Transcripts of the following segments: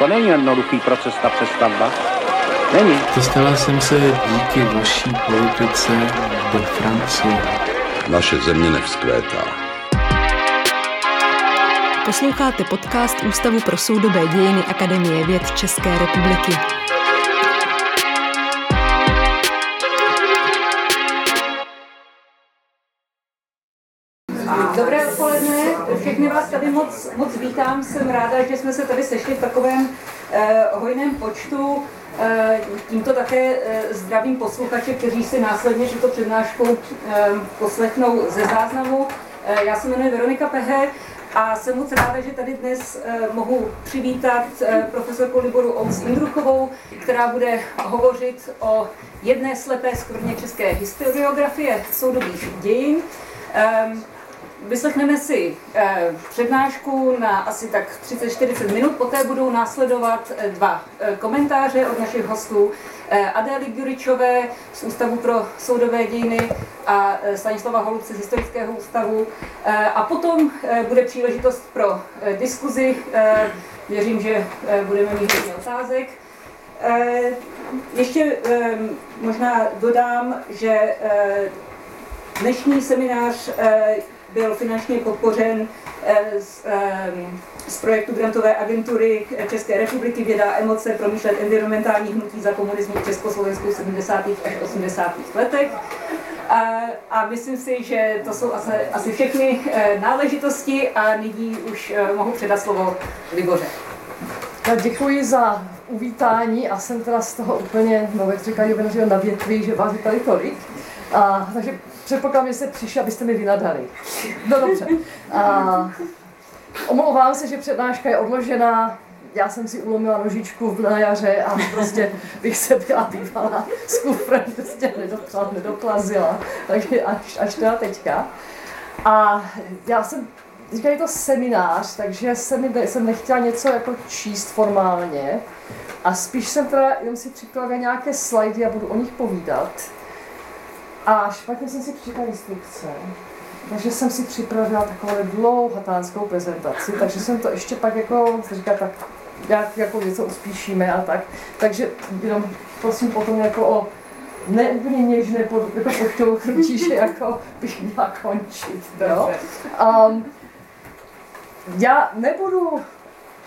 To není jednoduchý proces, ta přestavba. Není. Dostala jsem se díky vaší politice do Francie. Naše země nevzkvétá. Posloucháte podcast Ústavu pro soudobé dějiny Akademie věd České republiky. Moc, moc vítám, jsem ráda, že jsme se tady sešli v takovém eh, hojném počtu. Eh, tímto také eh, zdravím posluchače, kteří si následně tuto přednášku eh, poslechnou ze záznamu. Eh, já se jmenuji Veronika Pehe a jsem moc ráda, že tady dnes eh, mohu přivítat eh, profesorku Liboru Ous Indruchovou, která bude hovořit o jedné slepé skvrně české historiografie soudobých dějin. Ehm, Vyslechneme si eh, přednášku na asi tak 30-40 minut, poté budou následovat eh, dva eh, komentáře od našich hostů Adély Guričové z Ústavu pro soudové dějiny a Stanislava Holubce z Historického ústavu. A potom bude příležitost pro diskuzi. Věřím, že budeme mít hodně otázek. Ještě eh, možná dodám, že dnešní seminář byl finančně podpořen eh, z, eh, z projektu grantové agentury České republiky Věda emoce promýšlet environmentální hnutí za komunismu v Československu v 70. až 80. letech. A, a myslím si, že to jsou asi, asi všechny eh, náležitosti a nyní už eh, mohu předat slovo Liboře. Tak děkuji za uvítání a jsem teda z toho úplně, no jak říkají, na větvi, že vás je tady tolik. A, takže předpokládám, že jste přišli, abyste mi vynadali. No dobře. A, omlouvám se, že přednáška je odložená. Já jsem si ulomila nožičku na jaře a prostě bych se byla bývala s kufrem, prostě nedokla, nedoklazila. Takže až, až teda teďka. A já jsem Teďka je to seminář, takže jsem, jsem nechtěla něco jako číst formálně. A spíš jsem teda jenom si připravila nějaké slajdy a budu o nich povídat. A špatně jsem si připravila instrukce. Takže jsem si připravila takovou dlouhatánskou prezentaci, takže jsem to ještě pak jako, se říká, tak jak jako něco uspíšíme a tak. Takže jenom prosím potom jako o ne úplně něžné pod, jako pošťouchnutí, že jako bych měla končit. Jo? Um, já nebudu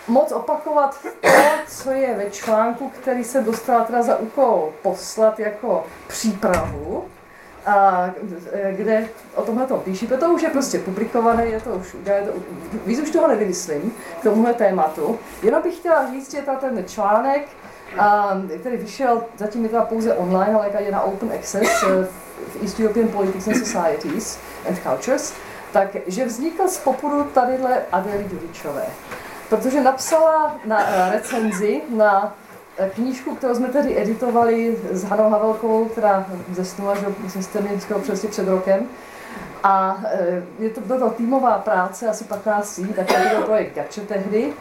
moc opakovat to, co je ve článku, který jsem dostala teda za úkol poslat jako přípravu, a kde o tomhle to píší, to už je prostě publikované, je to už, je to, víc už toho nevymyslím k tomuhle tématu. Jenom bych chtěla říct, že ten článek, a, který vyšel, zatím je teda pouze online, ale je na open access v East European Politics and Societies and Cultures, takže vznikl z popudu tadyhle Adély Dudičové. Protože napsala na recenzi na knížku, kterou jsme tedy editovali s Hanou Havelkovou, která zesnula, že myslím, z přesně před rokem. A je to, byla to týmová práce, asi 15 lidí, tak to byl projekt Gače tehdy.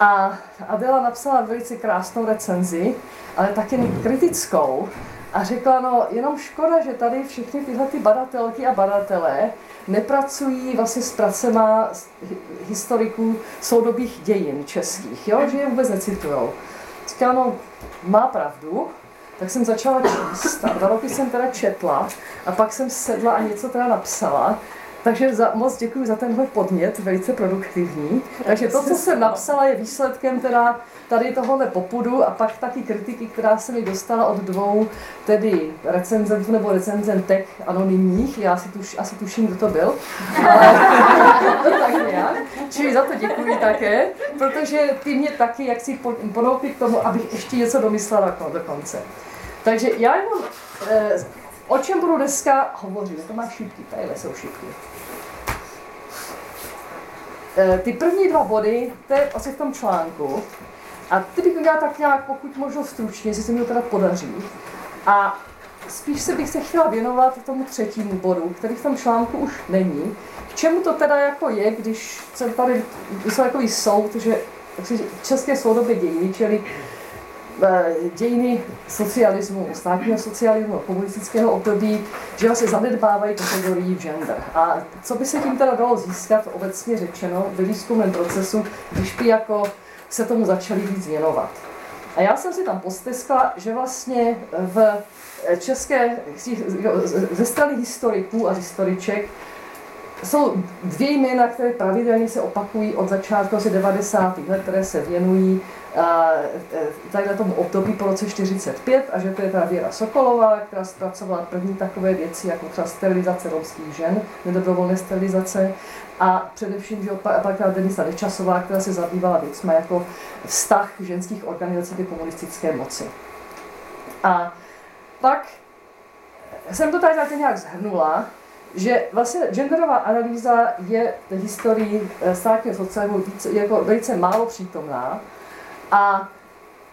A Adela napsala velice krásnou recenzi, ale taky kritickou. A řekla, no jenom škoda, že tady všechny tyhle ty badatelky a badatelé nepracují vlastně s pracema historiků soudobých dějin českých, jo? že je vůbec necitujou. Říká, no, má pravdu, tak jsem začala číst a dva roky jsem teda četla a pak jsem sedla a něco teda napsala. Takže za, moc děkuji za tenhle podnět, velice produktivní. Takže to, co jsem napsala, je výsledkem teda tady tohohle popudu a pak taky kritiky, která se mi dostala od dvou tedy recenzentů nebo recenzentek anonymních. Já si tuš, asi tuším, kdo to byl. tak nějak. Čili za to děkuji také, protože ty mě taky jak si ponoukli k tomu, abych ještě něco domyslela do konce. Takže já jenom, eh, o čem budu dneska hovořit? To má šipky, tady jsou šipky. Eh, ty první dva body, to je asi v tom článku, a ty bych udělala tak nějak, pokud možno stručně, jestli se mi to teda podaří. A spíš se bych se chtěla věnovat tomu třetímu bodu, který v tom článku už není. K čemu to teda jako je, když se tady, jsou takový soud, že české soudobě dějiny, čili dějiny socialismu, státního socialismu, komunistického období, že vlastně zanedbávají kategorii gender. A co by se tím teda dalo získat obecně řečeno ve výzkumném procesu, když by jako se tomu začali víc věnovat. A já jsem si tam posteskla, že vlastně v české, ze strany historiků a historiček jsou dvě jména, které pravidelně se opakují od začátku asi 90. let, které se věnují tady na tomu období po roce 45 a že to je ta Věra Sokolová, která zpracovala první takové věci, jako třeba sterilizace romských žen, nedobrovolné sterilizace a především, že pak Denisa Nečasová, která se zabývala věcmi jako vztah ženských organizací ke komunistické moci. A pak jsem to tady také nějak zhrnula, že vlastně genderová analýza je v historii eh, státního socialismu jako velice málo přítomná a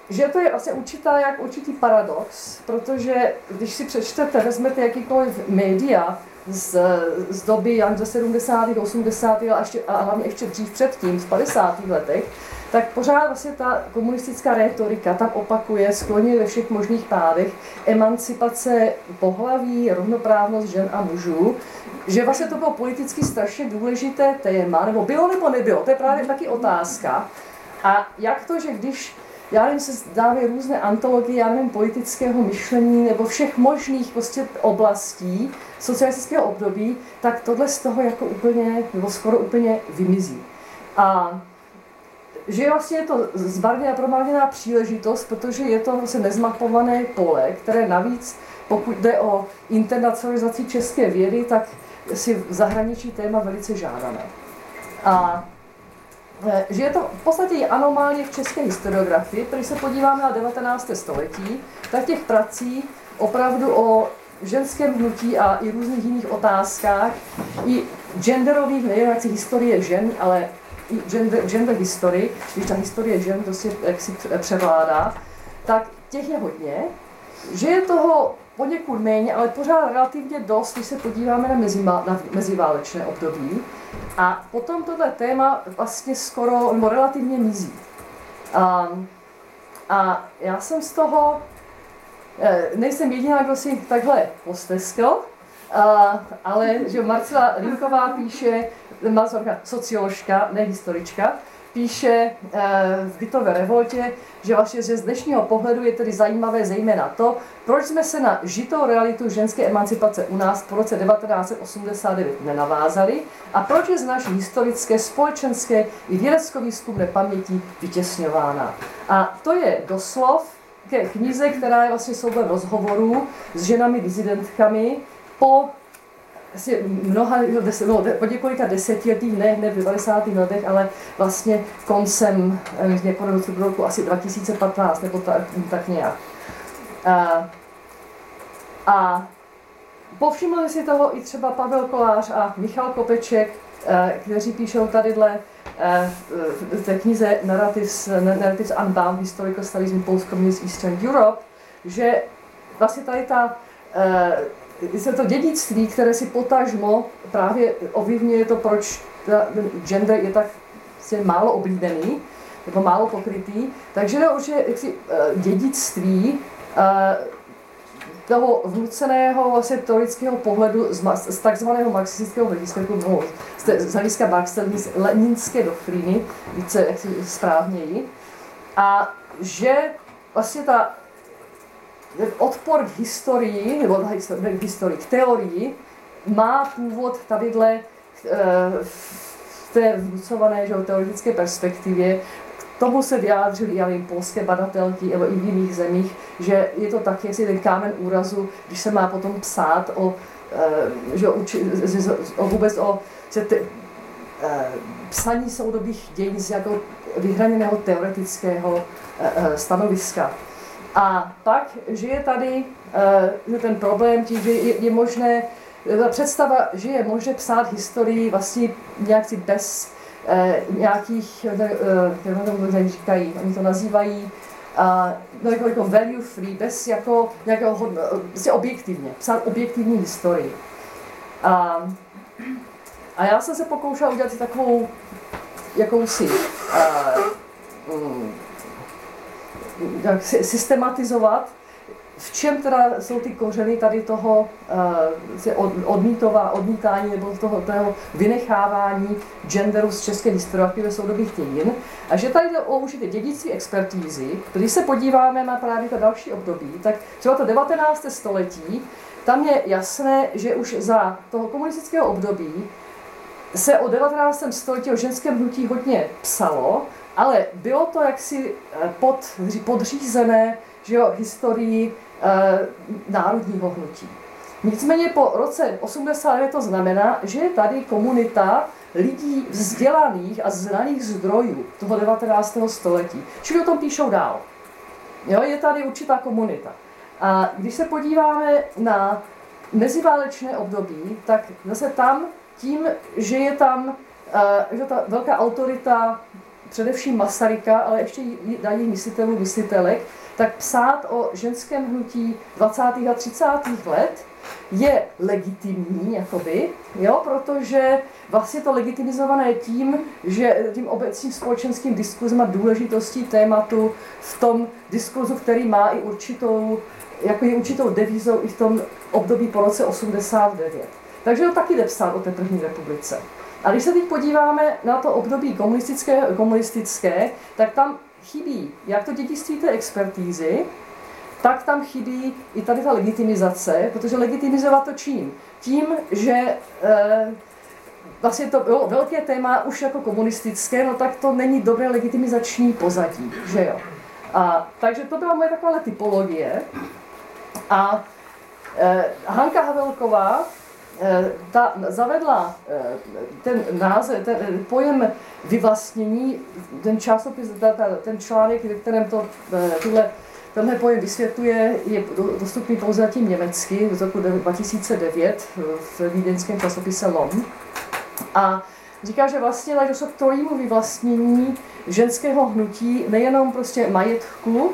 že to je vlastně určitá, jak určitý paradox, protože když si přečtete, vezmete jakýkoliv média z, z doby ze 70. 80. a, ještě, a hlavně ještě dřív předtím, v 50. letech, tak pořád vlastně ta komunistická retorika tam opakuje skloně ve všech možných pádech emancipace pohlaví, rovnoprávnost žen a mužů, že vlastně to bylo politicky strašně důležité téma, nebo bylo nebo nebylo, to je právě taky otázka. A jak to, že když já nevím, se dávají různé antologie, já nevím, politického myšlení nebo všech možných prostě oblastí socialistického období, tak tohle z toho jako úplně, nebo skoro úplně vymizí. A že vlastně je to a promarněná příležitost, protože je to vlastně nezmapované pole, které navíc, pokud jde o internacionalizaci české vědy, tak si v zahraničí téma velice žádané. A že je to v podstatě i anomálně v české historiografii, když se podíváme na 19. století, tak těch prací opravdu o ženském hnutí a i různých jiných otázkách, i genderových, nejen historie žen, ale gender, gender historii, když ta historie žen prostě si převládá, tak těch je hodně, že je toho poněkud méně, ale pořád relativně dost, když se podíváme na, mezima, na meziválečné období. A potom tohle téma vlastně skoro, nebo relativně mizí. A, a já jsem z toho, eh, nejsem jediná, kdo si takhle posteskl, a, ale že Marcela Linková píše, Mazorka, socioložka, ne historička, píše eh, v bytové revoltě, že vlastně že z dnešního pohledu je tedy zajímavé zejména to, proč jsme se na žitou realitu ženské emancipace u nás po roce 1989 nenavázali a proč je z naší historické, společenské i vědecko-výzkumné paměti vytěsňována. A to je doslov ke knize, která je vlastně soubor rozhovorů s ženami dizidentkami po asi mnoha, no, po několika desetiletích, ne, ne v 90. letech, ale vlastně koncem někoho roku asi 2015 nebo tak, tak nějak. A, a povšimli si toho i třeba Pavel Kolář a Michal Kopeček, kteří píšou tadyhle v té knize Narratives, Narratives Unbound, Historical Studies in Post-Communist Eastern Europe, že vlastně tady ta je to dědictví, které si potažmo právě ovlivňuje to, proč gender je tak vlastně málo oblíbený, nebo málo pokrytý. Takže je určitě jaksi, eh, dědictví eh, toho vnuceného vlastně teorického pohledu z, z takzvaného marxistického hlediska, no, z hlediska marxisté-leninské doktríny, více jaksi správněji. A že vlastně ta odpor k historii, nebo k historii, k teorii, má původ tadyhle eh, v té vnucované že, teoretické perspektivě. K tomu se vyjádřili já vím, polské badatelky nebo i v jiných zemích, že je to tak, jestli ten kámen úrazu, když se má potom psát o, eh, že, o vůbec o že te, eh, psaní soudobých dějin z jako vyhraněného teoretického stanoviska. A pak, že je tady uh, ten problém tím, že je, je možné, ta představa, že je možné psát historii vlastně nějak si bez uh, nějakých, uh, jak říkají, oni to nazývají, uh, no jako, jako value free, bez jako nějakého hodno, prostě objektivně, psát objektivní historii. A, a já jsem se pokoušela udělat takovou jakousi uh, um, jak systematizovat v čem teda jsou ty kořeny tady toho uh, odmítová, odmítání nebo toho, toho vynechávání genderu z české historiografie ve soudobých dějin. A že tady jde o určité dědictví expertízy, když se podíváme na právě to další období, tak třeba to 19. století, tam je jasné, že už za toho komunistického období se o 19. století o ženském hnutí hodně psalo, ale bylo to jaksi eh, pod, podřízené že jo, historii e, národního hnutí. Nicméně po roce 89 to znamená, že je tady komunita lidí vzdělaných a znaných zdrojů toho 19. století. Čili o tom píšou dál. Jo, je tady určitá komunita. A když se podíváme na meziválečné období, tak zase tam tím, že je tam uh, že ta velká autorita, především Masaryka, ale ještě daných myslitelů, myslitelek, tak psát o ženském hnutí 20. a 30. let je legitimní, jakoby, jo, protože vlastně to legitimizované tím, že tím obecným společenským diskuzem a důležitostí tématu v tom diskurzu, který má i určitou, jako je určitou devizou i v tom období po roce 89. Takže to taky jde psát o té první republice. A když se teď podíváme na to období komunistické, komunistické tak tam chybí jak to dědictví té expertízy, tak tam chybí i tady ta legitimizace, protože legitimizovat to čím? Tím, že e, vlastně to bylo velké téma už jako komunistické, no tak to není dobré legitimizační pozadí, že jo. A, takže to byla moje taková typologie. A e, Hanka Havelková ta zavedla e, ten název, ten pojem vyvlastnění, ten časopis, ten článek, ve kterém to, tuhle Tenhle pojem vysvětluje, je dostupný pouze zatím německy z roku 2009 v vídeňském časopise LOM. A říká, že vlastně došlo k trojímu vyvlastnění ženského hnutí, nejenom prostě majetku,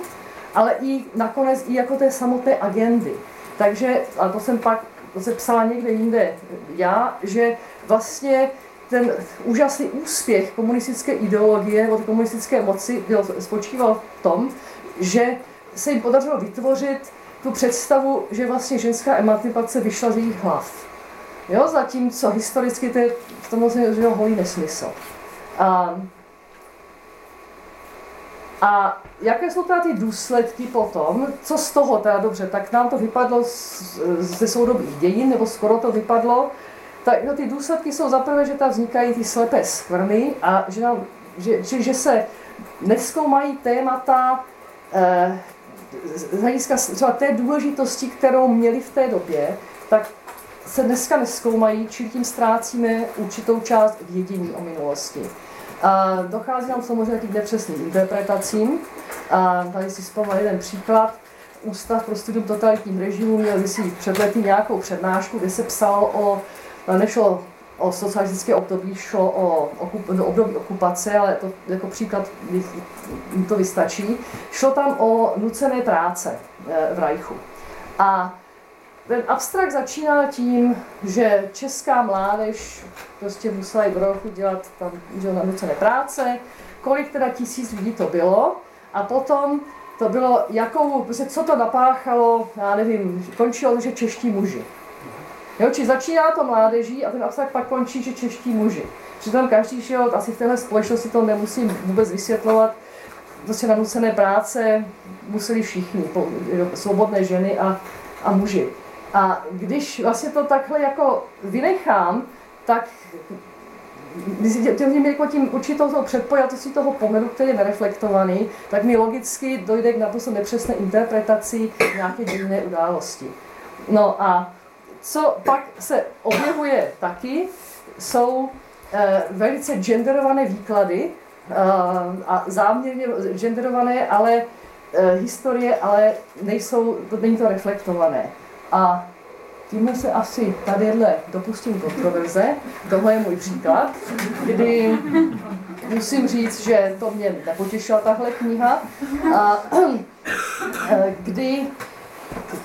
ale i nakonec i jako té samotné agendy. Takže, a to jsem pak se psala někde jinde já, že vlastně ten úžasný úspěch komunistické ideologie od komunistické moci byl, spočíval v tom, že se jim podařilo vytvořit tu představu, že vlastně ženská emancipace vyšla z jejich hlav. Jo, zatímco historicky to je v tom že holý nesmysl. A, a jaké jsou teda ty důsledky potom, co z toho teda dobře, tak nám to vypadlo ze soudobých dějin, nebo skoro to vypadlo, tak no, ty důsledky jsou zaprvé, že tam vznikají ty slepé skvrny a že, nám, že, že, že se neskoumají témata, eh, z hlediska třeba té důležitosti, kterou měli v té době, tak se dneska neskoumají, čili tím ztrácíme určitou část vědění o minulosti. A dochází nám samozřejmě k nepřesným interpretacím. A tady si vzpomínám jeden příklad. Ústav pro studium totalitních režimů měl si před lety nějakou přednášku, kde se psalo o, nešlo o socialistické období, šlo o okup, no, období okupace, ale to jako příklad to vystačí. Šlo tam o nucené práce eh, v Rajchu. A ten abstrakt začíná tím, že česká mládež prostě musela i v Rajchu dělat tam na nucené práce, kolik teda tisíc lidí to bylo a potom to bylo, jakou, prostě co to napáchalo, já nevím, končilo, že čeští muži. Jo, či začíná to mládeží a ten abstrakt pak končí, že čeští muži. Přitom každý, jo, asi v téhle společnosti to nemusím vůbec vysvětlovat, prostě na nucené práce museli všichni, svobodné ženy a, a muži. A když vlastně to takhle jako vynechám, tak tím, jako tím určitou předpojatostí toho pohledu, který je nereflektovaný, tak mi logicky dojde k naprosto nepřesné interpretaci nějaké dějinné události. No a co pak se objevuje taky, jsou eh, velice genderované výklady eh, a záměrně genderované, ale eh, historie, ale nejsou, to není to reflektované. A tímhle se asi tadyhle dopustím kontroverze. Tohle je můj příklad, kdy musím říct, že to mě nepotěšila tahle kniha, a, kdy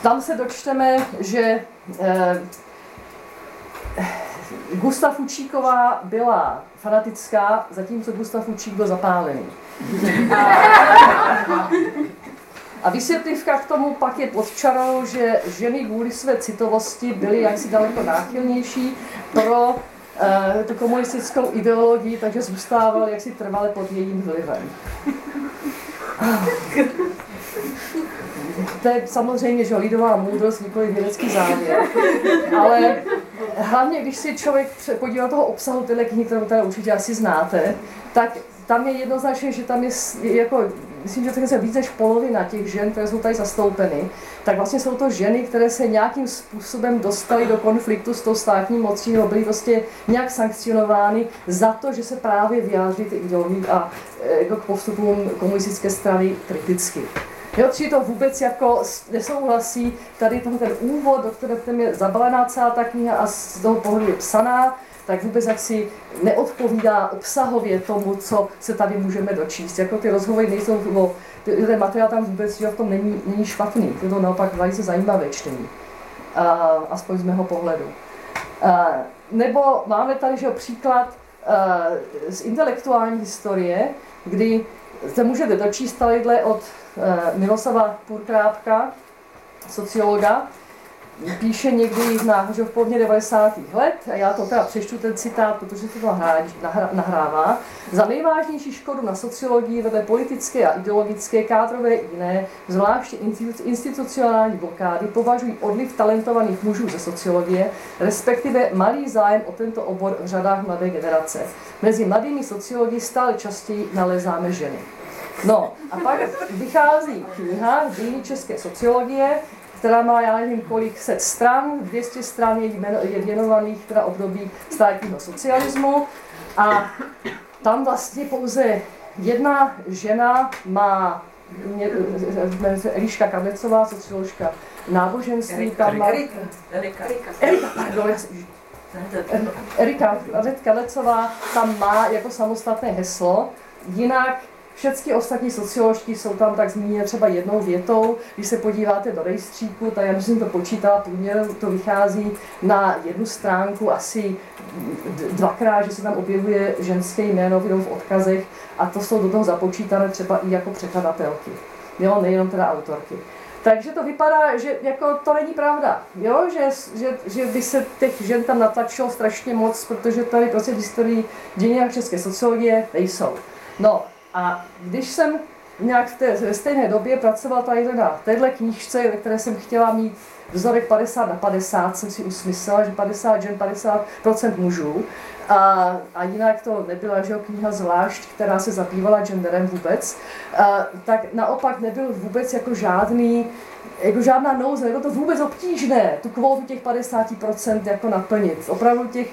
tam se dočteme, že eh, Gustav Učíková byla fanatická, zatímco Gustav Učík byl zapálený. A vysvětlivka k tomu pak je pod čarou, že ženy kvůli své citovosti byly jaksi daleko náchylnější pro uh, tu komunistickou ideologii, takže zůstávaly jaksi trvale pod jejím vlivem. To je samozřejmě že lidová moudrost, nikoli vědecký závěr. Ale hlavně, když si člověk podívá toho obsahu téhle knihy, kterou teda určitě asi znáte, tak tam je jednoznačně, že tam je jako, myslím, že to je víc než polovina těch žen, které jsou tady zastoupeny, tak vlastně jsou to ženy, které se nějakým způsobem dostaly do konfliktu s tou státní mocí, nebo byly prostě nějak sankcionovány za to, že se právě vyjádří ty ideologii a jako k postupům komunistické strany kriticky. Jo, či to vůbec jako nesouhlasí, tady ten, ten úvod, do kterého je zabalená celá ta kniha a z toho pohledu je psaná, tak vůbec jaksi neodpovídá obsahově tomu, co se tady můžeme dočíst. Jako ty rozhovory nejsou, no, ten materiál tam vůbec jo, v tom není, není špatný, je to naopak velice zajímavé čtení, a, aspoň z mého pohledu. A, nebo máme tady že příklad a, z intelektuální historie, kdy se můžete dočíst tadyhle od Miloslava Purkrápka, sociologa, píše někdy na, že v polovině 90. let, a já to teda přečtu ten citát, protože to nahrává, za nejvážnější škodu na sociologii vedle politické a ideologické, kádrové i jiné, zvláště institucionální blokády, považují odliv talentovaných mužů ze sociologie, respektive malý zájem o tento obor v řadách mladé generace. Mezi mladými sociologi stále častěji nalezáme ženy. No a pak vychází kniha Dějiny české sociologie, která má, já nevím kolik set stran, 200 stran je, je věnovaných teda období státního socialismu. A tam vlastně pouze jedna žena má Eliška Kadlecová, socioložka náboženství, tam má... Erika, Erika, Erika, pardon, Erika Kadlecová tam má jako samostatné heslo, jinak všechny ostatní socioložky jsou tam tak zmíněny třeba jednou větou. Když se podíváte do rejstříku, tak já jsem to počítala, průměr to vychází na jednu stránku asi dvakrát, že se tam objevuje ženské jméno v odkazech a to jsou do toho započítané třeba i jako překladatelky. Jo, nejenom teda autorky. Takže to vypadá, že jako to není pravda, jo? Že, že, že by se těch žen tam natlačilo strašně moc, protože tady prostě v historii dění české sociologie nejsou. No, a když jsem nějak v té ve stejné době pracoval tady na téhle knížce, ve které jsem chtěla mít vzorek 50 na 50, jsem si usmyslela, že 50 žen, 50% mužů. A, a jinak to nebyla že kniha zvlášť, která se zabývala genderem vůbec. A, tak naopak nebyl vůbec jako žádný jako žádná nouze, nebylo to vůbec obtížné, tu kvótu těch 50% jako naplnit. Opravdu těch,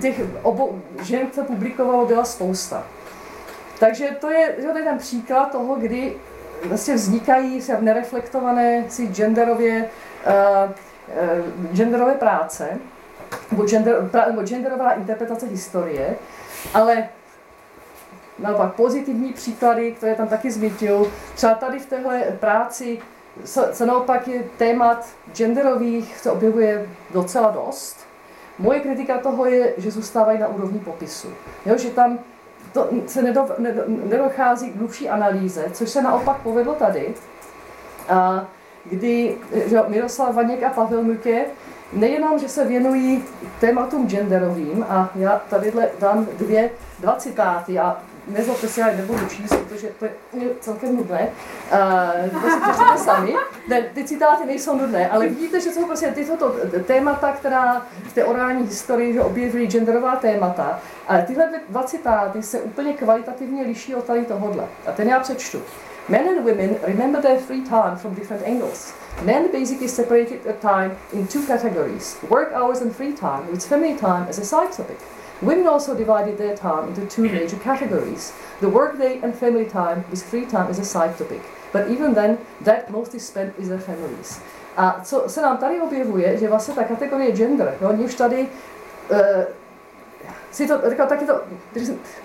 těch obou žen, co publikovalo, byla spousta. Takže to je, to je ten příklad toho, kdy vlastně vznikají se nereflektované si genderově, uh, uh, genderové práce, nebo, gender, pra, nebo genderová interpretace historie, ale naopak pozitivní příklady, které tam taky zmítil, třeba tady v téhle práci se, se naopak je témat genderových se objevuje docela dost. Moje kritika toho je, že zůstávají na úrovni popisu. Jo, že tam to se nedo, nedochází k hlubší analýze, což se naopak povedlo tady, a kdy že Miroslav Vaněk a Pavel Mukě nejenom, že se věnují tématům genderovým, a já tady dám dvě, dva citáty a nezlobte se, já nebudu číst, protože to je celkem nudné. Uh, to si sami. Ne, ty citáty nejsou nudné, ale vidíte, že jsou prostě tyto to, témata, která v té orální historii že objevily genderová témata, ale tyhle dva citáty se úplně kvalitativně liší od tady tohohle. A ten já přečtu. Men and women remember their free time from different angles. Men basically separated their time in two categories, work hours and free time, with family time as a side topic. Women also divided their time into two major categories the workday and family time, with free time as a side topic. But even then, that mostly spent with their families. A co se nám tady objevuje, že vlastně ta kategorie gender, jo, oni už tady uh, si to, říkal, taky to,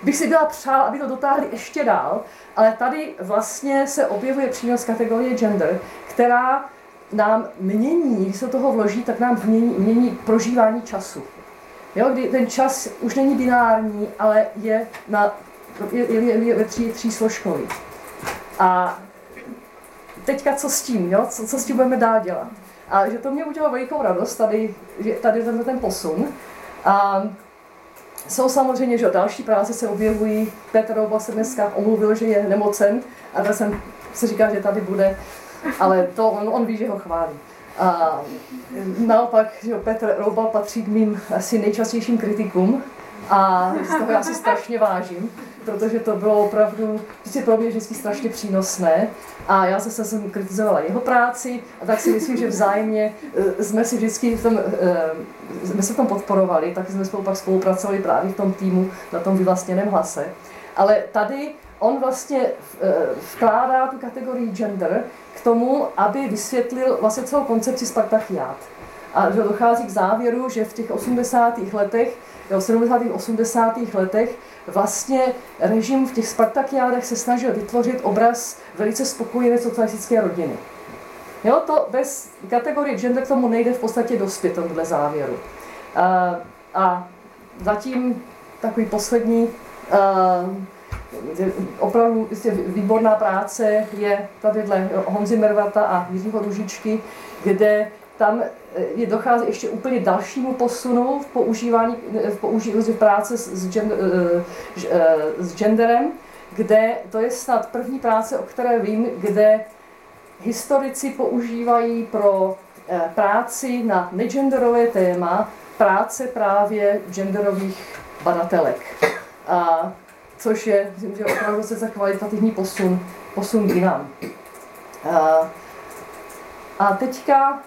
bych si byla přál, aby to dotáhli ještě dál, ale tady vlastně se objevuje přínos kategorie gender, která nám mění, když se toho vloží, tak nám mění, mění prožívání času jo, kdy ten čas už není binární, ale je, na, je, je, je, je tří, tří složkový. A teďka co s tím, jo? Co, co s tím budeme dál dělat. A že to mě udělalo velikou radost, tady, že tady tenhle ten posun. A jsou samozřejmě, že další práce se objevují. Petr Rouba se dneska omluvil, že je nemocen a tak jsem se říká, že tady bude, ale to on, on ví, že ho chválí. A naopak, že Petr Rouba patří k mým asi nejčastějším kritikům a z toho já si strašně vážím, protože to bylo opravdu prostě pro mě vždycky strašně přínosné a já zase jsem kritizovala jeho práci a tak si myslím, že vzájemně eh, jsme si vždycky v tom, eh, jsme se v tom podporovali, tak jsme spolu pak spolupracovali právě v tom týmu na tom vyvlastněném hlase. Ale tady on vlastně eh, vkládá tu kategorii gender k tomu, aby vysvětlil vlastně celou koncepci Spartakiát. A že dochází k závěru, že v těch 80. letech, v 70. 80. letech vlastně režim v těch Spartakiádech se snažil vytvořit obraz velice spokojené socialistické rodiny. Jo, to bez kategorie gender k tomu nejde v podstatě dospět tomuhle závěru. A, a zatím takový poslední opravdu výborná práce je tadyhle Honzy Mervata a Jiřího Ružičky, kde tam je dochází ještě úplně dalšímu posunu v používání, v používání práce s, gender, s genderem, kde to je snad první práce, o které vím, kde historici používají pro práci na negenderové téma práce právě genderových badatelek. A což je, myslím, že opravdu se za kvalitativní posun, posun jinam. A, a teďka,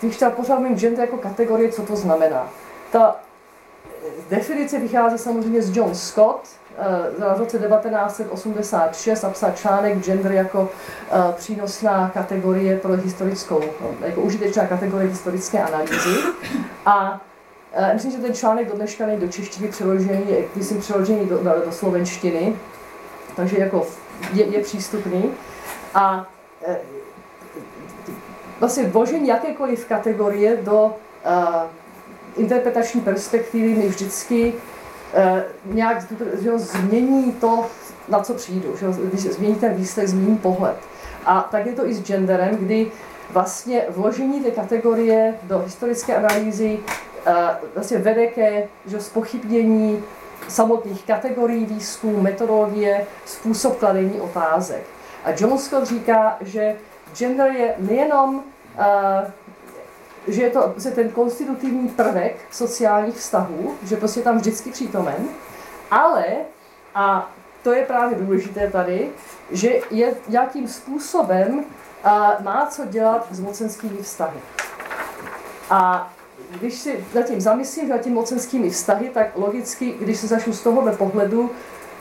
když třeba pořád mým gender jako kategorie, co to znamená. Ta definice vychází samozřejmě z John Scott, v roce 1986 napsal článek gender jako přínosná kategorie pro historickou, jako užitečná kategorie historické analýzy. A Myslím, že ten článek do dneška není do češtiny přeložený, je myslím přeložený do, do, do slovenštiny, takže jako je, je přístupný. A e, vlastně vložení jakékoliv kategorie do uh, interpretační perspektivy mi vždycky uh, nějak že ho, změní to, na co přijdu. Že když změní ten výsledek, změní pohled. A tak je to i s genderem, kdy vlastně vložení té kategorie do historické analýzy vlastně vede ke že spochybnění samotných kategorií výzkumu, metodologie, způsob kladení otázek. A John Scott říká, že gender je nejenom, uh, že je to prostě ten konstitutivní prvek sociálních vztahů, že prostě tam vždycky přítomen, ale, a to je právě důležité tady, že je nějakým způsobem uh, má co dělat s mocenskými vztahy. A když si zatím zamyslím nad tím mocenskými vztahy, tak logicky, když se začnu z tohohle pohledu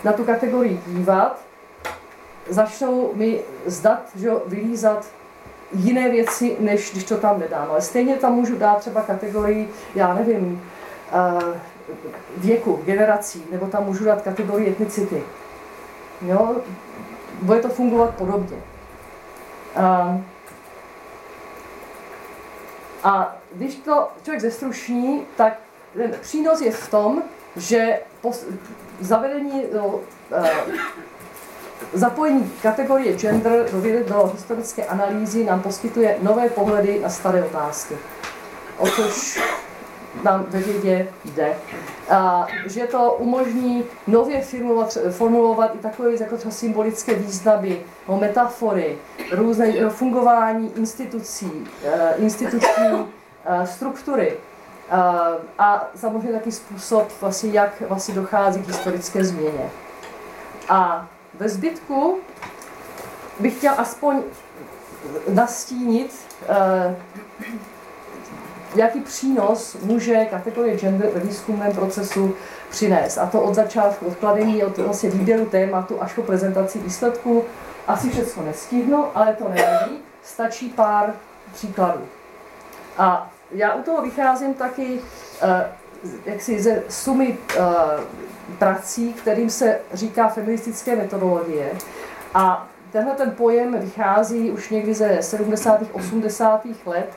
na tu kategorii dívat, začnou mi zdat, že vylízat jiné věci, než když to tam nedám. Ale stejně tam můžu dát třeba kategorii, já nevím, eh, věku, generací, nebo tam můžu dát kategorii etnicity. Jo? Bude to fungovat podobně. A, a když to člověk zestrušní, tak ten přínos je v tom, že zavedení do, uh, zapojení kategorie gender do, vědy, do historické analýzy nám poskytuje nové pohledy na staré otázky. O což nám ve vědě jde. A že to umožní nově formulovat, formulovat i takové jako třeba symbolické významy, o metafory, různé fungování institucí, uh, institucí Eh, struktury eh, a samozřejmě taky způsob, vlastně, jak vlastně dochází k historické změně. A ve zbytku bych chtěl aspoň nastínit, eh, jaký přínos může kategorie gender ve výzkumném procesu přinést. A to od začátku, od kladení, od vlastně výběru tématu až po prezentaci výsledků. Asi všechno nestihnu, ale to nevadí. Stačí pár příkladů. A já u toho vycházím taky eh, jaksi ze sumy eh, prací, kterým se říká feministické metodologie. A tenhle ten pojem vychází už někdy ze 70. 80. let,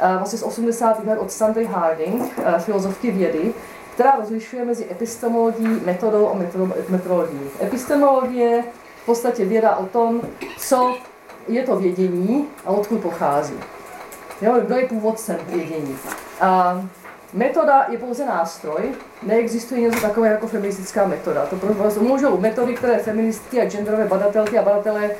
eh, vlastně z 80. let od Sandry Harding, filozofky vědy, která rozlišuje mezi epistemologií, metodou a metodologií. Epistemologie podstatě věda o tom, co je to vědění a odkud pochází. Jo, kdo je původcem vědění. A metoda je pouze nástroj, neexistuje něco takové jako feministická metoda. To pro vás můžou metody, které feministky a genderové badatelky a badatelé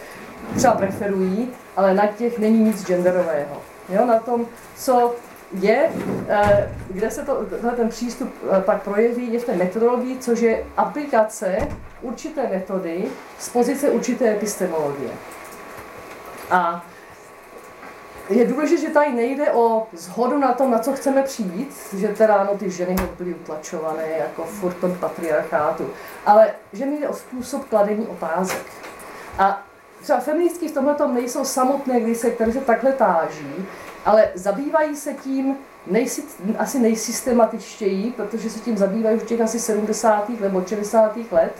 třeba preferují, ale na těch není nic genderového. Jo, na tom, co je, eh, kde se to, ten přístup eh, pak projeví, je v té metodologii, což je aplikace určité metody z pozice určité epistemologie. A je důležité, že tady nejde o zhodu na tom, na co chceme přijít, že teda no, ty ženy byly utlačované jako furt tom patriarchátu, ale že mi jde o způsob kladení otázek. A třeba feministky v tomhle tom nejsou samotné, když se, které se takhle táží, ale zabývají se tím nejsi, asi nejsystematičtěji, protože se tím zabývají už těch asi 70. nebo 60. let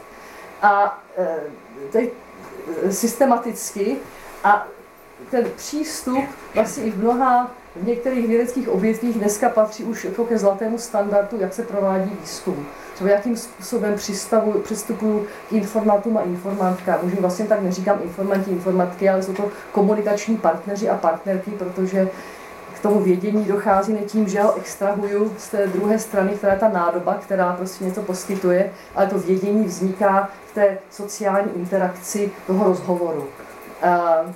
a e, systematicky a ten přístup vlastně i v mnoha, v některých vědeckých obětvích dneska patří už jako ke zlatému standardu, jak se provádí výzkum. Třeba jakým způsobem přistupuju k informatům a informantkám. Už vlastně tak neříkám informanti, informatky, ale jsou to komunikační partneři a partnerky, protože k tomu vědění dochází ne tím, že ho extrahuju z té druhé strany, která je ta nádoba, která prostě něco poskytuje, ale to vědění vzniká v té sociální interakci toho rozhovoru. Eh,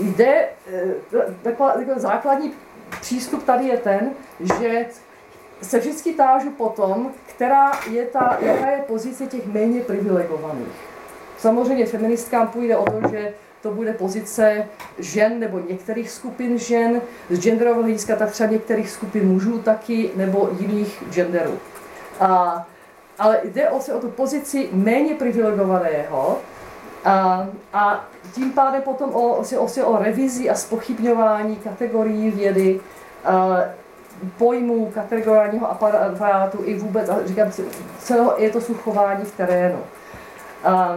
jde, eh, taková, takový základní přístup tady je ten, že se vždycky tážu po tom, která je ta, jaká je pozice těch méně privilegovaných. Samozřejmě feministkám půjde o to, že to bude pozice žen nebo některých skupin žen, z genderového hlediska tak třeba některých skupin mužů taky, nebo jiných genderů. A, ale jde o, o tu pozici méně privilegovaného, a, a tím pádem potom o, o, o revizi a spochybňování kategorií vědy, a, pojmů kategoriálního aparátu i vůbec, a říkám celého je to suchování v terénu. A,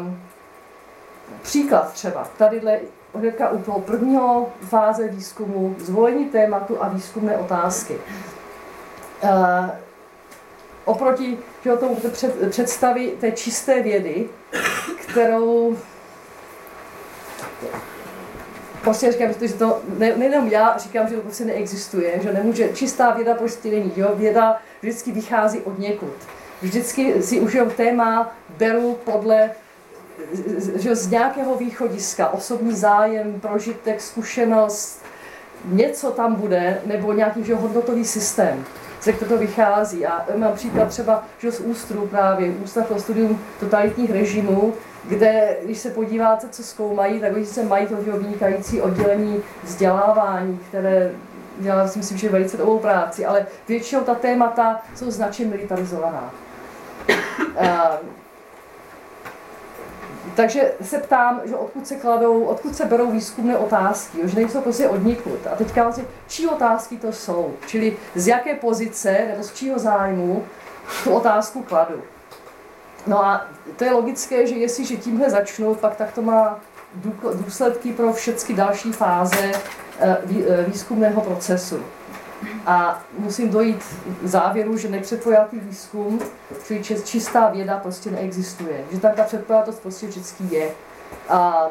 příklad třeba, tadyhle hnedka u toho prvního fáze výzkumu, zvolení tématu a výzkumné otázky. A, oproti že tomu před, představy té čisté vědy, kterou prostě říkám, že to ne, nejenom já říkám, že to prostě neexistuje, že nemůže, čistá věda prostě není, jo? věda vždycky vychází od někud. Vždycky si už téma beru podle že z nějakého východiska, osobní zájem, prožitek, zkušenost, něco tam bude, nebo nějaký že hodnotový systém, ze kterého to vychází. A mám příklad třeba že z Ústru právě, Ústav pro studium totalitních režimů, kde, když se podíváte, co zkoumají, tak oni se mají to vynikající oddělení vzdělávání, které dělá, si myslím, že velice dobrou práci, ale většinou ta témata jsou značně militarizovaná. A, takže se ptám, že odkud se kladou, odkud se berou výzkumné otázky, že nejsou prostě odnikud. A teďka vlastně, čí otázky to jsou, čili z jaké pozice nebo z čího zájmu tu otázku kladu. No a to je logické, že jestliže tímhle začnu, pak tak to má důsledky pro všechny další fáze eh, eh, výzkumného procesu. A musím dojít k závěru, že nepředpojatý výzkum, čili čistá věda, prostě neexistuje. Že tam ta předpojatost prostě vždycky je. A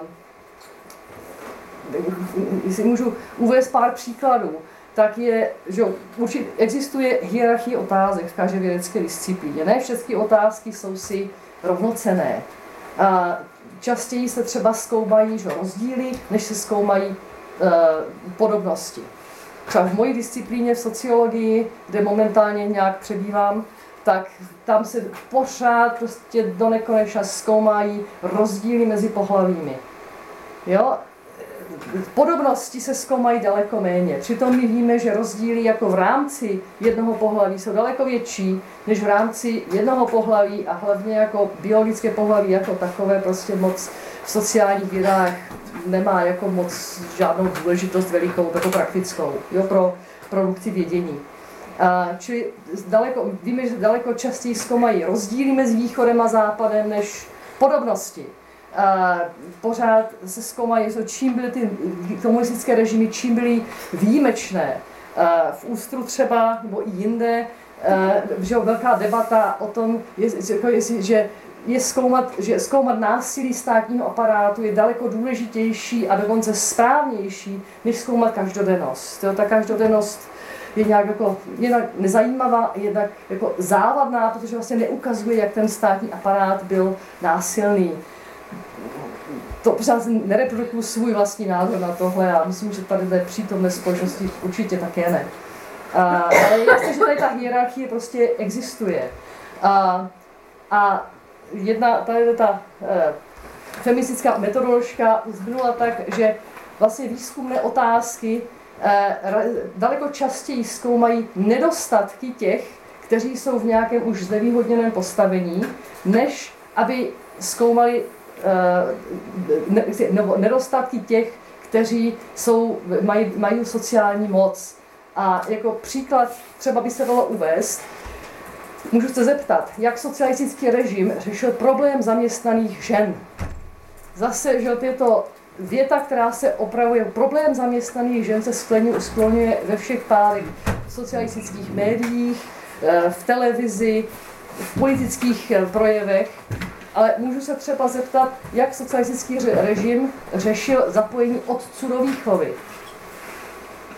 jestli můžu uvést pár příkladů, tak je, že určitě existuje hierarchie otázek v každé vědecké disciplíně. Ne všechny otázky jsou si rovnocené. A častěji se třeba zkoumají že rozdíly, než se zkoumají e, podobnosti. Třeba v mojí disciplíně v sociologii, kde momentálně nějak přebývám, tak tam se pořád prostě do nekonečna zkoumají rozdíly mezi pohlavími. Jo? Podobnosti se zkoumají daleko méně. Přitom my víme, že rozdíly jako v rámci jednoho pohlaví jsou daleko větší, než v rámci jednoho pohlaví a hlavně jako biologické pohlaví jako takové prostě moc v sociálních vědách nemá jako moc žádnou důležitost velikou, jako praktickou, jo, pro produkci vědění. A, čili daleko, víme, že daleko častěji zkoumají rozdíly mezi východem a západem, než podobnosti pořád se zkoumají, čím byly ty komunistické režimy, čím byly výjimečné. V Ústru třeba, nebo i jinde, že velká debata o tom, jako jestli, že je zkoumat, že zkoumat násilí státního aparátu je daleko důležitější a dokonce správnější, než zkoumat každodennost. Jo, ta každodennost je nějak jako jednak nezajímavá, jednak jako závadná, protože vlastně neukazuje, jak ten státní aparát byl násilný. To přesně nereprodukuju svůj vlastní názor na tohle a myslím, že tady té přítomné společnosti určitě také ne. A, ale je jasné, že tady ta hierarchie prostě existuje. A, a jedna, tady ta e, feministická metodoložka zhrnula tak, že vlastně výzkumné otázky e, daleko častěji zkoumají nedostatky těch, kteří jsou v nějakém už znevýhodněném postavení, než aby zkoumali ne, nebo nedostatky těch, kteří jsou, mají, mají sociální moc. A jako příklad třeba by se dalo uvést, Můžu se zeptat, jak socialistický režim řešil problém zaměstnaných žen? Zase, že je to věta, která se opravuje. Problém zaměstnaných žen se skloňuje ve všech párech socialistických médiích, eh, v televizi, v politických eh, projevech. Ale můžu se třeba zeptat, jak socialistický režim řešil zapojení otců do výchovy.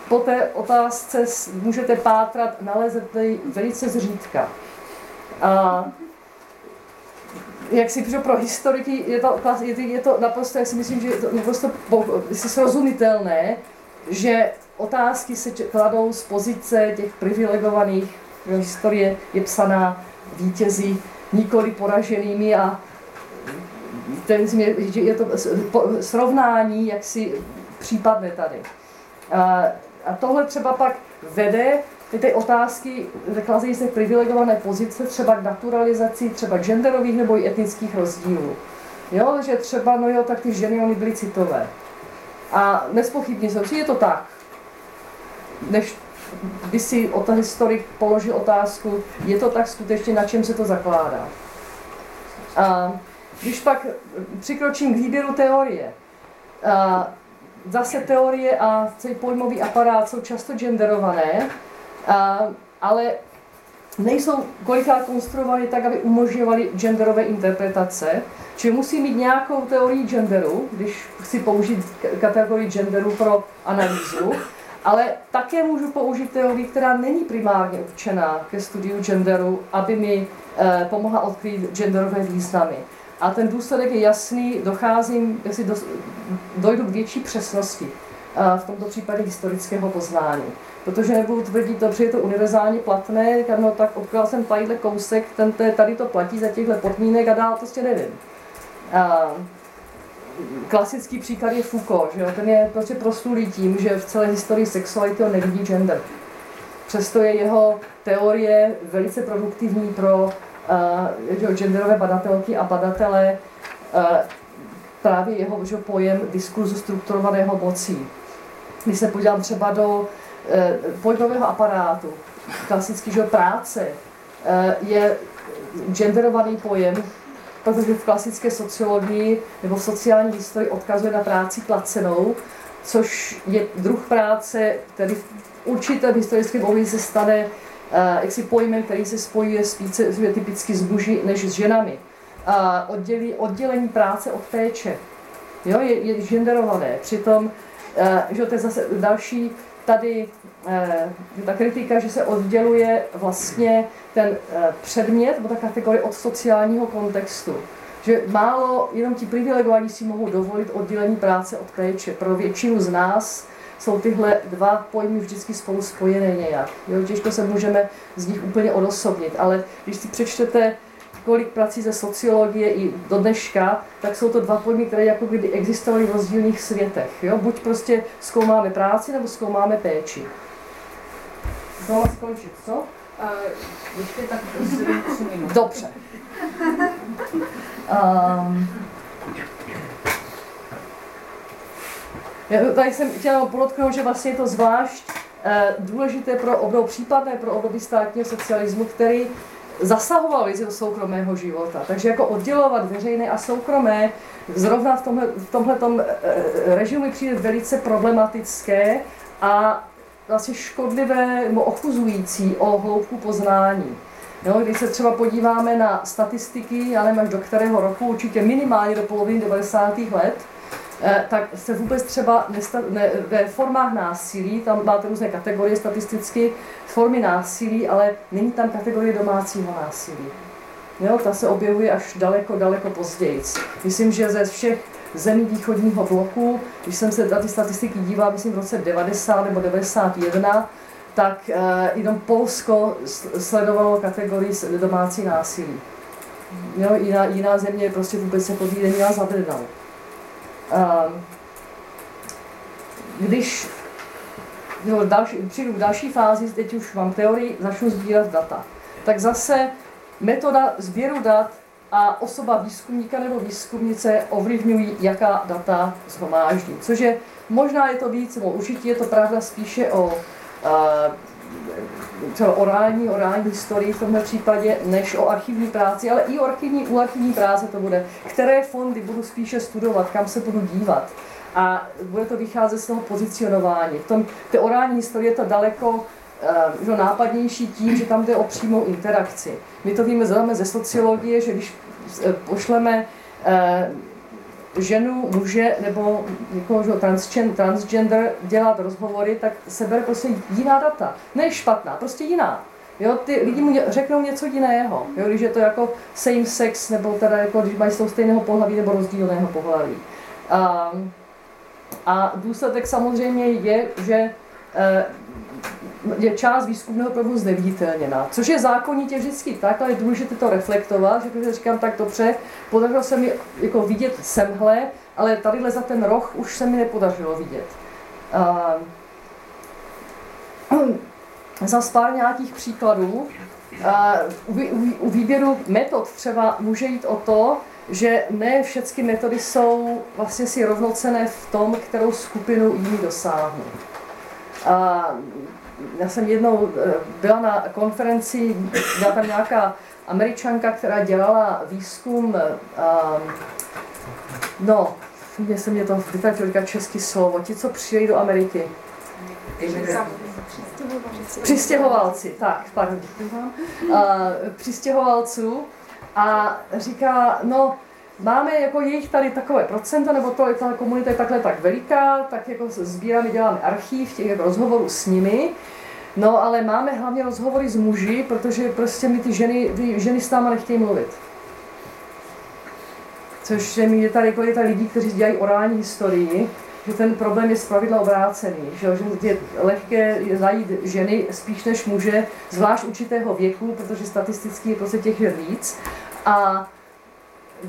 Po té otázce můžete pátrat, nalezete ji velice zřídka. A jak si pro historiky je to, je to naprosto, jak si myslím, že je to naprosto srozumitelné, že otázky se kladou z pozice těch privilegovaných, historie je psaná vítězí, nikoli poraženými a ten, že je to srovnání jaksi případné tady. A, a tohle třeba pak vede ty, ty otázky zaklazejí se privilegované pozice, třeba k naturalizaci, třeba genderových nebo i etnických rozdílů. Jo, že třeba, no jo, tak ty ženy, oni byly citové. A nespochybně si, je to tak. Než by si ten historik položil otázku, je to tak skutečně, na čem se to zakládá. A když pak přikročím k výběru teorie, a zase teorie a celý pojmový aparát jsou často genderované, ale nejsou kolikrát konstruovány tak, aby umožňovaly genderové interpretace, čili musí mít nějakou teorii genderu, když chci použít kategorii genderu pro analýzu, ale také můžu použít teorii, která není primárně určená ke studiu genderu, aby mi eh, pomohla odkrýt genderové významy. A ten důsledek je jasný, docházím, jestli do, dojdu k větší přesnosti eh, v tomto případě historického poznání protože nebudu tvrdit že je to univerzálně platné, no tak obkladal jsem tadyhle kousek, ten, tady to platí za těchto podmínek a dál prostě nevím. A, klasický příklad je Foucault, že jo? ten je prostě proslulý tím, že v celé historii sexuality on nevidí gender. Přesto je jeho teorie velice produktivní pro uh, genderové badatelky a badatele, uh, právě jeho že, pojem diskurzu strukturovaného mocí. Když se podívám třeba do Eh, pojmového aparátu, klasický že práce, eh, je genderovaný pojem, protože v klasické sociologii nebo v sociální historii odkazuje na práci placenou, což je druh práce, který v určitém historickém období se stane uh, jaksi pojmem, který se spojuje spíše typicky s muži než s ženami. Uh, oddělí, oddělení práce od péče jo, je, je genderované. Přitom, uh, že to je zase další tady eh, ta kritika, že se odděluje vlastně ten eh, předmět nebo ta kategorie od sociálního kontextu. Že málo, jenom ti privilegovaní si mohou dovolit oddělení práce od péče. Pro většinu z nás jsou tyhle dva pojmy vždycky spolu spojené nějak. Jo, těžko se můžeme z nich úplně odosobnit, ale když si přečtete kolik prací ze sociologie i do dneška, tak jsou to dva pojmy, které jako kdyby existovaly v rozdílných světech. Jo? Buď prostě zkoumáme práci, nebo zkoumáme péči. Znovu skončit, co? Ještě tak minut. Dobře. Um, já tady jsem chtěla podotknout, že vlastně je to zvlášť uh, důležité pro období, případné pro období státního socialismu, který zasahoval věci do soukromého života. Takže jako oddělovat veřejné a soukromé zrovna v tomhle, v tomhletom eh, eh, režimu přijde velice problematické a vlastně škodlivé nebo ochuzující o hloubku poznání. Jo, když se třeba podíváme na statistiky, já nevím až do kterého roku, určitě minimálně do poloviny 90. let, eh, tak se vůbec třeba ne, ve formách násilí, tam máte různé kategorie statisticky, formy násilí, ale není tam kategorie domácího násilí. Jo, ta se objevuje až daleko, daleko později. Myslím, že ze všech zemí východního bloku, když jsem se na ty statistiky díval, myslím v roce 90 nebo 91, tak uh, jenom Polsko sledovalo kategorii domácí násilí. Jo, jiná, jiná země prostě vůbec se podíle neměla zavedenou. Uh, když jo, další, přijdu v další fázi, teď už mám teorii, začnu sbírat data. Tak zase metoda sběru dat a osoba výzkumníka nebo výzkumnice ovlivňují, jaká data zhromáždí. Což je, možná je to víc, nebo určitě je to pravda spíše o třeba orální, orální historii v tomhle případě, než o archivní práci, ale i o archivní, u archivní práce to bude. Které fondy budu spíše studovat, kam se budu dívat. A bude to vycházet z toho pozicionování. V tom, té orální historie je to daleko že nápadnější tím, že tam jde o přímou interakci. My to víme známe ze sociologie, že když e, pošleme e, ženu, muže nebo někoho, že transgender dělat rozhovory, tak se bere prostě jiná data. Ne špatná, prostě jiná. Jo, ty lidi mu řeknou něco jiného, jo, když je to jako same sex, nebo teda jako když mají z stejného pohlaví nebo rozdílného pohlaví. A, a důsledek samozřejmě je, že e, je část výzkumného provozu zneviditelněná, což je zákonitě vždycky tak, ale je důležité to reflektovat, že když říkám tak dobře, podařilo se mi jako vidět semhle, ale tadyhle za ten roh už se mi nepodařilo vidět. Uh, za pár nějakých příkladů. Uh, u, u, u výběru metod třeba může jít o to, že ne všechny metody jsou vlastně si rovnocené v tom, kterou skupinu jiný dosáhnou. A já jsem jednou eh, byla na konferenci, byla tam nějaká američanka, která dělala výzkum, um, no, mě se mě to vytratilo říkat český slovo, ti, co přijeli do Ameriky. Přistěhovalci, tak, pardon, uh, přistěhovalců a říká, no, máme jako jejich tady takové procento, nebo to, ta komunita je takhle tak veliká, tak jako sbíráme, děláme archív těch rozhovorů s nimi. No ale máme hlavně rozhovory s muži, protože prostě my ty ženy, ty ženy s náma nechtějí mluvit. Což mi je tady, je tady lidi, kteří dělají orální historii, že ten problém je zpravidla obrácený, že, že je lehké najít ženy spíš než muže, zvlášť určitého věku, protože statisticky je prostě těch je víc. A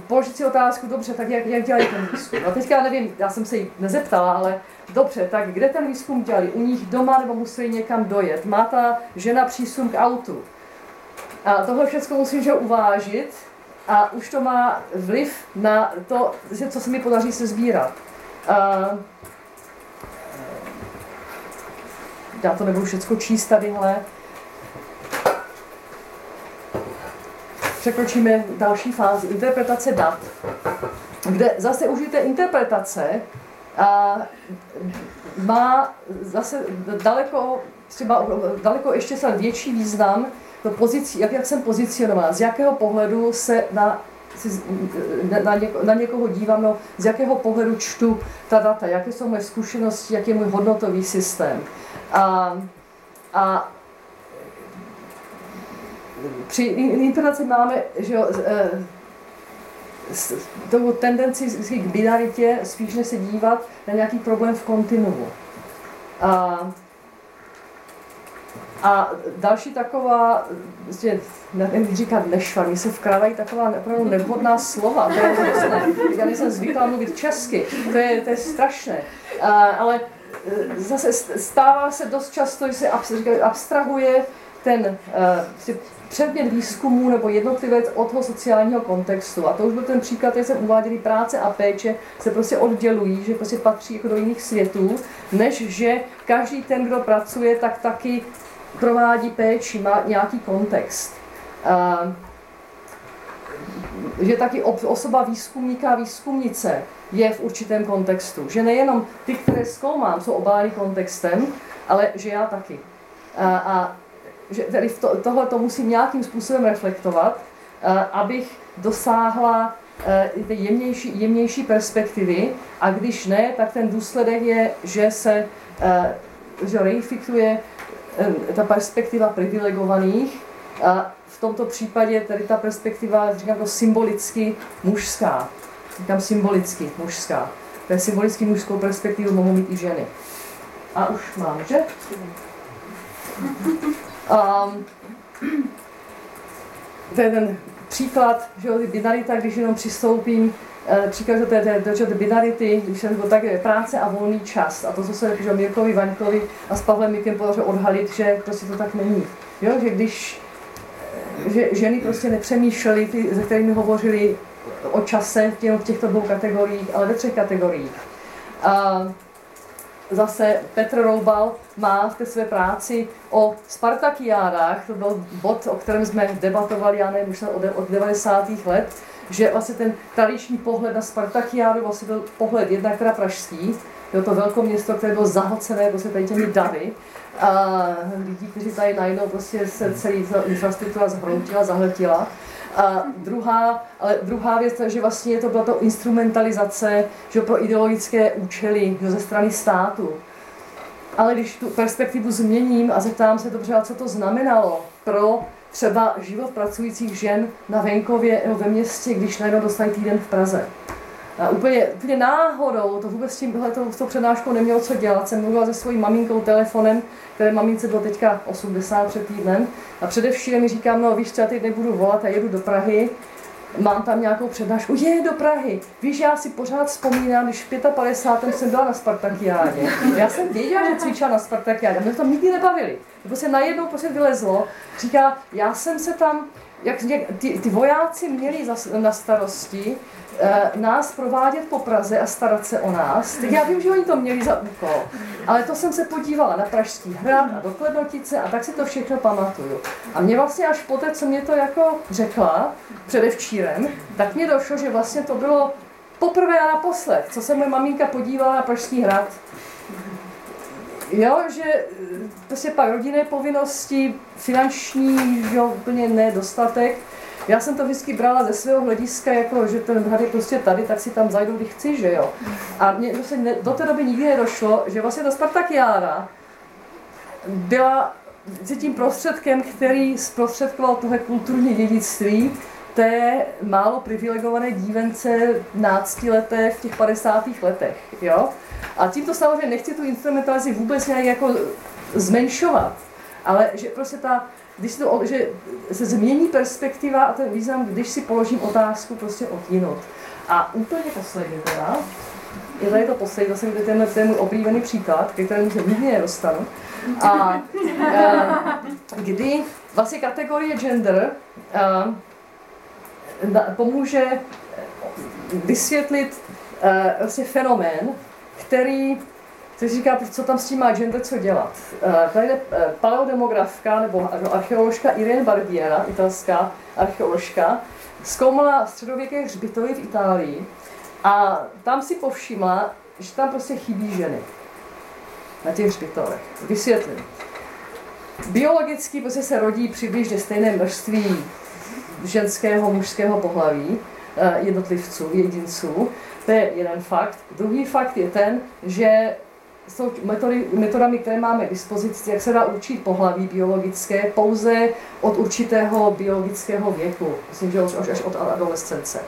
položit si otázku, dobře, tak jak, jak dělají ten výzkum? A teďka nevím, já jsem se jí nezeptala, ale dobře, tak kde ten výzkum dělali? U nich doma nebo museli někam dojet? Má ta žena přísun k autu? A tohle všechno musím že uvážit a už to má vliv na to, co se mi podaří se sbírat. A, já to nebudu všechno číst tadyhle. Překročíme další fázi, interpretace dat, kde zase užité interpretace a má zase daleko, třeba daleko ještě se větší význam pozici, jak, jak jsem pozicionován, z jakého pohledu se na, na, něko, na někoho dívám, no, z jakého pohledu čtu ta data, jaké jsou moje zkušenosti, jaký je můj hodnotový systém. A, a při intonaci máme že jo, e, tou tendenci k binaritě spíš než se dívat na nějaký problém v kontinuu. A, a další taková, vlastně, nevím říkat nešvar, mi se vkrádají taková opravdu nevhodná slova. To je, já nejsem zvyklá mluvit česky, to je, to je strašné. A, ale e, zase stává se dost často, že se abstrahuje ten uh, předmět výzkumu nebo jednotlivec od toho sociálního kontextu. A to už byl ten příklad, jak jsem uváděli, práce a péče se prostě oddělují, že prostě patří jako do jiných světů, než že každý ten, kdo pracuje, tak taky provádí péči, má nějaký kontext. A, že taky osoba výzkumníka a výzkumnice je v určitém kontextu. Že nejenom ty, které zkoumám, jsou obány kontextem, ale že já taky. A, a že tedy to, tohle to musím nějakým způsobem reflektovat, uh, abych dosáhla uh, ty jemnější, jemnější perspektivy a když ne, tak ten důsledek je, že se uh, že reifikuje ta perspektiva privilegovaných a v tomto případě tedy ta perspektiva, říkám to symbolicky mužská. Říkám symbolicky mužská. Je symbolicky mužskou perspektivu mohou mít i ženy. A už mám, že? Um, to je ten příklad, že jo, binarita, když jenom přistoupím, eh, příklad do té, do té binarity, když jsem byl tak práce a volný čas. A to, co se že Mirkovi, Vaňkovi a s Pavlem Mikem podařilo odhalit, že prostě to tak není. Jo, že když že ženy prostě nepřemýšlely, ty, se kterými hovořili o čase v těchto dvou kategoriích, ale ve třech kategoriích. A zase Petr Roubal má v té své práci o Spartakiádách, to byl bod, o kterém jsme debatovali, já nevím, už od, od 90. let, že vlastně ten tradiční pohled na Spartakiádu vlastně byl pohled jednak teda pražský, bylo to velké město, které bylo zahlcené prostě tady těmi davy, a lidí, kteří tady najednou prostě se celý infrastruktura zhroutila, zahltila. A druhá, ale druhá věc, že vlastně to byla to instrumentalizace že pro ideologické účely že ze strany státu. Ale když tu perspektivu změním a zeptám se dobře, co to znamenalo pro třeba život pracujících žen na venkově nebo ve městě, když najednou dostali týden v Praze. A úplně, úplně náhodou, to vůbec s, tím, to, s tou přednáškou nemělo co dělat. Jsem mluvila se svojí maminkou telefonem, které mamince bylo teďka 80 před týdnem. A především mi říkám, no víš co, já teď nebudu volat a jedu do Prahy, mám tam nějakou přednášku, je do Prahy. Víš, já si pořád vzpomínám, když v 55. jsem byla na Spartakiádě. Já jsem věděla, že cvičila na Spartakiádě, mě to nikdy nebavili. Nebo se najednou prostě vylezlo, říká, já jsem se tam, jak ty, ty vojáci měli na starosti Eh, nás provádět po Praze a starat se o nás. Tak já vím, že oni to měli za úkol, ale to jsem se podívala na Pražský hrad a do Klednotice a tak si to všechno pamatuju. A mě vlastně až poté, co mě to jako řekla předevčírem, tak mě došlo, že vlastně to bylo poprvé a naposled, co se moje maminka podívala na Pražský hrad. Jo, že eh, prostě pak rodinné povinnosti, finanční, jo, úplně nedostatek, já jsem to vždycky brala ze svého hlediska, jako, že ten hrad je prostě tady, tak si tam zajdu, když chci, že jo. A mě se ne, do té doby nikdy nedošlo, že vlastně ta Spartakiáda byla tím prostředkem, který zprostředkoval tohle kulturní dědictví té málo privilegované dívence náctileté v těch 50. letech. Jo? A tímto samozřejmě nechci tu instrumentalizaci vůbec nějak jako zmenšovat, ale že prostě ta když to, že se změní perspektiva a ten význam, když si položím otázku prostě odjinut. A úplně poslední teda, je tady to poslední, zase ten, ten můj oblíbený příklad, ke kterému se nikdy nedostanu. A, a kdy vlastně kategorie gender a, pomůže vysvětlit a, vlastně fenomén, který si říká, co tam s tím má gender co dělat. Eh, tady je eh, paleodemografka nebo archeoložka Irene Barbiera, italská archeoložka, zkoumala středověké hřbitovy v Itálii a tam si povšimla, že tam prostě chybí ženy na těch hřbitovech. Vysvětlím. Biologicky prostě se rodí přibližně stejné množství ženského, mužského pohlaví, eh, jednotlivců, jedinců. To je jeden fakt. Druhý fakt je ten, že jsou metody, metodami, které máme k dispozici, jak se dá určit pohlaví biologické pouze od určitého biologického věku. Myslím, že až, až od adolescence.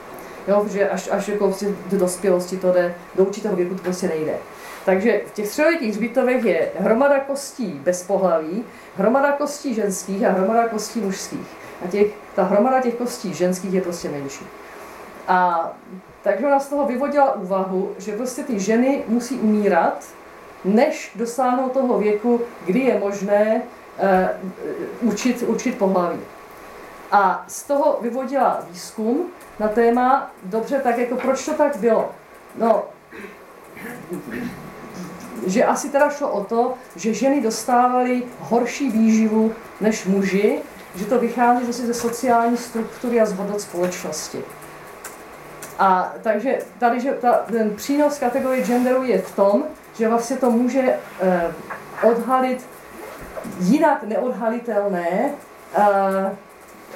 Jo, že až, až jako do dospělosti to jde, do určitého věku to prostě nejde. Takže v těch středověkých hřbitovech je hromada kostí bez pohlaví, hromada kostí ženských a hromada kostí mužských. A těch, ta hromada těch kostí ženských je prostě menší. A takže ona z toho vyvodila úvahu, že prostě ty ženy musí umírat, než dosáhnou toho věku, kdy je možné uh, učit, učit pohlaví. A z toho vyvodila výzkum na téma, dobře, tak jako proč to tak bylo? No, že asi teda šlo o to, že ženy dostávaly horší výživu než muži, že to vychází zase ze sociální struktury a z hodnot společnosti. A takže tady, že ta, ten přínos kategorie genderu je v tom, že vlastně to může eh, odhalit jinak neodhalitelné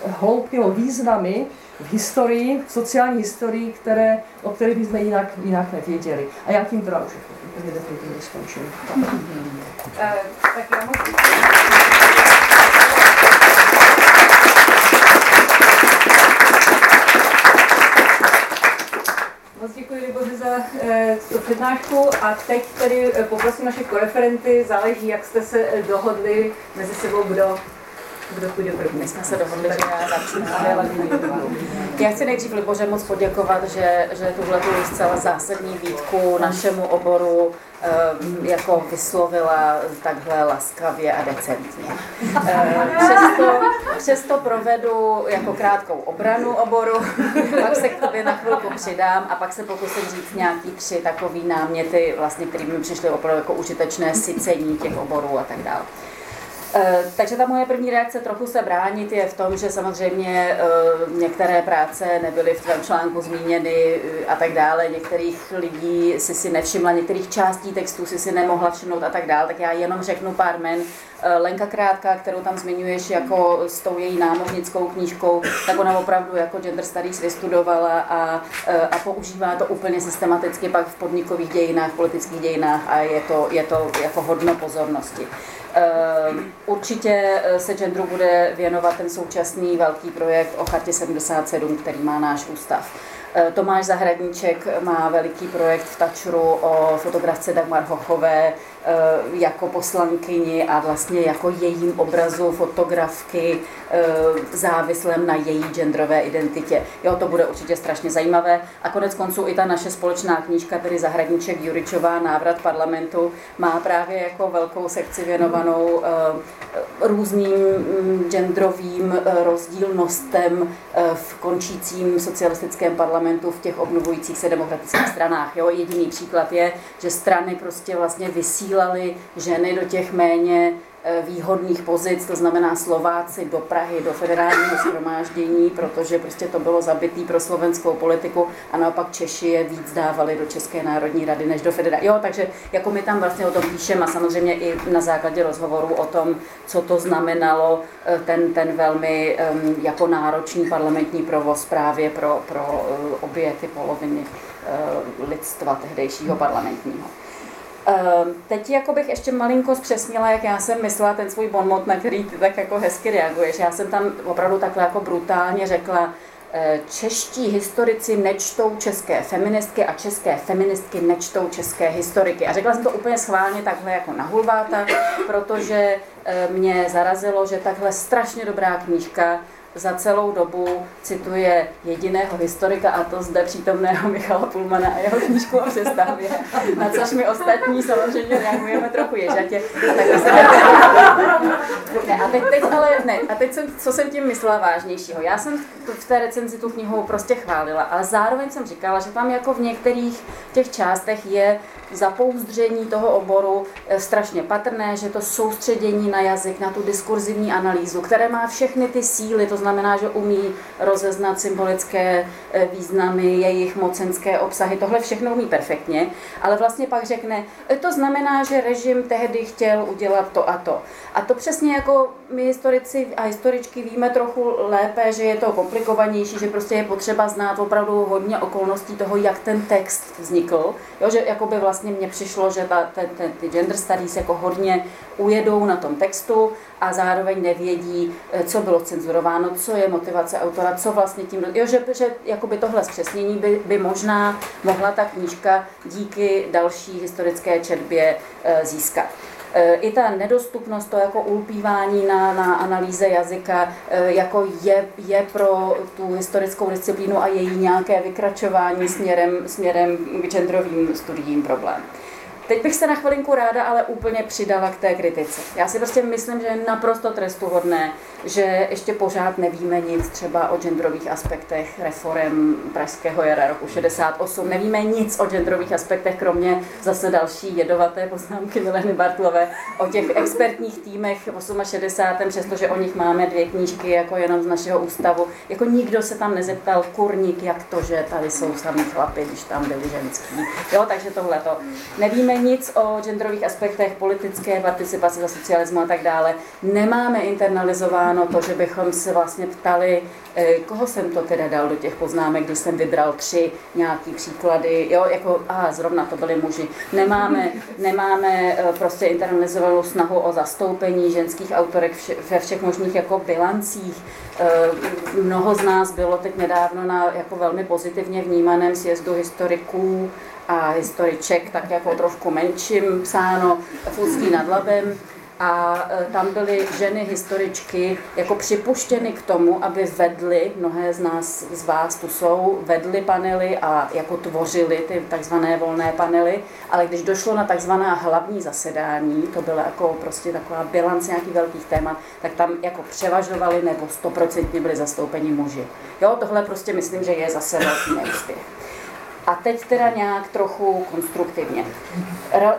hloubky nebo významy v historii, v sociální historii, které, o kterých bychom jinak, jinak nevěděli. A já tím teda už definitivně skončím. Eh, tak já děkuji Liboře za e, tu přednášku a teď tedy e, poprosím naše koreferenty, záleží, jak jste se e, dohodli mezi sebou, kdo kdo půjde první. My jsme se dohodli, že já začnu. Já chci nejdřív Liboře moc poděkovat, že, že tuhle tu zcela zásadní výtku našemu oboru um, jako vyslovila takhle laskavě a decentně. Um, přesto, přesto provedu jako krátkou obranu oboru, pak se k tobě na chvilku přidám a pak se pokusím říct nějaký tři takový náměty, vlastně, které mi přišly opravdu jako užitečné sycení těch oborů a tak dále. Eh, takže ta moje první reakce trochu se bránit je v tom, že samozřejmě eh, některé práce nebyly v tvém článku zmíněny eh, a tak dále. Některých lidí si si nevšimla, některých částí textů si si nemohla všimnout a tak dále. Tak já jenom řeknu pár men. Lenka Krátka, kterou tam zmiňuješ jako s tou její námořnickou knížkou, tak ona opravdu jako gender studies vystudovala a, a používá to úplně systematicky pak v podnikových dějinách, politických dějinách a je to, je to jako hodno pozornosti. Ehm, určitě eh, se genderu bude věnovat ten současný velký projekt o Chartě 77, který má náš ústav. Eh, Tomáš Zahradníček má veliký projekt v Tačru o fotografce Dagmar Hochové jako poslankyni a vlastně jako jejím obrazu fotografky eh, závislém na její genderové identitě. Jo, to bude určitě strašně zajímavé. A konec konců i ta naše společná knížka, tedy Zahradníček Juričová, návrat parlamentu, má právě jako velkou sekci věnovanou různým mm, genderovým rozdílnostem v končícím socialistickém parlamentu v těch obnovujících se demokratických stranách. Jo? Jediný příklad je, že strany prostě vlastně vysílaly ženy do těch méně Eh, výhodných pozic, to znamená Slováci do Prahy, do federálního shromáždění, protože prostě to bylo zabitý pro slovenskou politiku a naopak Češi je víc dávali do České národní rady než do federální. Jo, takže jako my tam vlastně o tom píšeme a samozřejmě i na základě rozhovoru o tom, co to znamenalo eh, ten, ten velmi jako náročný parlamentní provoz právě pro, pro uh, obě ty poloviny lidstva tehdejšího parlamentního. Ehm, teď jako bych ještě malinko zpřesnila, jak já jsem myslela ten svůj bonmot, na který ty tak jako hezky reaguješ. Já jsem tam opravdu takhle jako brutálně řekla, eh, čeští historici nečtou české feministky a české feministky nečtou české historiky. A řekla jsem to úplně schválně takhle jako na hulváta, protože eh, mě zarazilo, že takhle strašně dobrá knížka za celou dobu cituje jediného historika, a to zde přítomného Michala Pulmana a jeho knížku o přestavě, na což my ostatní samozřejmě reagujeme trochu ježatě. ne, a teď, teď ale ne, a teď jsem, co jsem tím myslela vážnějšího. Já jsem v té recenzi tu knihu prostě chválila, ale zároveň jsem říkala, že tam jako v některých těch částech je zapouzdření toho oboru eh, strašně patrné, že to soustředění na jazyk, na tu diskurzivní analýzu, které má všechny ty síly, to znamená, že umí rozeznat symbolické eh, významy, jejich mocenské obsahy, tohle všechno umí perfektně, ale vlastně pak řekne, eh, to znamená, že režim tehdy chtěl udělat to a to. A to přesně jako my historici a historičky víme trochu lépe, že je to komplikovanější, že prostě je potřeba znát opravdu hodně okolností toho, jak ten text vznikl. Jo, že jako by vlastně mně přišlo, že ta, ten, ten, ty gender studies jako hodně ujedou na tom textu a zároveň nevědí, eh, co bylo cenzurováno, co je motivace autora, co vlastně tím... Jo, že, že jakoby tohle zpřesnění by, by možná mohla ta knížka díky další historické četbě eh, získat. Eh, I ta nedostupnost, to jako ulpívání na, na analýze jazyka, jako je, je pro tu historickou disciplínu a její nějaké vykračování směrem, směrem k genderovým studiím problém. Teď bych se na chvilinku ráda ale úplně přidala k té kritice. Já si prostě myslím, že je naprosto trestuhodné, že ještě pořád nevíme nic třeba o genderových aspektech reform Pražského jara roku 68. Nevíme nic o genderových aspektech, kromě zase další jedovaté poznámky Mileny Bartlové o těch expertních týmech v 68. přestože o nich máme dvě knížky jako jenom z našeho ústavu. Jako nikdo se tam nezeptal, kurník, jak to, že tady jsou samý chlapy, když tam byli ženský. Jo, takže tohle to. Nevíme nic o genderových aspektech politické participace za socialismu a tak dále. Nemáme internalizováno to, že bychom se vlastně ptali, eh, koho jsem to teda dal do těch poznámek, když jsem vybral tři nějaký příklady, jo, jako, a zrovna to byli muži. Nemáme, nemáme eh, prostě internalizovanou snahu o zastoupení ženských autorek ve všech možných jako bilancích. Eh, mnoho z nás bylo teď nedávno na jako velmi pozitivně vnímaném sjezdu historiků a historiček, tak jako trošku menším psáno v Ústí nad Labem a e, tam byly ženy historičky jako připuštěny k tomu, aby vedly, mnohé z nás, z vás tu jsou, vedly panely a jako tvořily ty takzvané volné panely, ale když došlo na takzvaná hlavní zasedání, to byla jako prostě taková bilance nějakých velkých témat, tak tam jako převažovali nebo stoprocentně byli zastoupeni muži. Jo, tohle prostě myslím, že je zase velký neúspěch. A teď teda nějak trochu konstruktivně.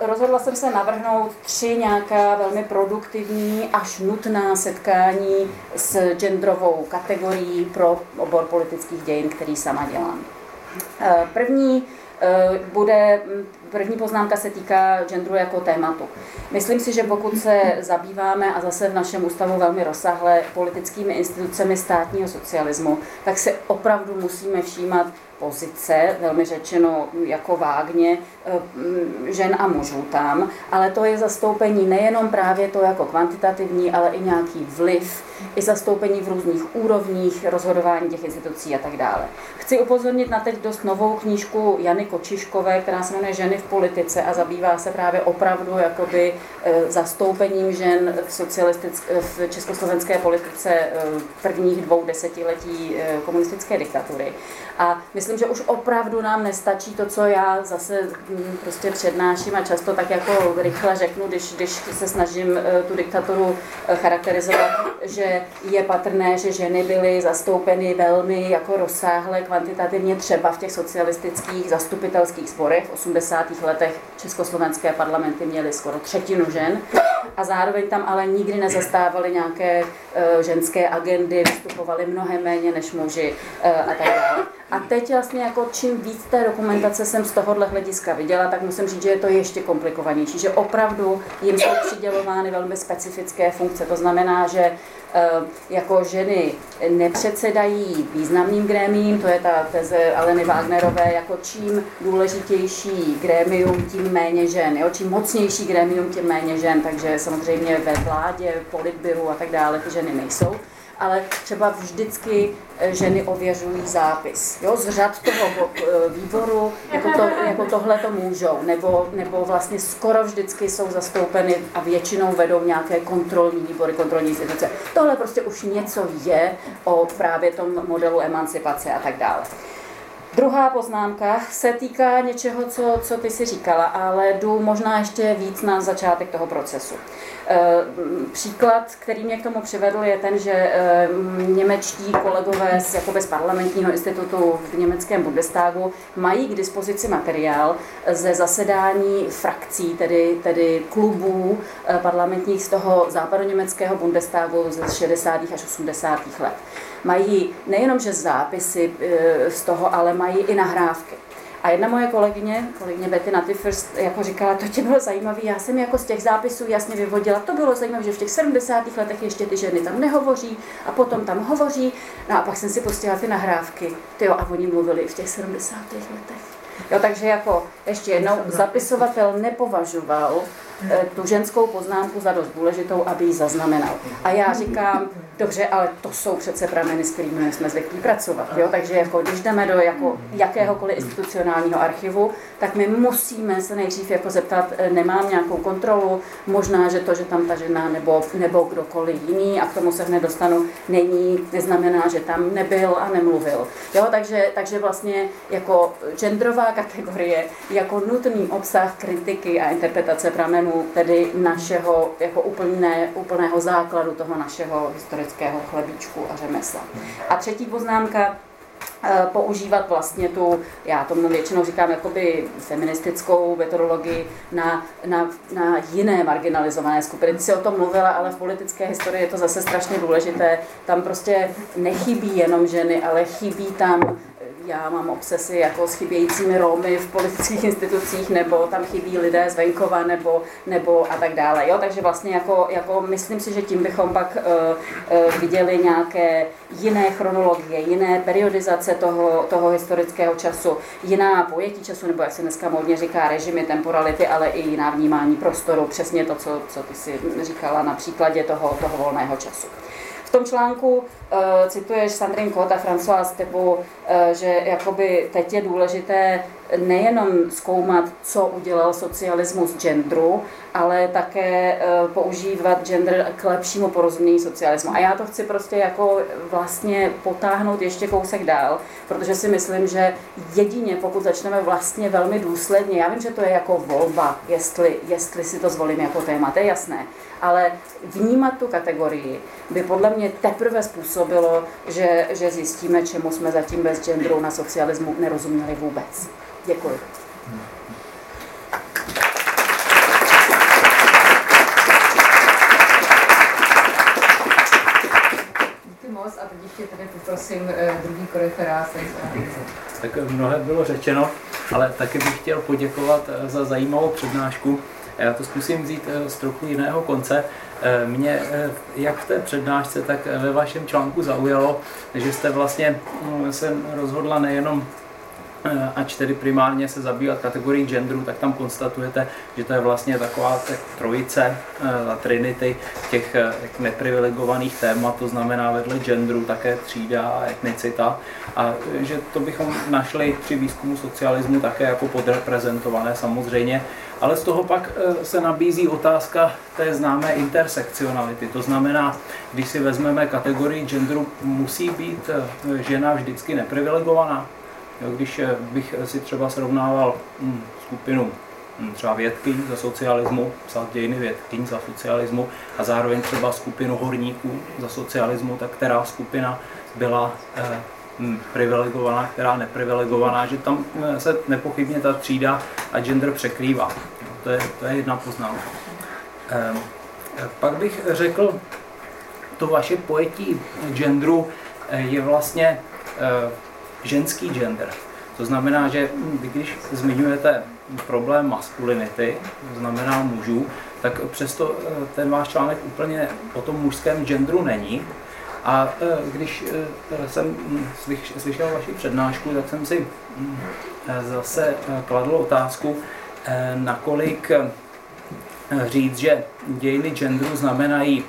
Rozhodla jsem se navrhnout tři nějaká velmi produktivní až nutná setkání s genderovou kategorií pro obor politických dějin, který sama dělám. Eh, první eh, bude, první poznámka se týká genderu jako tématu. Myslím si, že pokud se zabýváme, a zase v našem ústavu velmi rozsahle, politickými institucemi státního socialismu, tak se opravdu musíme všímat pozice, velmi řečeno jako vágně, žen a mužů tam, ale to je zastoupení nejenom právě to jako kvantitativní, ale i nějaký vliv, i zastoupení v různých úrovních rozhodování těch institucí a tak dále. Chci upozornit na teď dost novou knížku Jany Kočiškové, která se jmenuje Ženy v politice a zabývá se právě opravdu jakoby eh, zastoupením žen v, v československé politice eh, prvních dvou desetiletí komunistické diktatury. A myslím, že už opravdu nám nestačí to, co já zase prostě přednáším a často tak jako rychle řeknu, když, když se snažím eh, tu diktaturu eh, charakterizovat, že je patrné, že ženy byly zastoupeny velmi jako rozsáhle kvantitativně třeba v těch socialistických zastupitelských sborech. V 80. letech československé parlamenty měly skoro třetinu žen a zároveň tam ale nikdy nezastávaly nějaké uh, ženské agendy, vystupovaly mnohem méně než muži uh, a tak dále. A teď vlastně jako čím víc té dokumentace jsem z tohohle hlediska viděla, tak musím říct, že je to ještě komplikovanější, že opravdu jim jsou přidělovány velmi specifické funkce. To znamená, že eh, jako ženy nepředsedají významným grémím, to je ta teze Aleny Wagnerové, jako čím důležitější grémium, tím méně žen, jo? čím mocnější grémium, tím méně žen, takže samozřejmě ve vládě, politbyru a tak dále ty ženy nejsou ale třeba vždycky eh, ženy ověřují zápis. Jo, z řad toho eh, výboru, jako, to, jako tohle to můžou, nebo, nebo vlastně skoro vždycky jsou zastoupeny a většinou vedou nějaké kontrolní výbory, kontrolní instituce. Tohle prostě už něco je o právě tom modelu emancipace a tak dále. Druhá poznámka se týká něčeho, co, co ty si říkala, ale jdu možná ještě víc na začátek toho procesu. Eh, příklad, který mě k tomu přivedl, je ten, že eh, němečtí kolegové z, jakoby z parlamentního institutu v německém Bundestagu mají k dispozici materiál ze zasedání frakcí, tedy, tedy klubů eh, parlamentních z toho západoněmeckého Bundestagu ze 60. až 80. let. Mají nejenom, že zápisy z toho, ale mají i nahrávky. A jedna moje kolegyně, kolegyně Betty Natifirst, jako říkala, to tě bylo zajímavé, já jsem jako z těch zápisů jasně vyvodila, to bylo zajímavé, že v těch 70. letech ještě ty ženy tam nehovoří a potom tam hovoří. No a pak jsem si pustila ty nahrávky, ty jo, a oni mluvili v těch 70. letech. Jo, takže jako ještě jednou, zapisovatel nepovažoval Eh, tu ženskou poznámku za dost důležitou, aby ji zaznamenal. A já říkám, dobře, ale to jsou přece prameny, s kterými jsme zvyklí pracovat. Jo? Takže jako, když jdeme do jako jakéhokoliv institucionálního archivu, tak my musíme se nejdřív jako zeptat, eh, nemám nějakou kontrolu, možná, že to, že tam ta žena nebo, nebo kdokoliv jiný, a k tomu se hned dostanu, není, neznamená, že tam nebyl a nemluvil. Jo? Takže, takže vlastně jako genderová kategorie, jako nutný obsah kritiky a interpretace pramenů systému, tedy našeho jako úplné, úplného základu toho našeho historického chlebíčku a řemesla. A třetí poznámka, eh, používat vlastně tu, já tomu většinou říkám, jakoby feministickou metodologii na, na, na jiné marginalizované skupiny. Ty jsi o tom mluvila, ale v politické historii je to zase strašně důležité. Tam prostě nechybí jenom ženy, ale chybí tam já mám obsesy jako s chybějícími Romy v politických institucích, nebo tam chybí lidé z venkova, nebo, nebo a tak dále. Jo? Takže vlastně jako, jako myslím si, že tím bychom pak uh, uh, viděli nějaké jiné chronologie, jiné periodizace toho, toho historického času, jiná pojetí času, nebo jak se dneska modně říká, režimy, temporality, ale i jiná vnímání prostoru, přesně to, co, co ty si říkala na příkladě toho, toho volného času. V tom článku uh, cituješ Sandrine Kota, François Stepu, uh, že jakoby teď je důležité nejenom zkoumat, co udělal socialismus genderu, ale také uh, používat gender k lepšímu porozumění socialismu. A já to chci prostě jako vlastně potáhnout ještě kousek dál, protože si myslím, že jedině pokud začneme vlastně velmi důsledně, já vím, že to je jako volba, jestli, jestli si to zvolím jako téma, to je jasné, ale vnímat tu kategorii by podle mě teprve způsobilo, že, že zjistíme, čemu jsme zatím bez genderu na socialismu nerozuměli vůbec. Děkuji. Díky moc a teď ještě tady poprosím eh, druhý koreferát. Tak mnohé bylo řečeno, ale taky bych chtěl poděkovat eh, za zajímavou přednášku. Já to zkusím vzít eh, z trochu jiného konce. Mě jak v té přednášce, tak ve vašem článku zaujalo, že jste vlastně mm, se rozhodla nejenom ač tedy primárně se zabývat kategorií genderu, tak tam konstatujete, že to je vlastně taková tak trojice, ta trinity těch neprivilegovaných témat, to znamená vedle genderu také třída a etnicita a že to bychom našli při výzkumu socialismu také jako podreprezentované samozřejmě, ale z toho pak se nabízí otázka té známé intersekcionality. To znamená, když si vezmeme kategorii genderu, musí být žena vždycky neprivilegovaná. Když bych si třeba srovnával hm, skupinu hm, třeba vědkyň za socialismu, psal dějiny vědkyň za socialismu a zároveň třeba skupinu horníků za socialismu, tak která skupina byla eh, hm, privilegovaná, která neprivilegovaná, že tam se nepochybně ta třída a gender překrývá. To je, to je jedna poznámka. Eh, pak bych řekl, to vaše pojetí genderu je vlastně eh, ženský gender. To znamená, že když zmiňujete problém maskulinity, to znamená mužů, tak přesto ten váš článek úplně o tom mužském genderu není. A když jsem slyšel vaši přednášku, tak jsem si zase kladl otázku, nakolik říct, že dějiny genderu znamenají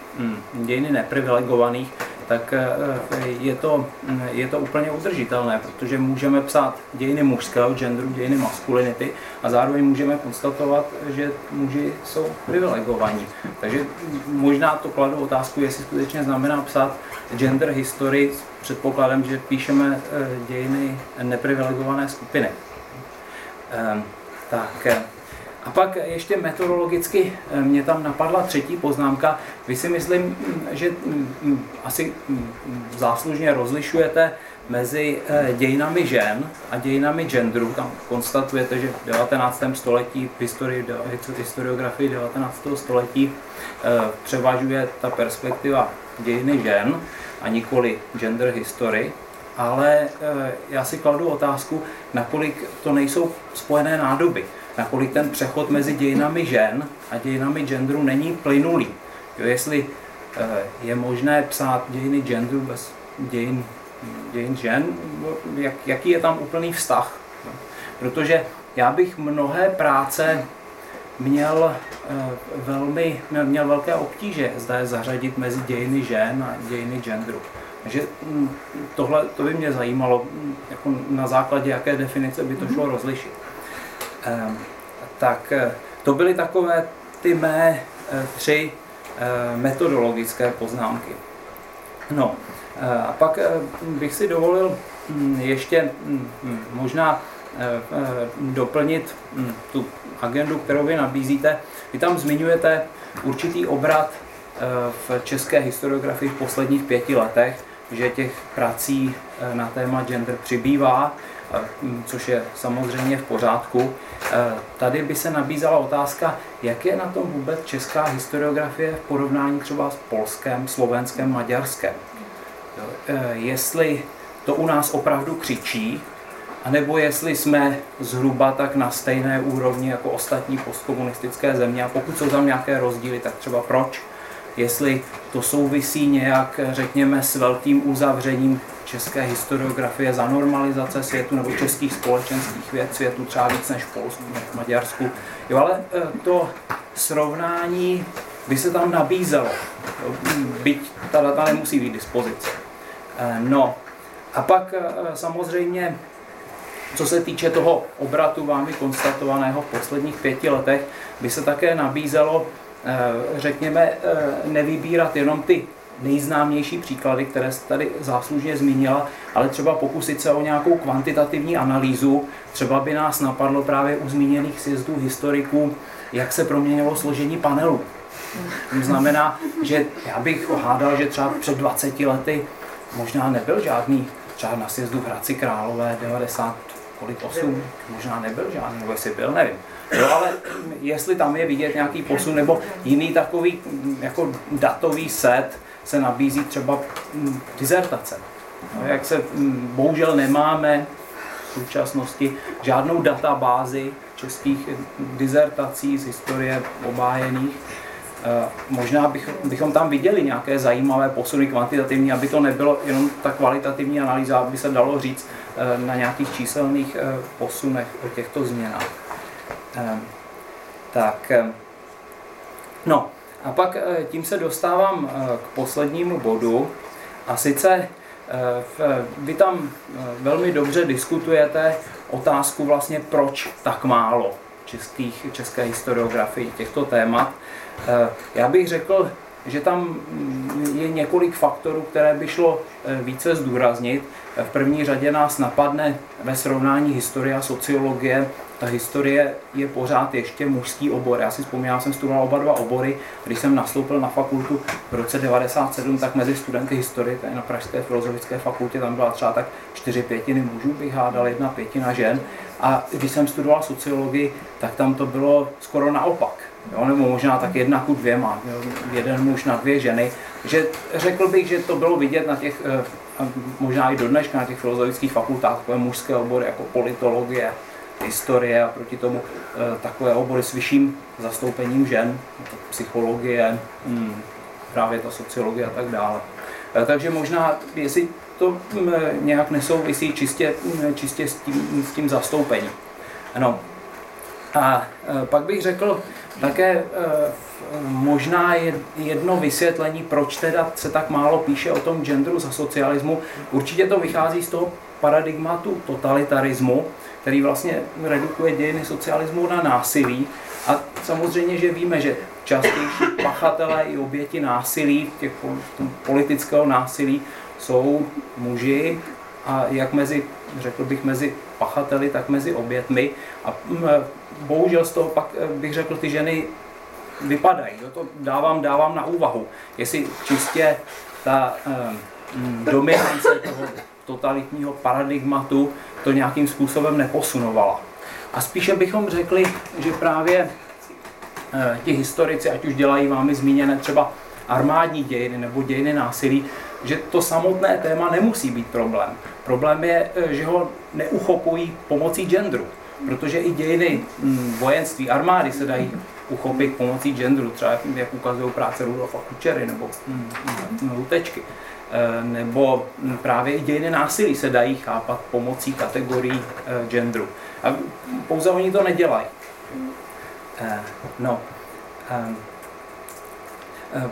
dějiny neprivilegovaných, tak eh, je to, mm, je to úplně udržitelné, protože můžeme psát dějiny mužského genderu, dějiny maskulinity a zároveň můžeme konstatovat, že muži jsou privilegovaní. Takže možná to kladu otázku, jestli skutečně znamená psát gender history s předpokladem, že píšeme eh, dějiny neprivilegované skupiny. Ehm, tak eh, a pak ještě metodologicky eh, mě tam napadla třetí poznámka. Vy si myslím, mm, že mm, mm, asi záslužně rozlišujete mezi eh, dějinami žen a dějinami genderu. Tam konstatujete, že v 19. století v historii, historiografii 19. století eh, převažuje ta perspektiva dějiny žen a nikoli gender history. Ale já si kladu otázku, nakolik to nejsou spojené nádoby nakolik ten přechod mezi dějinami žen a dějinami genderu není plynulý. Jo, jestli eh, je možné psát dějiny genderu bez dějin, dějin žen, jak, jaký je tam úplný vztah. Jo. Protože já bych mnohé práce měl eh, velmi, měl velké obtíže zda je zařadit mezi dějiny žen a dějiny genderu. Takže hm, tohle to by mě zajímalo, hm, jako na základě jaké definice by to šlo rozlišit. Tak eh, to byly takové ty mé eh, tři eh, metodologické poznámky. No a pak bych si dovolil hm, ještě hm, hm, možná doplnit tu agendu, kterou vy nabízíte. Vy tam zmiňujete určitý obrat v české historiografii v posledních pěti letech, že těch prací na téma gender přibývá což je samozřejmě v pořádku. Tady by se nabízela otázka, jak je na tom vůbec česká historiografie v porovnání třeba s polském, slovenském, maďarském. E, jestli to u nás opravdu křičí, anebo jestli jsme zhruba tak na stejné úrovni jako ostatní postkomunistické země a pokud jsou tam nějaké rozdíly, tak třeba proč? Jestli to souvisí nějak, řekněme, s velkým uzavřením české historiografie za normalizace světu nebo českých společenských věd světu, třeba víc než v Polsku, než v Maďarsku. Jo, ale eh, to srovnání by se tam nabízelo, byť ta data nemusí být dispozice. Eh, no, a pak eh, samozřejmě, co se týče toho obratu vámi konstatovaného v posledních pěti letech, by se také nabízelo, řekněme, nevybírat jenom ty nejznámější příklady, které jste tady záslužně zmínila, ale třeba pokusit se o nějakou kvantitativní analýzu. Třeba by nás napadlo právě u zmíněných sjezdů historiků, jak se proměnilo složení panelu. To znamená, že já bych ohádal, že třeba před 20 lety možná nebyl žádný, třeba na sjezdu v Hradci Králové 90, kolik 8, možná nebyl žádný, nebo jestli byl, nevím. Jo, ale jestli tam je vidět nějaký posun nebo jiný takový jako datový set, se nabízí třeba mm, dizertace. No, jak se mm, bohužel nemáme v současnosti žádnou databázi českých dizertací z historie obájených. Eh, možná bychom, bychom tam viděli nějaké zajímavé posuny kvantitativní, aby to nebylo jenom ta kvalitativní analýza, aby se dalo říct eh, na nějakých číselných eh, posunech o těchto změnách. Tak, no, a pak eh, tím se dostávám eh, k poslednímu bodu. A sice eh, vy tam velmi dobře diskutujete otázku vlastně, proč tak málo českých, české historiografii těchto témat. Já bych řekl, že tam mm, je několik faktorů, které by šlo více zdůraznit. V první řadě nás napadne ve srovnání historie a sociologie ta historie je pořád ještě mužský obor. Já si vzpomínám, jsem studoval oba dva obory. Když jsem nastoupil na fakultu v roce 97, tak mezi studenty historie, tady na Pražské filozofické fakultě, tam byla třeba tak čtyři pětiny mužů, bych hádal, jedna pětina žen. A když jsem studoval sociologii, tak tam to bylo skoro naopak. Jo, nebo možná tak jedna ku dvěma, jo, jeden muž na dvě ženy. Že řekl bych, že to bylo vidět na těch, eh, možná i do dneška na těch filozofických fakultách, takové mužské obory jako politologie, historie a proti tomu eh, takové obory s vyšším zastoupením žen, psychologie, hmm, právě ta sociologie a tak dále. Eh, takže možná, jestli to hm, nějak nesouvisí čistě, hm, čistě s, tím, s tím zastoupením. No. A eh, pak bych řekl také možná jedno vysvětlení, proč teda se tak málo píše o tom genderu za socialismu. Určitě to vychází z toho paradigmatu totalitarismu, který vlastně redukuje dějiny socialismu na násilí. A samozřejmě, že víme, že častější pachatelé i oběti násilí, těch politického násilí, jsou muži a jak mezi, řekl bych, mezi pachateli, tak mezi obětmi. A mm, bohužel z toho pak eh, bych řekl, ty ženy vypadají. Jo, to dávám, dávám na úvahu. Jestli čistě ta um, dominance toho totalitního paradigmatu to nějakým způsobem neposunovala. A spíše bychom řekli, že právě eh, ti historici, ať už dělají vámi zmíněné třeba armádní dějiny nebo dějiny násilí, že to samotné téma nemusí být problém. Problém je, eh, že ho neuchopují pomocí genderu, protože i dějiny hm, vojenství, armády se dají uchopit pomocí genderu, třeba jak ukazují práce Rudolfa Kučery nebo hm, hm, Lutečky. Eh, nebo právě i dějiny násilí se dají chápat pomocí kategorií eh, genderu. A pouze oni to nedělají. Eh, no.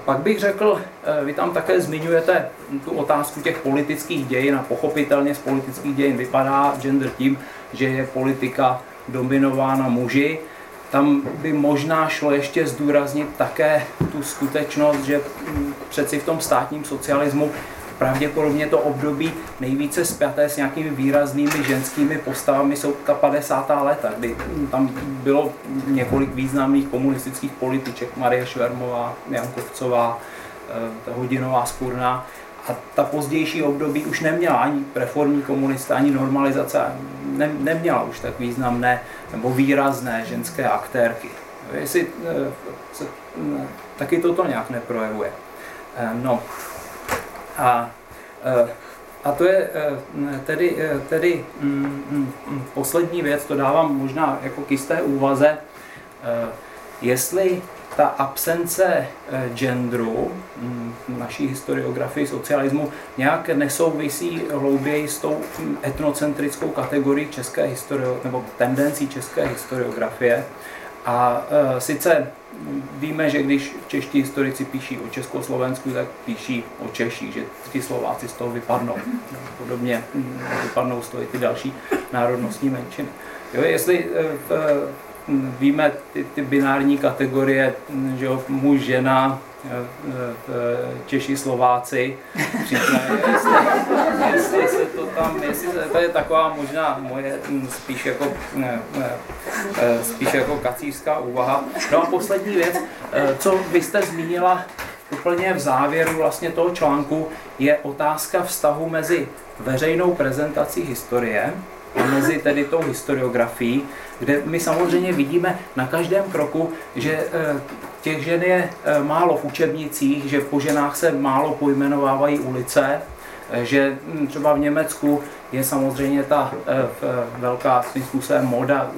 Pak bych řekl, vy tam také zmiňujete tu otázku těch politických dějin a pochopitelně z politických dějin vypadá gender tím, že je politika dominována muži. Tam by možná šlo ještě zdůraznit také tu skutečnost, že přeci v tom státním socialismu pravděpodobně to období nejvíce spjaté s nějakými výraznými ženskými postavami jsou ta 50. léta, kdy tam bylo několik významných komunistických političek, Marie Švermová, Jankovcová, eh, Hodinová, Skurná, a ta pozdější období už neměla ani reformní komunista, ani normalizace, ne, neměla už tak významné nebo výrazné ženské aktérky. Jestli eh, se eh, taky toto nějak neprojevuje. No a a to je eh, tedy, eh, tedy mm, mm, mm, poslední věc, to dávám možná jako k jisté úvaze, eh, jestli ta absence genderu v naší historiografii socialismu nějak nesouvisí hlouběji s tou etnocentrickou kategorií české historie, nebo tendencí české historiografie. A e, sice víme, že když čeští historici píší o Československu, tak píší o Češích, že ti Slováci z toho vypadnou. Podobně mm, vypadnou z toho i ty další národnostní menšiny. Jo, jestli e, víme ty, ty binární kategorie, že jo, muž, žena, Češi, Slováci, jestli, jestli se to tam, jestli to je taková možná moje spíš jako, spíš jako kacířská úvaha. No a poslední věc, co byste zmínila úplně v závěru vlastně toho článku, je otázka vztahu mezi veřejnou prezentací historie a mezi tedy tou historiografií, kde my samozřejmě vidíme na každém kroku, že eh, těch žen je eh, málo v učebnicích, že po ženách se málo pojmenovávají ulice, eh, že hm, třeba v Německu je samozřejmě ta velká svým způsobem moda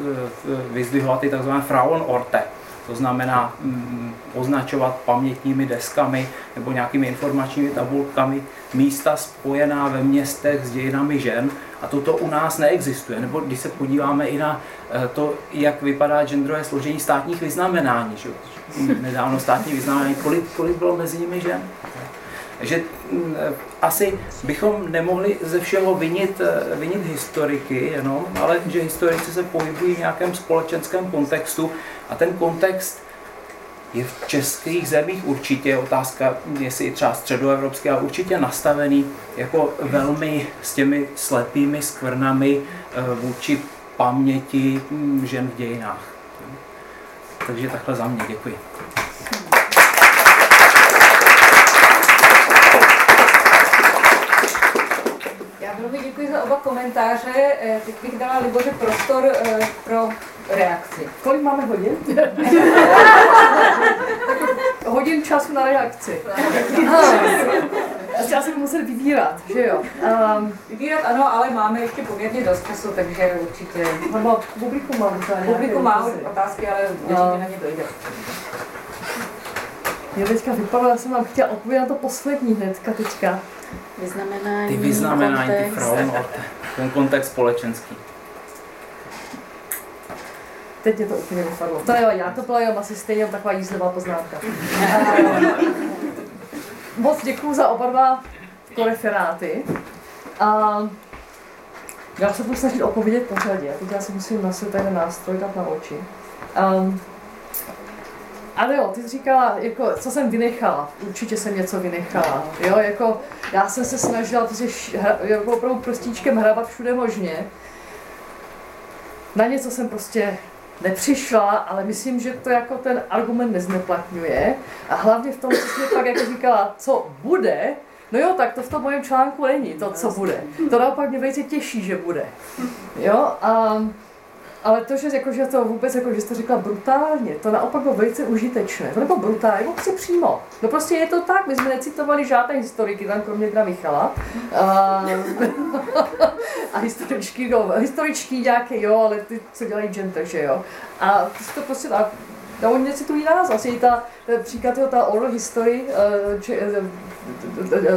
vyzdvihovat ty tzv. Frauenorte, to znamená mm, označovat pamětními deskami nebo nějakými informačními tabulkami místa spojená ve městech s dějinami žen a toto u nás neexistuje. Nebo když se podíváme i na eh, to, jak vypadá genderové složení státních vyznamenání, že? nedávno státní vyznamenání, kolik, kolik bylo mezi nimi žen? že mm, asi bychom nemohli ze všeho vinit, eh, vinit historiky jenom, ale že historici se pohybují v nějakém společenském kontextu a ten kontext je v českých zemích určitě, otázka, jestli třeba středoevropský, ale určitě nastavený jako velmi s těmi slepými skvrnami eh, vůči paměti hm, žen v dějinách. Takže takhle za mě, děkuji. děkuji za oba komentáře. Eh, teď bych dala Liboře prostor eh, pro reakci. Kolik máme hodin? hodin času na reakci. Já si muset vybírat, že jo? Um, vybírat ano, ale máme ještě poměrně dost času, takže určitě... Nebo publiku mám Publiku má otázky, ale věřím, no. na ně dojde. Já teďka vypadala, jsem vám chtěla odpovědět na to poslední hnedka teďka. Vyznamenání, ty vyznamenání, ty Frauenorte, ten kontext společenský. Teď je to úplně vypadlo. To jo, já to jenom asi stejně taková jízlivá poznámka. Moc děkuji za oba dva koreferáty. A já se budu snažit odpovědět pořadě. Teď já si musím na ten nástroj dát na oči. Um, ale jo, ty jsi říkala, jako, co jsem vynechala. Určitě jsem něco vynechala. Jo, jako, já jsem se snažila prostě jako opravdu prstíčkem hrabat všude možně. Na něco jsem prostě nepřišla, ale myslím, že to jako ten argument nezneplatňuje. A hlavně v tom, co jsi pak jako říkala, co bude, No jo, tak to v tom mojem článku není, to, co bude. To naopak mě velice těší, že bude. Jo, a ale to, že, jako, že to vůbec, jako, že jste řekla brutálně, to naopak bylo velice užitečné. To nebylo brutálně, bylo prostě přímo. No prostě je to tak, my jsme necitovali žádné historiky, tam kromě Gra Michala. A, a historičky, no, historičky nějaké, jo, ale ty, co dělají gender, že jo. A ty to prostě tak, No, oni necitují nás, asi ta, příklad je ta oral history, uh, že,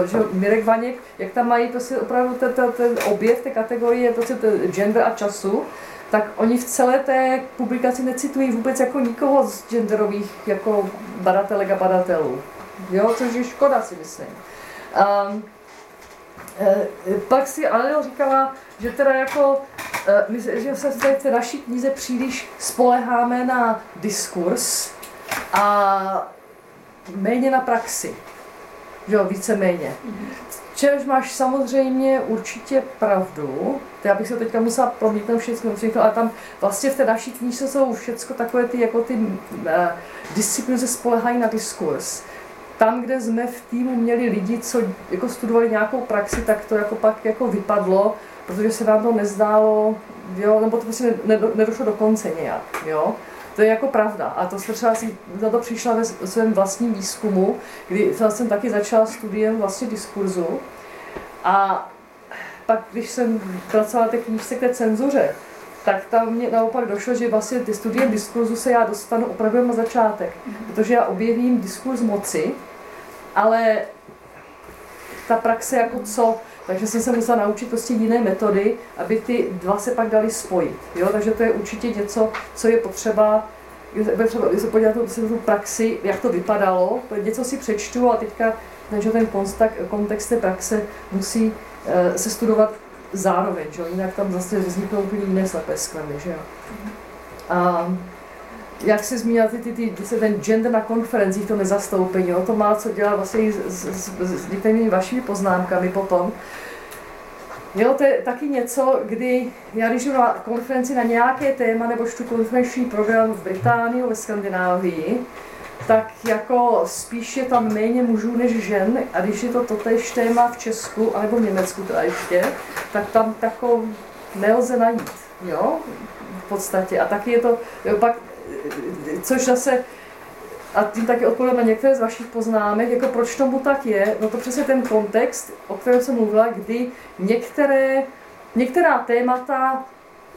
že Mirek Vaněk, jak tam mají prostě opravdu ten, ten, ten objev té kategorie, prostě gender a času, tak oni v celé té publikaci necitují vůbec jako nikoho z genderových jako badatelek a badatelů. Jo, což je škoda, si myslím. Um, e, pak si Aleo říkala, že teda jako, e, my, že se v té naší knize příliš spoleháme na diskurs a méně na praxi. Jo, víceméně. Čehož máš samozřejmě určitě pravdu, to já bych se teďka musela promítnout všechno, všechno, ale tam vlastně v té naší knížce jsou všechno takové ty, jako ty uh, disciplíny se spolehají na diskurs. Tam, kde jsme v týmu měli lidi, co jako studovali nějakou praxi, tak to jako pak jako vypadlo, protože se nám to nezdálo, jo, nebo to prostě nedošlo do konce nějak, jo. To je jako pravda. A to jsem třeba si za to přišla ve svém vlastním výzkumu, kdy jsem taky začala studiem vlastně diskurzu. A pak, když jsem pracovala té knížce k té cenzuře, tak tam mě naopak došlo, že vlastně ty studie diskurzu se já dostanu opravdu na začátek, protože já objevím diskurs moci, ale ta praxe jako co, takže jsem se musela naučit prostě jiné metody, aby ty dva se pak dali spojit. Jo? Takže to je určitě něco, co je potřeba je třeba se podívat na tu praxi, jak to vypadalo, něco si přečtu a teďka takže ten kontext té praxe musí uh, se studovat zároveň, že? jinak tam zase vzniknou úplně jiné slepé sklemy. Že? A jak se zmínila ty, ty, ty, ty, ten gender na konferencích, to nezastoupení, jo? to má co dělat vlastně s, s, s, některými vašimi poznámkami potom. Jo, to je taky něco, kdy já když na konferenci na nějaké téma nebo čtu konferenční program v Británii, ve Skandinávii, tak jako spíš je tam méně mužů než žen a když je to totéž téma v Česku, anebo v Německu teda ještě, tak tam tako nelze najít, jo, v podstatě. A taky je to, jo, pak, což zase, a tím taky odpovím na některé z vašich poznámek, jako proč tomu tak je, no to přesně ten kontext, o kterém jsem mluvila, kdy některé, některá témata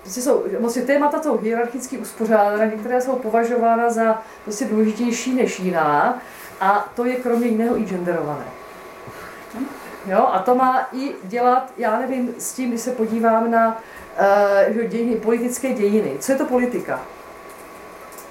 prostě jsou, vlastně témata jsou hierarchicky uspořádána, některé jsou považována za prostě důležitější než jiná a to je kromě jiného i genderované. Jo, a to má i dělat, já nevím, s tím, když se podívám na uh, dějiny, politické dějiny. Co je to politika?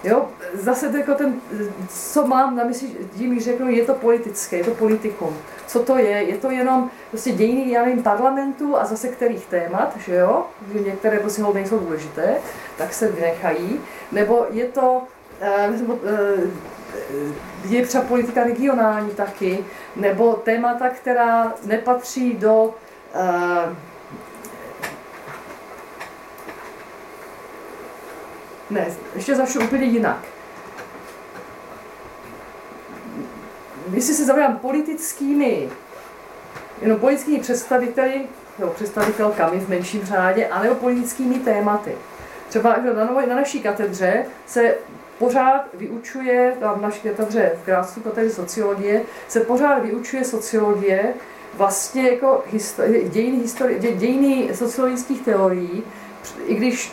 Jo, zase jako ten, co mám na mysli, tím řeknu, je to politické, je to politikum. Co to je? Je to jenom prostě dějiny, já nevím, parlamentu a zase kterých témat, že jo? Že některé prostě nejsou důležité, tak se vynechají. Nebo je to, uh, je třeba politika regionální taky, nebo témata, která nepatří do Ne, ještě začnu úplně jinak. Jestli se zabývám politickými, jenom politickými představiteli, nebo představitelkami v menším řádě, anebo politickými tématy. Třeba na, na naší katedře se pořád vyučuje, v naší katedře v Grácu katedře sociologie, se pořád vyučuje sociologie, vlastně jako histori- dějiny, histori- dějiny sociologických teorií, i když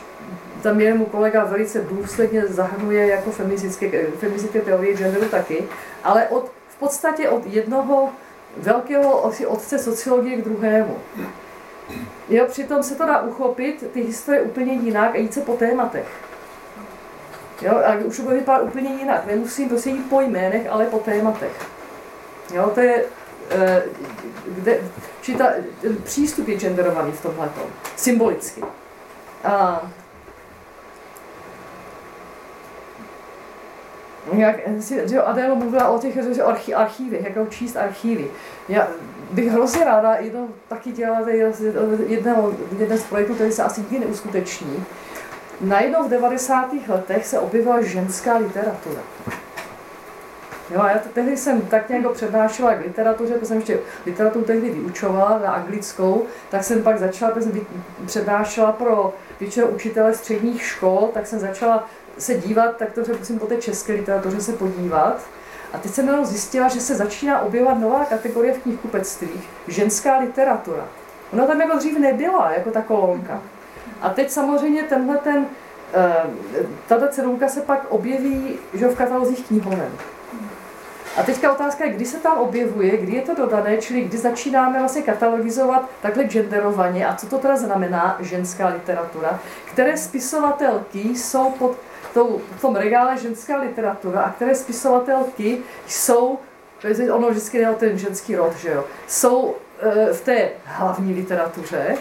tam je mu kolega velice důsledně zahrnuje jako feministické, feministické teorie genderu taky, ale od, v podstatě od jednoho velkého otce sociologie k druhému. Jo, přitom se to dá uchopit, ty historie úplně jinak a jít se po tématech. Jo, a už to bude vypadat úplně jinak. Nemusím prostě jít po jménech, ale po tématech. Jo, to je, eh, kde, či ta, přístup je genderovaný v tomhle symbolicky. A jak si, že Adélo mluvila o těch že archi, archívech, jak číst archívy. Já bych hrozně ráda jednou taky dělala jedného, jeden z projektů, který se asi nikdy neuskuteční. Najednou v 90. letech se objevila ženská literatura. Jo, a já tehdy jsem tak nějak přednášela k literatuře, protože jsem ještě literaturu tehdy vyučovala na anglickou, tak jsem pak začala, protože jsem přednášela pro většinou učitele středních škol, tak jsem začala se dívat, tak to musím po té české literatuře se podívat. A teď jsem jenom zjistila, že se začíná objevovat nová kategorie v knihkupectvích, ženská literatura. Ona tam jako dřív nebyla, jako ta kolonka. A teď samozřejmě tenhle ten, eh, tato cedulka se pak objeví že v katalozích knihoven. A teďka otázka je, kdy se tam objevuje, kdy je to dodané, čili kdy začínáme vlastně katalogizovat takhle genderovaně a co to teda znamená ženská literatura, které spisovatelky jsou pod tou, v tom regále ženská literatura a které spisovatelky jsou, ono vždycky jde o ten ženský rod, že jo, jsou e, v té hlavní literatuře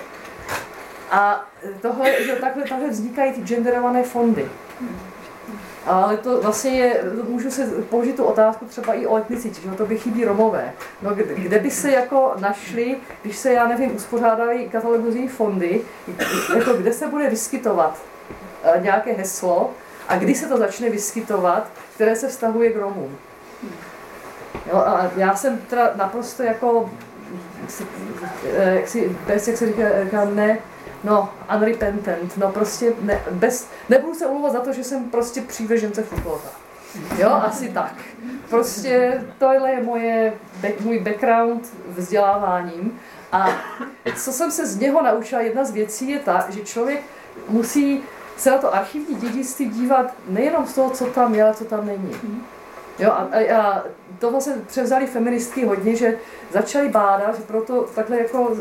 a tohle, že takhle, takhle vznikají ty genderované fondy. Ale to vlastně je, můžu se položit tu otázku třeba i o etnicitě, že to by chybí Romové. No, kde, kde by se jako našli, když se, já nevím, uspořádají katalogozní fondy, jako kde se bude vyskytovat e, nějaké heslo, a kdy se to začne vyskytovat, které se vztahuje k Romům. Jo, a já jsem teda naprosto jako, jak, si, bez, jak se říká, říká ne, no, unrepentant, no prostě ne, bez, nebudu se omlouvat za to, že jsem prostě přívežence Foucaulta. Jo, asi tak. prostě tohle je moje, můj background vzděláváním. A co jsem se z něho naučila, jedna z věcí je ta, že člověk musí se na to archivní dědictví dívat nejenom z toho, co tam je, ale co tam není. Jo, a, a, to vlastně převzali feministky hodně, že začali bádat, že proto takhle jako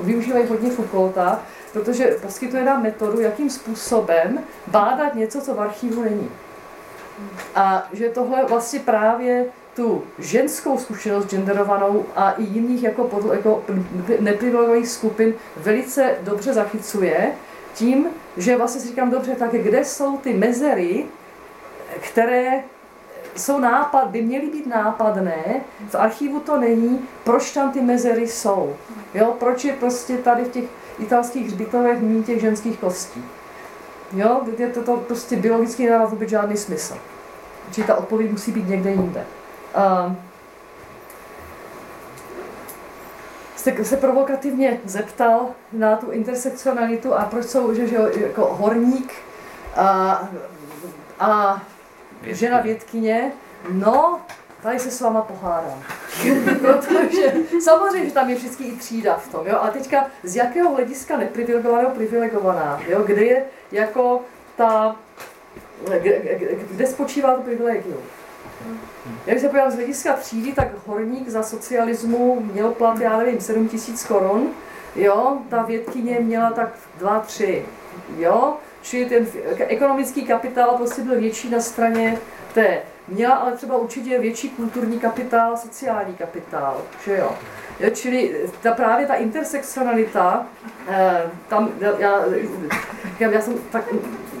využívají hodně Foucaulta, protože poskytuje nám metodu, jakým způsobem bádat něco, co v archivu není. A že tohle vlastně právě tu ženskou zkušenost genderovanou a i jiných jako, pod, jako neprivilegovaných skupin velice dobře zachycuje tím, že vlastně si říkám, dobře, tak kde jsou ty mezery, které jsou nápad, by měly být nápadné, v archivu to není, proč tam ty mezery jsou. Jo? Proč je prostě tady v těch italských hřbitovech méně těch ženských kostí. Jo? Je to, to prostě biologicky nedává vůbec žádný smysl. Či ta odpověď musí být někde jinde. Uh, jste se provokativně zeptal na tu intersekcionalitu a proč jsou, že, že jako horník a, a žena vědkyně, no, tady se s váma pohádám. Protože samozřejmě, že tam je vždycky i třída v tom, jo, ale teďka z jakého hlediska neprivilegovaného privilegovaná, jo, kde je jako ta, kde, kde spočívá to privilegium. Jak se podívám z hlediska třídy, tak horník za socialismu měl plat, já nevím, 7 tisíc korun, jo, ta vědkyně měla tak 2-3, jo, čili ten ekonomický kapitál prostě byl větší na straně té. Měla ale třeba určitě větší kulturní kapitál, sociální kapitál, že jo. jo čili ta, právě ta intersekcionalita, eh, tam já, já, já jsem tak,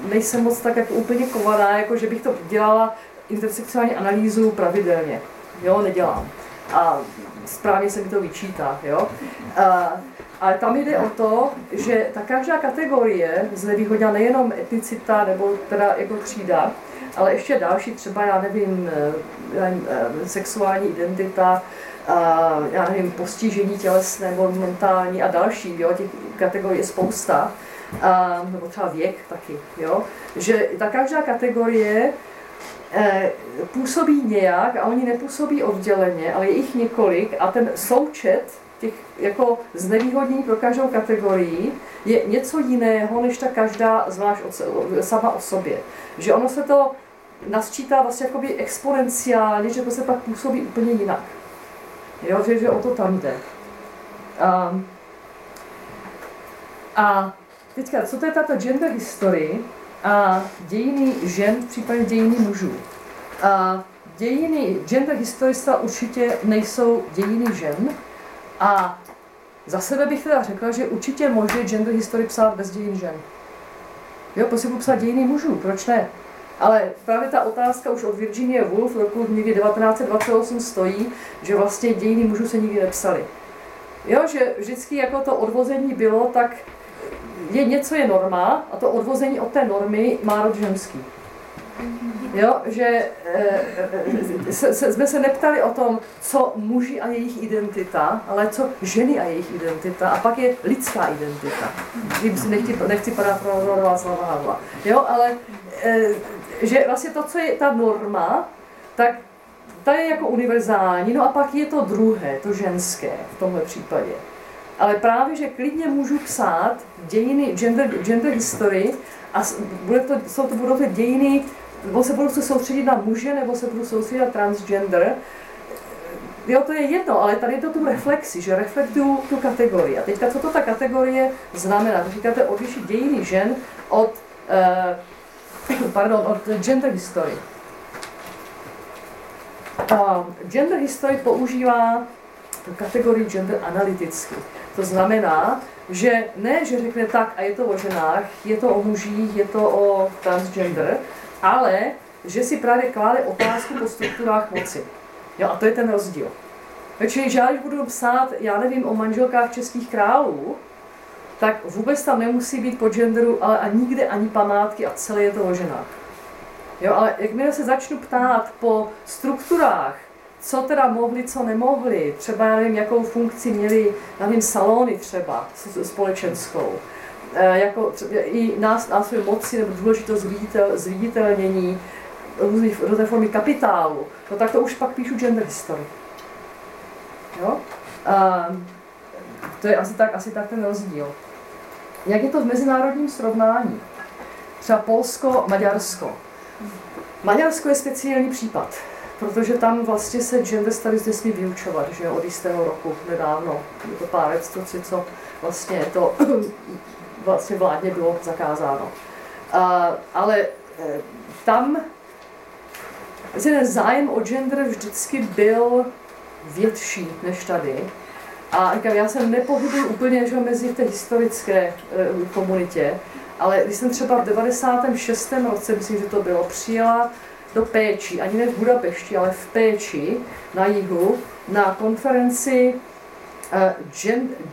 nejsem moc tak jako úplně kovaná, jako že bych to dělala intersekcionální analýzu pravidelně. Jo, nedělám. A správně se mi to vyčítá. Jo? A, ale tam jde o to, že ta každá kategorie znevýhodňa nejenom etnicita nebo teda jako třída, ale ještě další, třeba já nevím, eh, já nevím eh, sexuální identita, já nevím, postižení tělesné nebo mentální a další, jo, těch kategorií je spousta, a, nebo třeba věk taky, jo, že ta každá kategorie Eh, působí nějak a oni nepůsobí odděleně, ale je jich několik a ten součet těch jako znevýhodnění pro každou kategorii je něco jiného, než ta každá zvlášť sama o sobě. Že ono se to nasčítá vlastně jakoby exponenciálně, že to se pak působí úplně jinak. Jo, že, že o to tam jde. A, a teďka, co to je tato gender history? A dějiny žen, případně dějiny mužů. A dějiny gender historista určitě nejsou dějiny žen a za sebe bych teda řekla, že určitě může gender history psát bez dějin žen. Jo, prostě psát dějiny mužů, proč ne? Ale právě ta otázka už od Virginie Woolf v roku někdy 1928 stojí, že vlastně dějiny mužů se nikdy nepsaly. Jo, že vždycky jako to odvození bylo, tak je něco je norma a to odvození od té normy má rod ženský. Jo, že e, se, se, jsme se neptali o tom, co muži a jejich identita, ale co ženy a jejich identita a pak je lidská identita. Tím si nechci, nechci parafrazovat slova Havla. Jo, ale e, že vlastně to, co je ta norma, tak ta je jako univerzální, no a pak je to druhé, to ženské v tomhle případě ale právě, že klidně můžu psát dějiny, gender, gender history a bude to, jsou to, budou to dějiny, nebo se budu se soustředit na muže, nebo se budu soustředit na transgender. Jo, to je jedno, ale tady je to tu reflexi, že reflektuju tu kategorii. A teďka, co to ta kategorie znamená? To říkáte odlišit dějiny žen od, uh, pardon, od gender history. Uh, gender history používá kategorii gender analyticky. To znamená, že ne, že řekne tak a je to o ženách, je to o mužích, je to o transgender, ale že si právě kláde otázku po strukturách moci. Jo, a to je ten rozdíl. Čili, že když budu psát, já nevím, o manželkách českých králů, tak vůbec tam nemusí být po genderu, ale a nikde ani památky a celé je to o ženách. Jo, ale jakmile se začnu ptát po strukturách co teda mohli, co nemohli. Třeba, já nevím, jakou funkci měli, já nevím, salony třeba společenskou. E, jako třeba, i nás, nástroj moci nebo důležitost zviditel, zviditelnění. různé formy kapitálu, no tak to už pak píšu gender history. Jo? A to je asi tak, asi tak ten rozdíl. Jak je to v mezinárodním srovnání? Třeba Polsko, Maďarsko. Maďarsko je speciální případ, protože tam vlastně se gender studies nesmí vyučovat, že od jistého roku nedávno, je to pár let, co, co vlastně to vlastně vládně bylo zakázáno. A, ale e, tam ten zájem o gender vždycky byl větší než tady. A říkám, já jsem nepohybuji úplně že mezi té historické e, komunitě, ale když jsem třeba v 96. roce, myslím, že to bylo, přijela do Péči, ani ne v Budapešti, ale v Péči na jihu, na konferenci uh,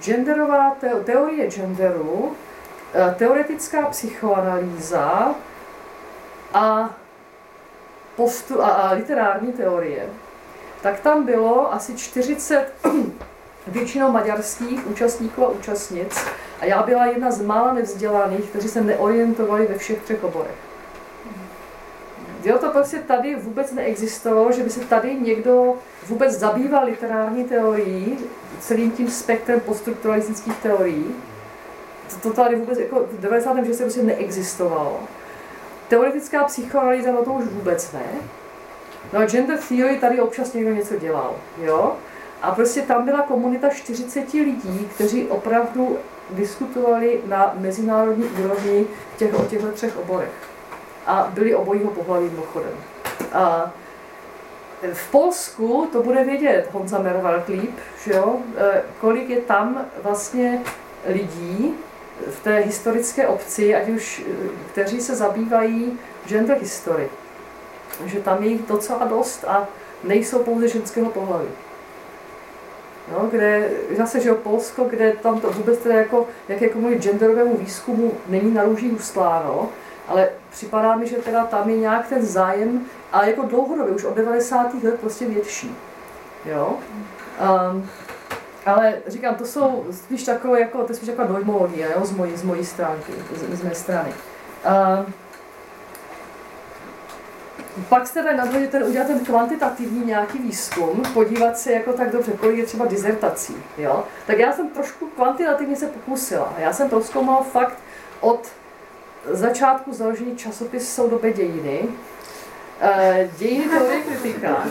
genderová teorie genderu, uh, teoretická psychoanalýza a, postu, a, a literární teorie, tak tam bylo asi 40 většinou maďarských účastníků a účastnic a já byla jedna z mála nevzdělaných, kteří se neorientovali ve všech třech oborech. Jo, to prostě tady vůbec neexistovalo, že by se tady někdo vůbec zabýval literární teorií, celým tím spektrem poststrukturalistických teorií. To, to tady vůbec jako v 96. prostě neexistovalo. Teoretická psychoanalýza, no to už vůbec ne. No a gender theory tady občas někdo něco dělal, jo? A prostě tam byla komunita 40 lidí, kteří opravdu diskutovali na mezinárodní úrovni těch, o těchto třech oborech. A byli obojího pohlaví mimochodem. A v Polsku to bude vědět Honza Merwald líp, že jo? E, kolik je tam vlastně lidí v té historické obci, ať už, e, kteří se zabývají gender history. Že tam je jich docela dost a nejsou pouze ženského pohlaví. No, kde zase, že jo, Polsko, kde tam to vůbec teda jako jakékomu genderovému výzkumu není na růží ustláno, ale připadá mi, že teda tam je nějak ten zájem, a jako dlouhodobě, už od 90. let prostě větší. Jo? Um, ale říkám, to jsou spíš takové, jako, to je spíš taková dojmologie, jo, z mojí, z mojí stránky, z, z mé strany. Um, pak jste tady nadhodili ten, udělat ten kvantitativní nějaký výzkum, podívat se jako tak dobře, kolik je třeba dizertací, jo? Tak já jsem trošku kvantitativně se pokusila. Já jsem proskoumal fakt od začátku založení časopis soudobé dějiny, eh, dějiny teorie kritika.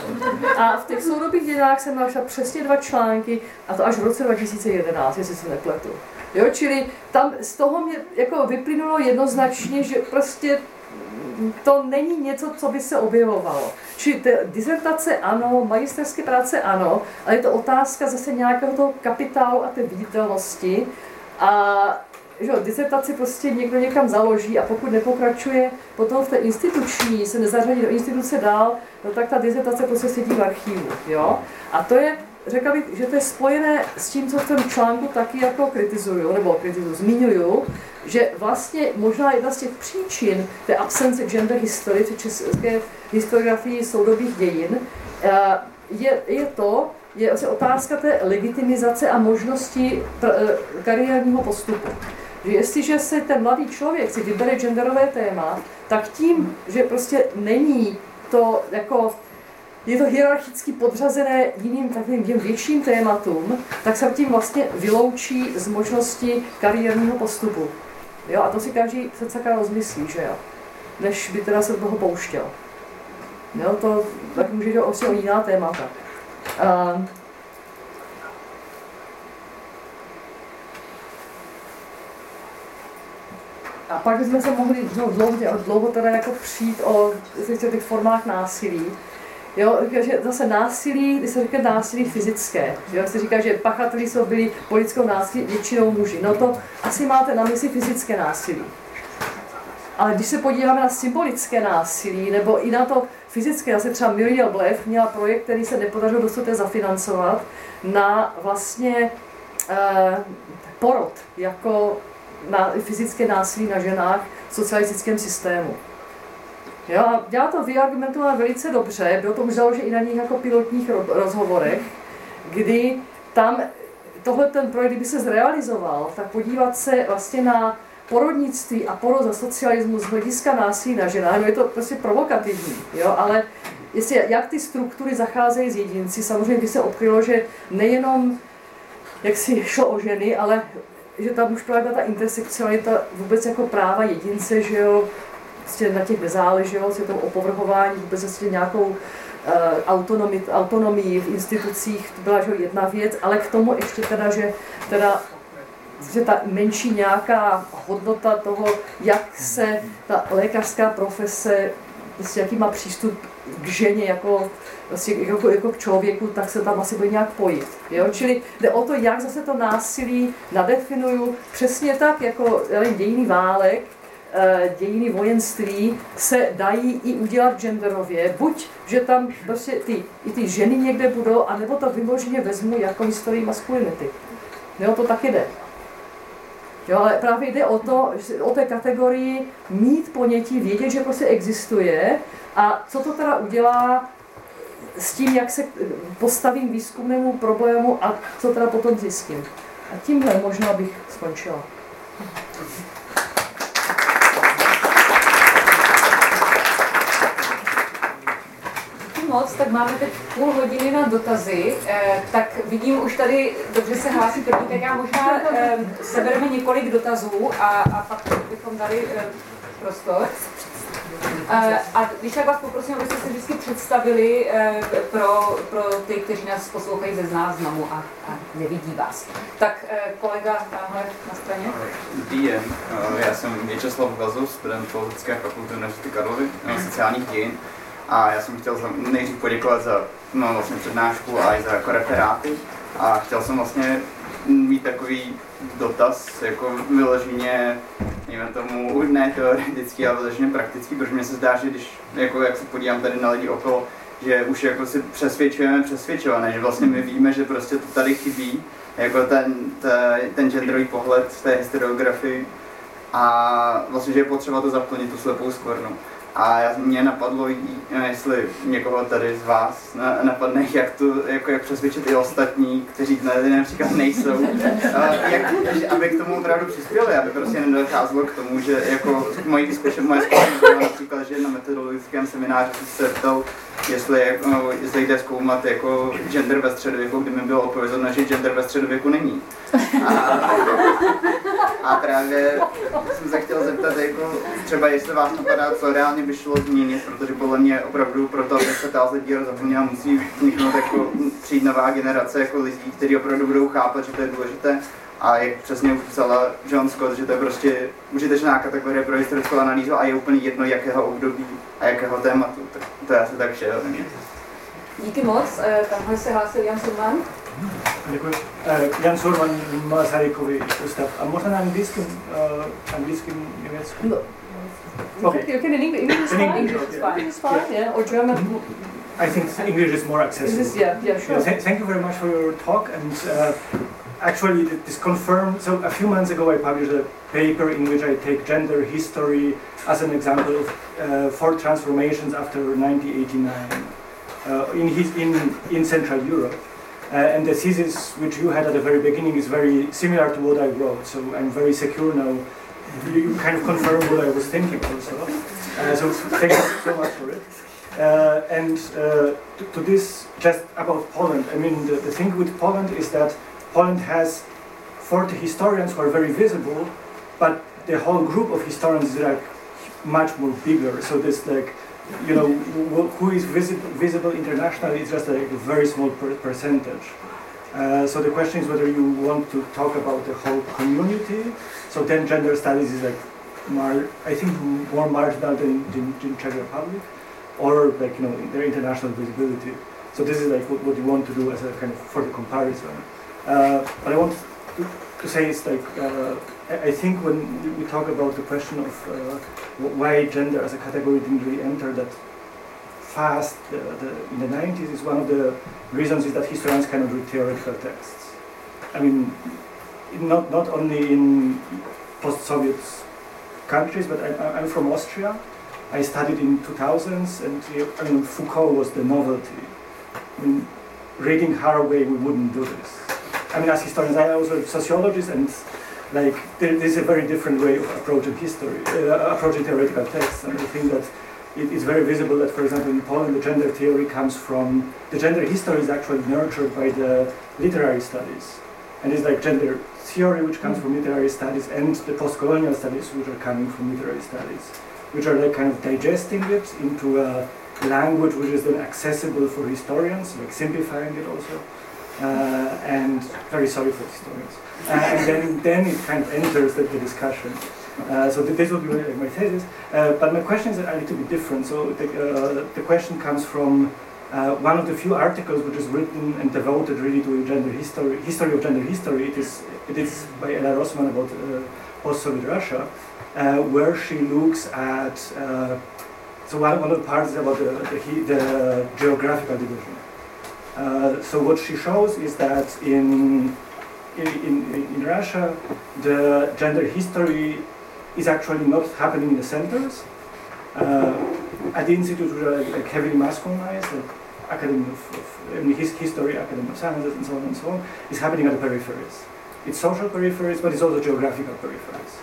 A v těch soudobých dějinách jsem našla přesně dva články, a to až v roce 2011, jestli se nepletu. Jo, čili tam z toho mě jako vyplynulo jednoznačně, že prostě to není něco, co by se objevovalo. Čili te, dizertace ano, magisterské práce ano, ale je to otázka zase nějakého toho kapitálu a té viditelnosti. A že disertaci prostě někdo někam založí a pokud nepokračuje potom v té instituční, se nezařadí do instituce dál, no tak ta disertace prostě sedí v archivu. Jo? A to je, řekla bych, že to je spojené s tím, co v tom článku taky jako kritizuju, nebo kritizuju, zmiňuju, že vlastně možná jedna z těch příčin té absence gender history, v české historiografii soudobých dějin, eh, je, je to, je otázka té legitimizace a možnosti eh, kariérního postupu. Že jestliže se ten mladý člověk si vybere genderové téma, tak tím, že prostě není to jako je to hierarchicky podřazené jiným takovým těm větším tématům, tak se tím vlastně vyloučí z možnosti kariérního postupu. Jo, a to si každý se celá rozmyslí, že jo, než by teda se do toho pouštěl. Jo, to tak může jít o jiná témata. Uh, a pak jsme se mohli dlouho, dlouho teda jako přijít o těch formách násilí. Jo, že zase násilí, když se říká násilí fyzické, jo, se říká, že pachatelí jsou byli politickou násilí většinou muži. No to asi máte na mysli fyzické násilí. Ale když se podíváme na symbolické násilí, nebo i na to fyzické, zase třeba Miriam Blev měla projekt, který se nepodařilo dostatečně zafinancovat, na vlastně eh, porod, jako na fyzické násilí na ženách v socialistickém systému. Jo, já to vyargumentovala velice dobře, bylo to už založeno i na nich jako pilotních rozhovorech, kdy tam tohle ten projekt, kdyby se zrealizoval, tak podívat se vlastně na porodnictví a porod za socialismu z hlediska násilí na ženách, no je to prostě provokativní, jo, ale jestli, jak ty struktury zacházejí s jedinci, samozřejmě by se odkrylo, že nejenom jak si šlo o ženy, ale že tam už právě ta intersekcionalita vůbec jako práva jedince, že jo, prostě na těch nezáleželo, je to opovrhování, vůbec vlastně nějakou uh, autonomii, autonomii v institucích, to byla že jedna věc, ale k tomu ještě teda, že teda že ta menší nějaká hodnota toho, jak se ta lékařská profese, prostě jaký má přístup k ženě jako, prostě jako, jako k člověku, tak se tam asi bude nějak pojit. Jo? Čili jde o to, jak zase to násilí nadefinuju, přesně tak, jako dějiny válek, eh, dějiny vojenství se dají i udělat genderově. Buď, že tam prostě ty, i ty ženy někde budou, anebo to vymoženě vezmu jako historii maskulinity. Jo, to taky jde. Jo, ale právě jde o to, o té kategorii mít ponětí, vědět, že prostě existuje a co to teda udělá s tím, jak se postavím výzkumnému problému a co teda potom zjistím. A tímhle možná bych skončila. moc, tak máme teď půl hodiny na dotazy, eh, tak vidím už tady, dobře se hlásí první, tak já možná eh, sebereme několik dotazů a, a pak bychom dali eh, prostor. Eh, a když tak vás poprosím, abyste se vždycky představili eh, pro, pro ty, kteří nás poslouchají ze záznamu a, a nevidí vás. Tak eh, kolega tamhle na straně. Den, já jsem Věčeslav Gazov, student Politické fakulty Univerzity Karlovy, sociálních dějin. A já jsem chtěl nejdřív poděkovat za no, vlastně přednášku a i za jako referáty. A chtěl jsem vlastně mít takový dotaz, jako vyloženě, nejme tomu, ne teoretický, ale vyloženě praktický, protože mně se zdá, že když jako, jak se podívám tady na lidi okolo, že už jako si přesvědčujeme přesvědčované, že vlastně my víme, že prostě to tady chybí, jako ten, ten, ten genderový pohled v té historiografii a vlastně, že je potřeba to zaplnit tu slepou skvrnu. A mě napadlo, jestli někoho tady z vás napadne, jak, tu, jako jak přesvědčit i ostatní, kteří tady například nejsou, jak, aby k tomu opravdu přispěli, aby prostě nedocházelo k tomu, že jako moje zkušenosti, moje zkušenosti bylo například, že na metodologickém semináři se ptal, jestli, jako, jestli jde zkoumat jako gender ve středověku, kdy mi bylo odpovězeno, že gender ve středověku není. A, a právě jsem se chtěl zeptat, jako, třeba jestli vás napadá, co reálně by šlo změnit, protože podle mě opravdu pro to, aby se ta díl zapomněla, musí vzniknout jako přijít nová generace jako lidí, kteří opravdu budou chápat, že to je důležité. A jak přesně psala John Scott, že to je prostě užitečná kategorie pro historickou analýzu a je úplně jedno, jakého období a jakého tématu. Tak to je asi tak vše. Díky moc. Eh, tamhle se hlásil Jan Surman. Děkuji. Uh, Jan Surman, Masarykovi ústav. A možná na anglickém, uh, anglickém, německém? No. Okay. You can in English. English is fine. English is fine. English is fine. Yeah. Or German. I think English is more accessible. Is, yeah. Yeah. Sure. Yeah, th thank you very much for your talk. And uh, actually, this confirmed. So a few months ago, I published a paper in which I take gender history as an example of uh, four transformations after 1989 uh, in his in in Central Europe. Uh, and the thesis which you had at the very beginning is very similar to what I wrote. So I'm very secure now you kind of confirmed what I was thinking also. Uh, so thank you so much for it. Uh, and uh, to, to, this, just about Poland, I mean, the, the thing with Poland is that Poland has 40 historians who are very visible, but the whole group of historians is like much more bigger. So this like, you know, who is visible, visible internationally is just like a very small per percentage. Uh, so the question is whether you want to talk about the whole community. So then gender studies is like, I think more marginal than in, in Czech Republic, or like you know their international visibility. So this is like what, what you want to do as a kind of for the comparison. Uh, but I want to, say it's like uh, I think when we talk about the question of uh, why gender as a category didn't really enter that fast the, the, in the 90s is one of the reasons is that historians cannot read theoretical texts. I mean, not, not only in post-Soviet countries, but I, am from Austria. I studied in 2000s, and I mean, Foucault was the novelty. I mean, reading Haraway, we wouldn't do this. I mean, as historians, I was a sociologist, and like there, there's a very different way of approaching history, uh, approaching theoretical texts, and I think that it is very visible that, for example, in Poland, the gender theory comes from the gender history is actually nurtured by the literary studies, and it's like gender theory which comes from literary studies and the post-colonial studies which are coming from literary studies, which are like kind of digesting it into a language which is then accessible for historians, like simplifying it also, and very sorry for historians. Uh, and then, then it kind of enters the, the discussion. Uh, so this would be my, my thesis. Uh, but my question is a little bit different. So the, uh, the question comes from uh, one of the few articles which is written and devoted really to gender history, history of gender history. It is, it is by Ella Rossman about uh, post-Soviet Russia, uh, where she looks at, so one, one of the parts is about the, the, the geographical division. So what she shows is that in in, in, Russia, the gender history is actually not happening in the centers. Uh, at the institute, which are like, heavily masculinized, like Academy of, of I mean, his history, Academy of Sciences, and so on and so on, is happening at the peripheries. It's social peripheries, but it's also geographical peripheries.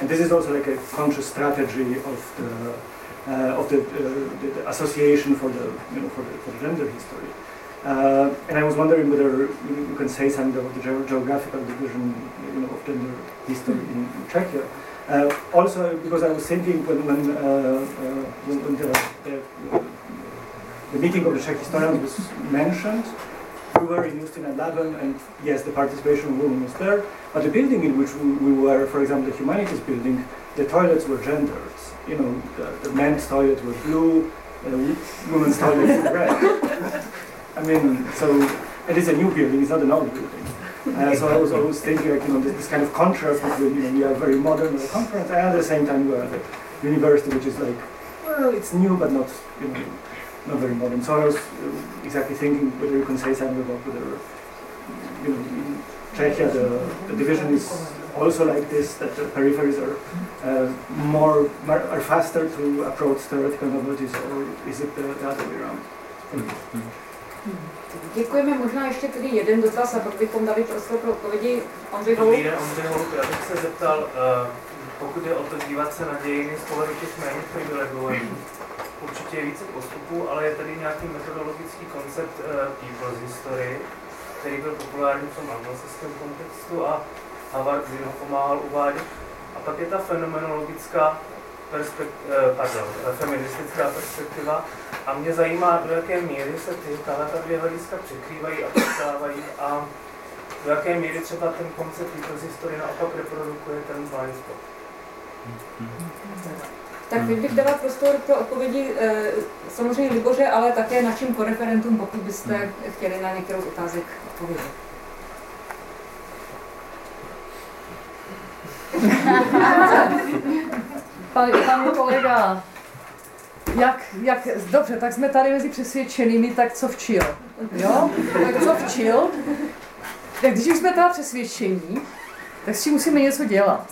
And this is also like a conscious strategy of the uh, of the, uh, the, association for the you know for the, for the gender history. Uh, and I was wondering whether you can say something about the geographical division you know, of gender history in, Czechia. Uh, also, because I was thinking when, when, uh, uh when, the, the, the, meeting of the Czech historians was mentioned, we were in Justin 11, and yes, the participation women was there, but the building in which we, we were, for example, the humanities building, the toilets were gendered. You know, the, the men's toilet was blue, the women's toilet was red. I mean, so it is a new building, it's not an old building. Uh, so I was always thinking, like, you know, this, this, kind of contrast between, you know, we are very modern at a conference, and at the same time we are a university which is like, well, it's new, but not, you know, not very modern. So I was uh, exactly thinking whether you can say something about whether, you know, in Czechia the, the division is also like this, that the peripheries are uh, more, are faster to approach theoretical novelties, or is it the, the other way around? Mm -hmm. Děkujeme. Možná ještě tedy jeden dotaz a pak bychom dali prostor pro odpovědi. Ondřej Holub. Dobrý den, Holub. Já bych se zeptal, uh, pokud je o to dívat se na dějiny z pohledu těch méně privilegovaných, určitě je více postupů, ale je tady nějaký metodologický koncept uh, People's History, který byl populární v tom anglosaském kontextu a Harvard ho pomáhal uvádět. A pak je ta fenomenologická eh, pardon, feministická perspektiva a mě zajímá, do jaké míry se ty, tahle ta dvě hlediska překrývají a potkávají a do jaké míry třeba ten koncept z historie naopak reprodukuje ten blind spot. Tak teď bych dala prostor pro odpovědi eh, samozřejmě Liboře, ale také našim koreferentům, pokud byste chtěli na některou otázek odpovědět. pan, pan kolega, jak, jak, dobře, tak jsme tady mezi přesvědčenými, tak co včil, jo? Tak co včil? Tak když už jsme teda přesvědčení, tak si musíme něco dělat.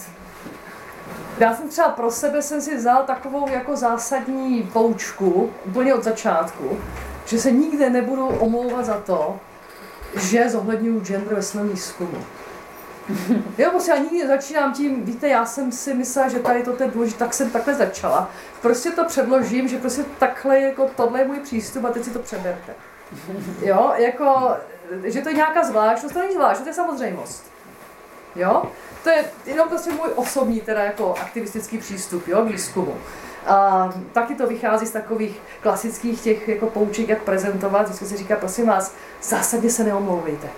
Já jsem třeba pro sebe jsem si vzal takovou jako zásadní poučku, úplně od začátku, že se nikde nebudu omlouvat za to, že zohledňuju gender ve svém výzkumu. Jo, prostě já nikdy začínám tím, víte, já jsem si myslela, že tady to je důležité, tak jsem takhle začala. Prostě to předložím, že prostě takhle, jako tohle je můj přístup a teď si to přeberte. Jo, jako, že to je nějaká zvláštnost, to není zvláštnost, to je samozřejmost. Jo, to je jenom prostě můj osobní teda jako aktivistický přístup, jo, k výzkumu. A taky to vychází z takových klasických těch jako pouček, jak prezentovat. Vždycky se říká, prosím vás, zásadně se neomlouvejte.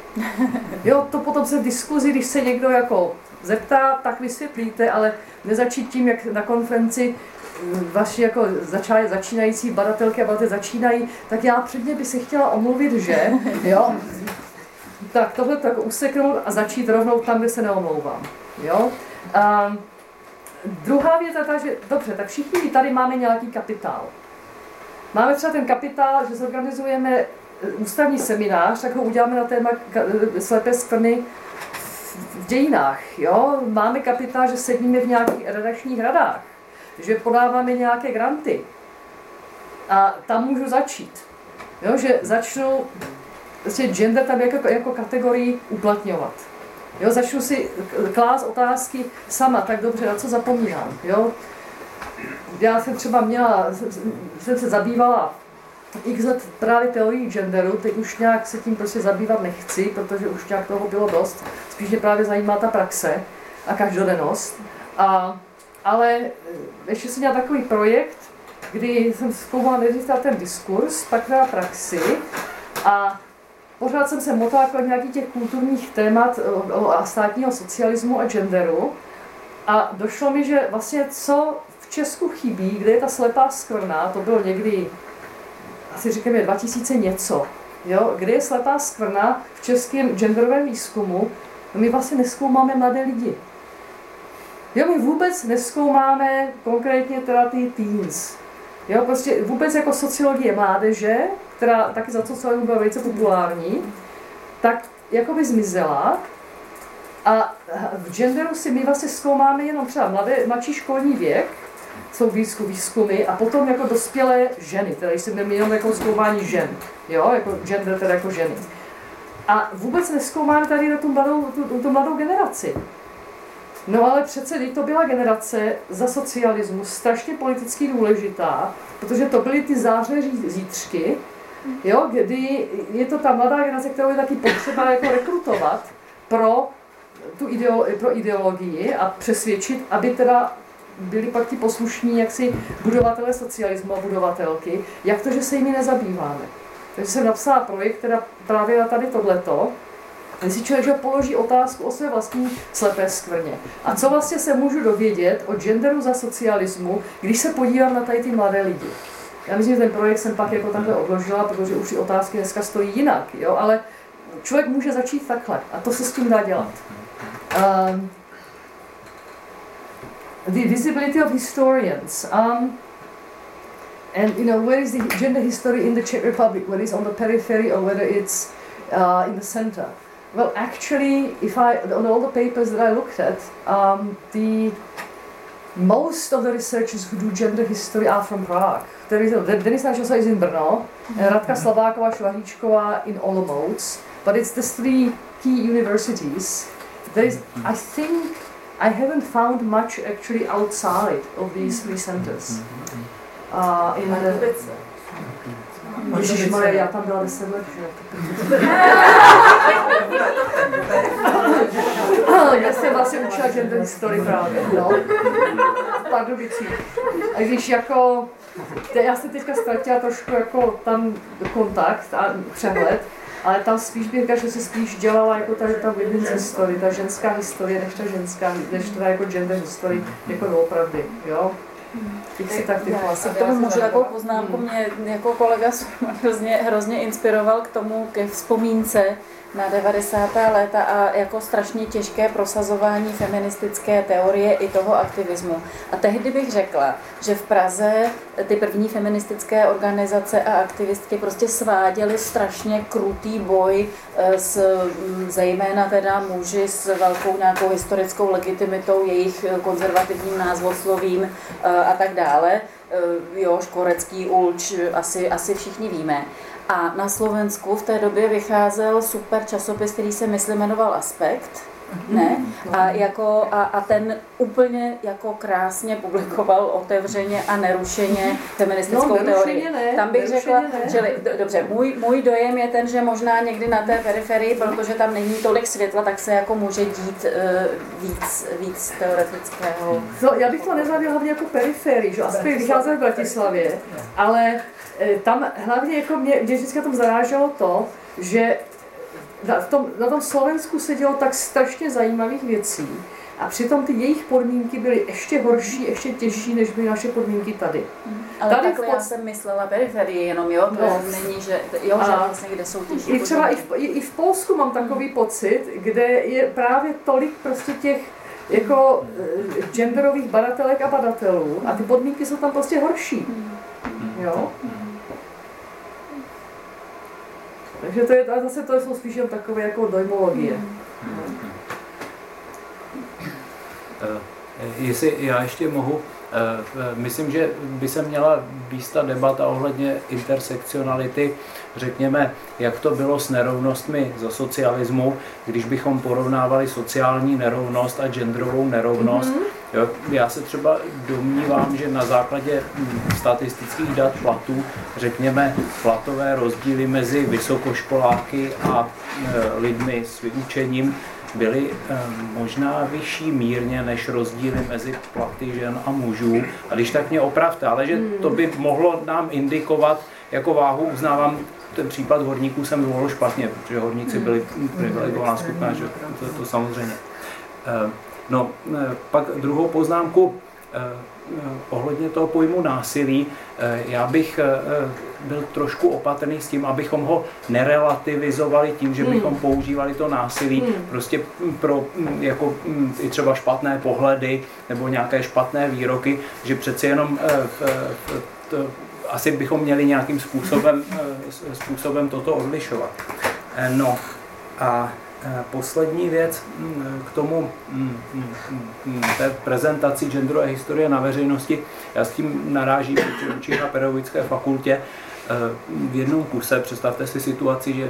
Jo, to potom se v diskuzi, když se někdo jako zeptá, tak vysvětlíte, ale nezačít tím, jak na konferenci mm, vaši jako začínající badatelky a badatelé začínají, tak já předně bych se chtěla omluvit, že, jo, tak tohle tak useknout a začít rovnou tam, kde se neomlouvám, jo. A, Druhá věc je ta, že dobře, tak všichni tady máme nějaký kapitál. Máme třeba ten kapitál, že zorganizujeme eh, ústavní seminář, tak ho uděláme na téma eh, slepé skvrny v dějinách. Jo? Máme kapitál, že sedíme v nějakých redakčních radách, že podáváme nějaké granty. A tam můžu začít. Jo? Že začnu prostě gender tam jako, jako kategorii uplatňovat. Jo, začnu si klást otázky sama, tak dobře, na co zapomínám. Jo? Já jsem třeba měla, jsem se zabývala x let právě teorií genderu, teď už nějak se tím prostě zabývat nechci, protože už nějak toho bylo dost. Spíš mě právě zajímá ta praxe a každodennost. A, ale ještě jsem měla takový projekt, kdy jsem zkoumala nejdřív ten diskurs, pak teda praxi a pořád jsem se motala kolem nějakých těch kulturních témat a státního socialismu a genderu a došlo mi, že vlastně co v Česku chybí, kde je ta slepá skvrna, to bylo někdy asi říkáme 2000 něco, jo, kde je slepá skvrna v českém genderovém výzkumu, no my vlastně neskoumáme mladé lidi. Jo, my vůbec neskoumáme konkrétně teda ty teens. Jo, prostě vůbec jako sociologie mládeže, která taky za sociologu byla velice populární, tak jako by zmizela. A v genderu si my vlastně zkoumáme jenom třeba mladé, mladší školní věk, jsou výzku, výzkumy a potom jako dospělé ženy, teda jsem neměl jenom jako zkoumání žen, jo, jako gender teda jako ženy. A vůbec neskoumáme tady na tu mladou, tu, tu mladou generaci. No ale přece to byla generace za socialismu strašně politicky důležitá, protože to byly ty zářné zítřky, jo, kdy je to ta mladá generace, kterou je taky potřeba jako rekrutovat pro tu ideo, pro ideologii a přesvědčit, aby teda byli pak ti poslušní jaksi budovatelé socialismu a budovatelky, jak to, že se jimi nezabýváme. Takže jsem napsala projekt, teda právě na tady tohleto, když si člověk že položí otázku o své vlastní slepé skvrně. A co vlastně se můžu dovědět o genderu za socialismu, když se podívám na tady ty mladé lidi. Já myslím, že ten projekt jsem pak jako takhle odložila, protože už ty otázky dneska stojí jinak, jo? ale člověk může začít takhle a to se s tím dá dělat. Um, the visibility of historians. Um, and you know, where is the gender history in the Czech Republic? Whether it's on the periphery or whether it's uh, in the center? Well, actually, if I on all the papers that I looked at, um, the most of the researchers who do gender history are from Prague. There is Denis Načosa is in Brno, and Radka Slaváková Švahíčková in Olomouc, but it's the three key universities. There is, I think, I haven't found much actually outside of these three centers. Uh, in the, Ježišmarja, já tam byla 10 let, že? já jsem vlastně učila gender history právě, no. Pardubicí. A když jako, já jsem teďka ztratila trošku jako tam kontakt a přehled, ale tam spíš bych řekla, že se spíš dělala jako tady ta women's history, ta ženská historie, než ta ženská, než teda jako gender history, jako doopravdy, jo. Bych si tak se k tomu můžu takovou poznámku, mě jako kolega hrozně, hrozně inspiroval k tomu, ke vzpomínce na 90. léta a jako strašně těžké prosazování feministické teorie i toho aktivismu. A tehdy bych řekla, že v Praze ty první feministické organizace a aktivistky prostě sváděly strašně krutý boj eh, s mm, zejména teda muži s velkou nějakou historickou legitimitou, jejich konzervativním názvoslovím eh, a tak dále. Eh, jo, Škorecký, Ulč, asi, asi všichni víme. A na Slovensku v té době vycházel super časopis, který se myslím jmenoval Aspekt. Ne? A, jako, a, a ten úplně jako krásně publikoval otevřeně a nerušeně feministickou no, teorii. Ne, tam bych řekla, ne. že dobře, můj, můj dojem je ten, že možná někdy na té periferii, protože tam není tolik světla, tak se jako může dít uh, víc, víc teoretického. No, já bych to nezavila hlavně jako periferii, že Aspekt vycházel v Bratislavě, ale Eh, tam hlavně jako mě, mě vždycky tom zaráželo to, že na tom, na tom Slovensku se dělo tak strašně zajímavých věcí a přitom ty jejich podmínky byly ještě horší, ještě těžší, než byly naše podmínky tady. Hmm. Ale tady takhle pod... já jsem myslela periferii jenom, jo? To no. není, že, jo, že vlastně kde jsou těžší I třeba i v, i, i v Polsku mám takový hmm. pocit, kde je právě tolik prostě těch jako uh, genderových badatelek a badatelů a ty podmínky jsou tam prostě horší. Hmm. Jo? Takže to je, a zase to jsou spíš jen takové jako dojmologie. Uh, jestli já ještě mohu Eh, myslím, že by se měla výst ta debata ohledně intersekcionality, řekněme, jak to bylo s nerovnostmi za socialismu, když bychom porovnávali sociální nerovnost a genderovou nerovnost. Mm-hmm. Jo, já se třeba domnívám, že na základě hm, statistických dat platů, řekněme, platové rozdíly mezi vysokoškoláky a e, lidmi s vyučením byly eh, možná vyšší mírně než rozdíly mezi platy žen a mužů. A když tak mě opravte, ale že to by mohlo nám indikovat jako váhu, uznávám, ten případ horníků jsem zvolil špatně, protože horníci byli privilegovaná skupina, že to, to samozřejmě. Eh, no, eh, pak druhou poznámku, ohledně toho pojmu násilí, já bych byl trošku opatrný s tím, abychom ho nerelativizovali tím, že bychom hmm. používali to násilí hmm. prostě pro jako i třeba špatné pohledy nebo nějaké špatné výroky, že přeci jenom asi bychom měli nějakým způsobem, způsobem toto odlišovat. No a Eh, poslední věc mm, k tomu mm, mm, té prezentaci genderové historie na veřejnosti. Já s tím narážím, učím na pedagogické fakultě eh, v jednom kuse. Představte si situaci, že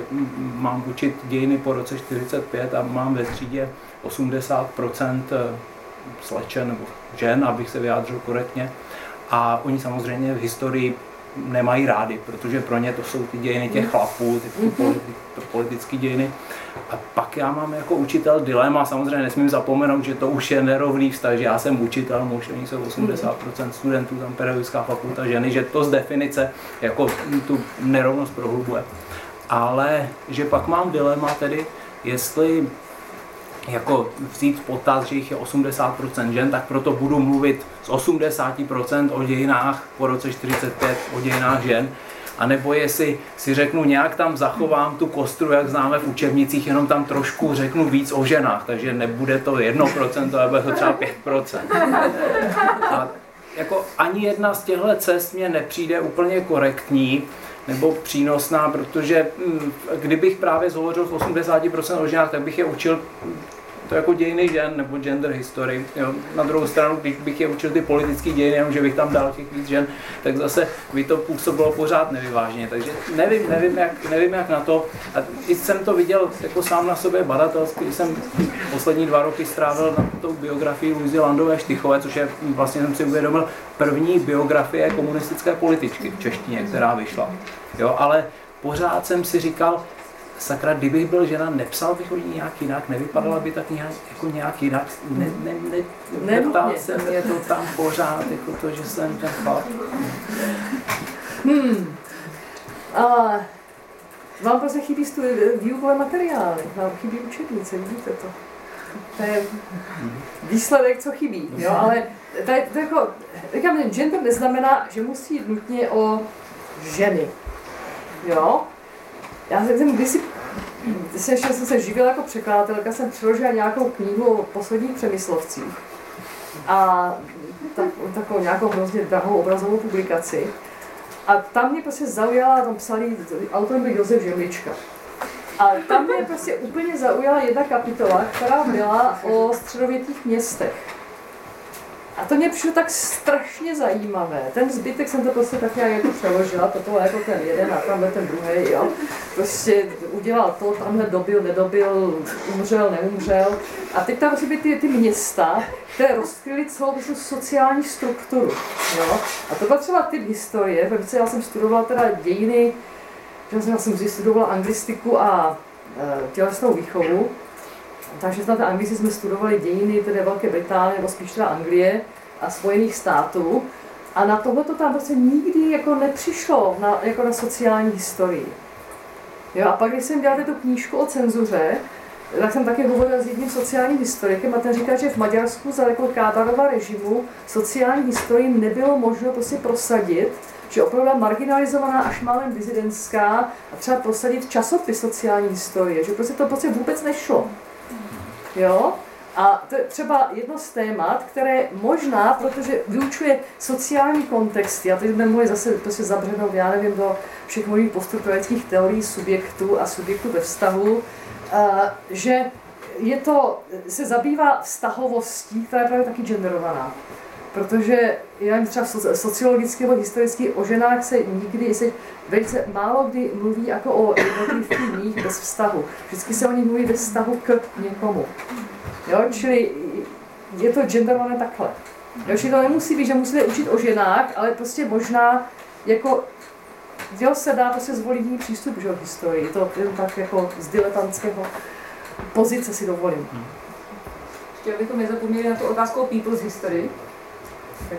mám učit dějiny po roce 45 a mám ve třídě 80 eh, slečen nebo žen, abych se vyjádřil korektně. A oni samozřejmě v historii nemají rádi, protože pro ně to jsou ty dějiny těch chlapů, ty mm-hmm. politické dějiny. A pak já mám jako učitel dilema, samozřejmě nesmím zapomenout, že to už je nerovný vztah, že já jsem učitel, muž, oni jsou 80% studentů, tam pedagogická fakulta ženy, že to z definice jako tu nerovnost prohlubuje. Ale že pak mám dilema tedy, jestli jako vzít potaz, že jich je 80% žen, tak proto budu mluvit z 80% o dějinách po roce 45, o dějinách žen, a nebo jestli si řeknu, nějak tam zachovám tu kostru, jak známe v učebnicích, jenom tam trošku řeknu víc o ženách, takže nebude to 1%, ale bude to třeba 5%. A jako ani jedna z těchto cest mě nepřijde úplně korektní nebo přínosná, protože hm, kdybych právě zhovořil v 80% o ženách, tak bych je učil to jako dějiny žen nebo gender history. Jo. Na druhou stranu, když bych je učil ty politické dějiny, jenom že bych tam dal těch víc žen, tak zase by to působilo pořád nevyvážně. Takže nevím, nevím, jak, nevím jak na to. A i jsem to viděl jako sám na sobě badatelsky, jsem poslední dva roky strávil na tou biografii Luizy Landové Štychové, což je vlastně jsem si uvědomil první biografie komunistické političky v češtině, která vyšla. Jo, ale pořád jsem si říkal, sakra, kdybych byl žena, nepsal bych o ní nějak jinak, nevypadala by tak nějak, jako nějak jinak, ne, ne, ne, ne neptal se mě to tam pořád, jako to, že jsem ten chlap. Hmm. A vám prostě chybí výukové materiály, vám chybí učebnice, vidíte to? To je výsledek, co chybí, jo, ale to je, to je jako, říkám, gender neznamená, že musí jít nutně o ženy, jo, já jsem kdysi, se, jsem se živila jako překladatelka, jsem přeložila nějakou knihu o posledních přemyslovcích. A tak, takovou nějakou hrozně drahou obrazovou publikaci. A tam mě prostě zaujala, tam psali, autorem byl Josef Žemlička. A tam mě prostě úplně zaujala jedna kapitola, která byla o středověkých městech. A to mě přišlo tak strašně zajímavé. Ten zbytek jsem to prostě tak nějak jako přeložila, to bylo jako ten jeden a tamhle ten druhý, jo. Prostě udělal to, tamhle dobil, nedobil, umřel, neumřel. A teď tam prostě ty, ty města, které rozkryly celou prostě sociální strukturu, jo. A to byla třeba typ historie, protože já jsem studovala teda dějiny, že jsem, já jsem studovala anglistiku a e, tělesnou výchovu, na té Anglii jsme studovali dějiny tedy Velké Británie, nebo spíš teda Anglie a Spojených států. A na tohle to tam prostě nikdy jako nepřišlo na, jako na sociální historii. Jo, a pak, když jsem dělala tu knížku o cenzuře, tak jsem taky hovorila s jedním sociálním historikem a ten říká, že v Maďarsku za jako Kádarova režimu sociální historii nebylo možno prostě prosadit, že opravdu marginalizovaná až málem dizidentská a třeba prosadit časopis sociální historie, že prostě to prostě vůbec nešlo. Jo? A to je třeba jedno z témat, které možná, protože vyučuje sociální kontexty, a teď mohli zase prostě zabřednout, já nevím, do všech možných postupnovických teorií subjektů a subjektů ve vztahu, že je to, se zabývá vztahovostí, která je právě taky genderovaná. Protože já nevím, třeba sociologicky nebo historicky o ženách se nikdy, se velice málo kdy mluví jako o jednotlivých bez vztahu. Vždycky se o nich mluví ve vztahu k někomu. Jo? Čili je to genderované takhle. Jo? Čili to nemusí být, že musíte učit o ženách, ale prostě možná jako jo, se dá prostě zvolit jiný přístup že, k historii. Je to jen tak jako z diletantského pozice si dovolím. Ještě abychom nezapomněli na tu otázku o people's history. Tak.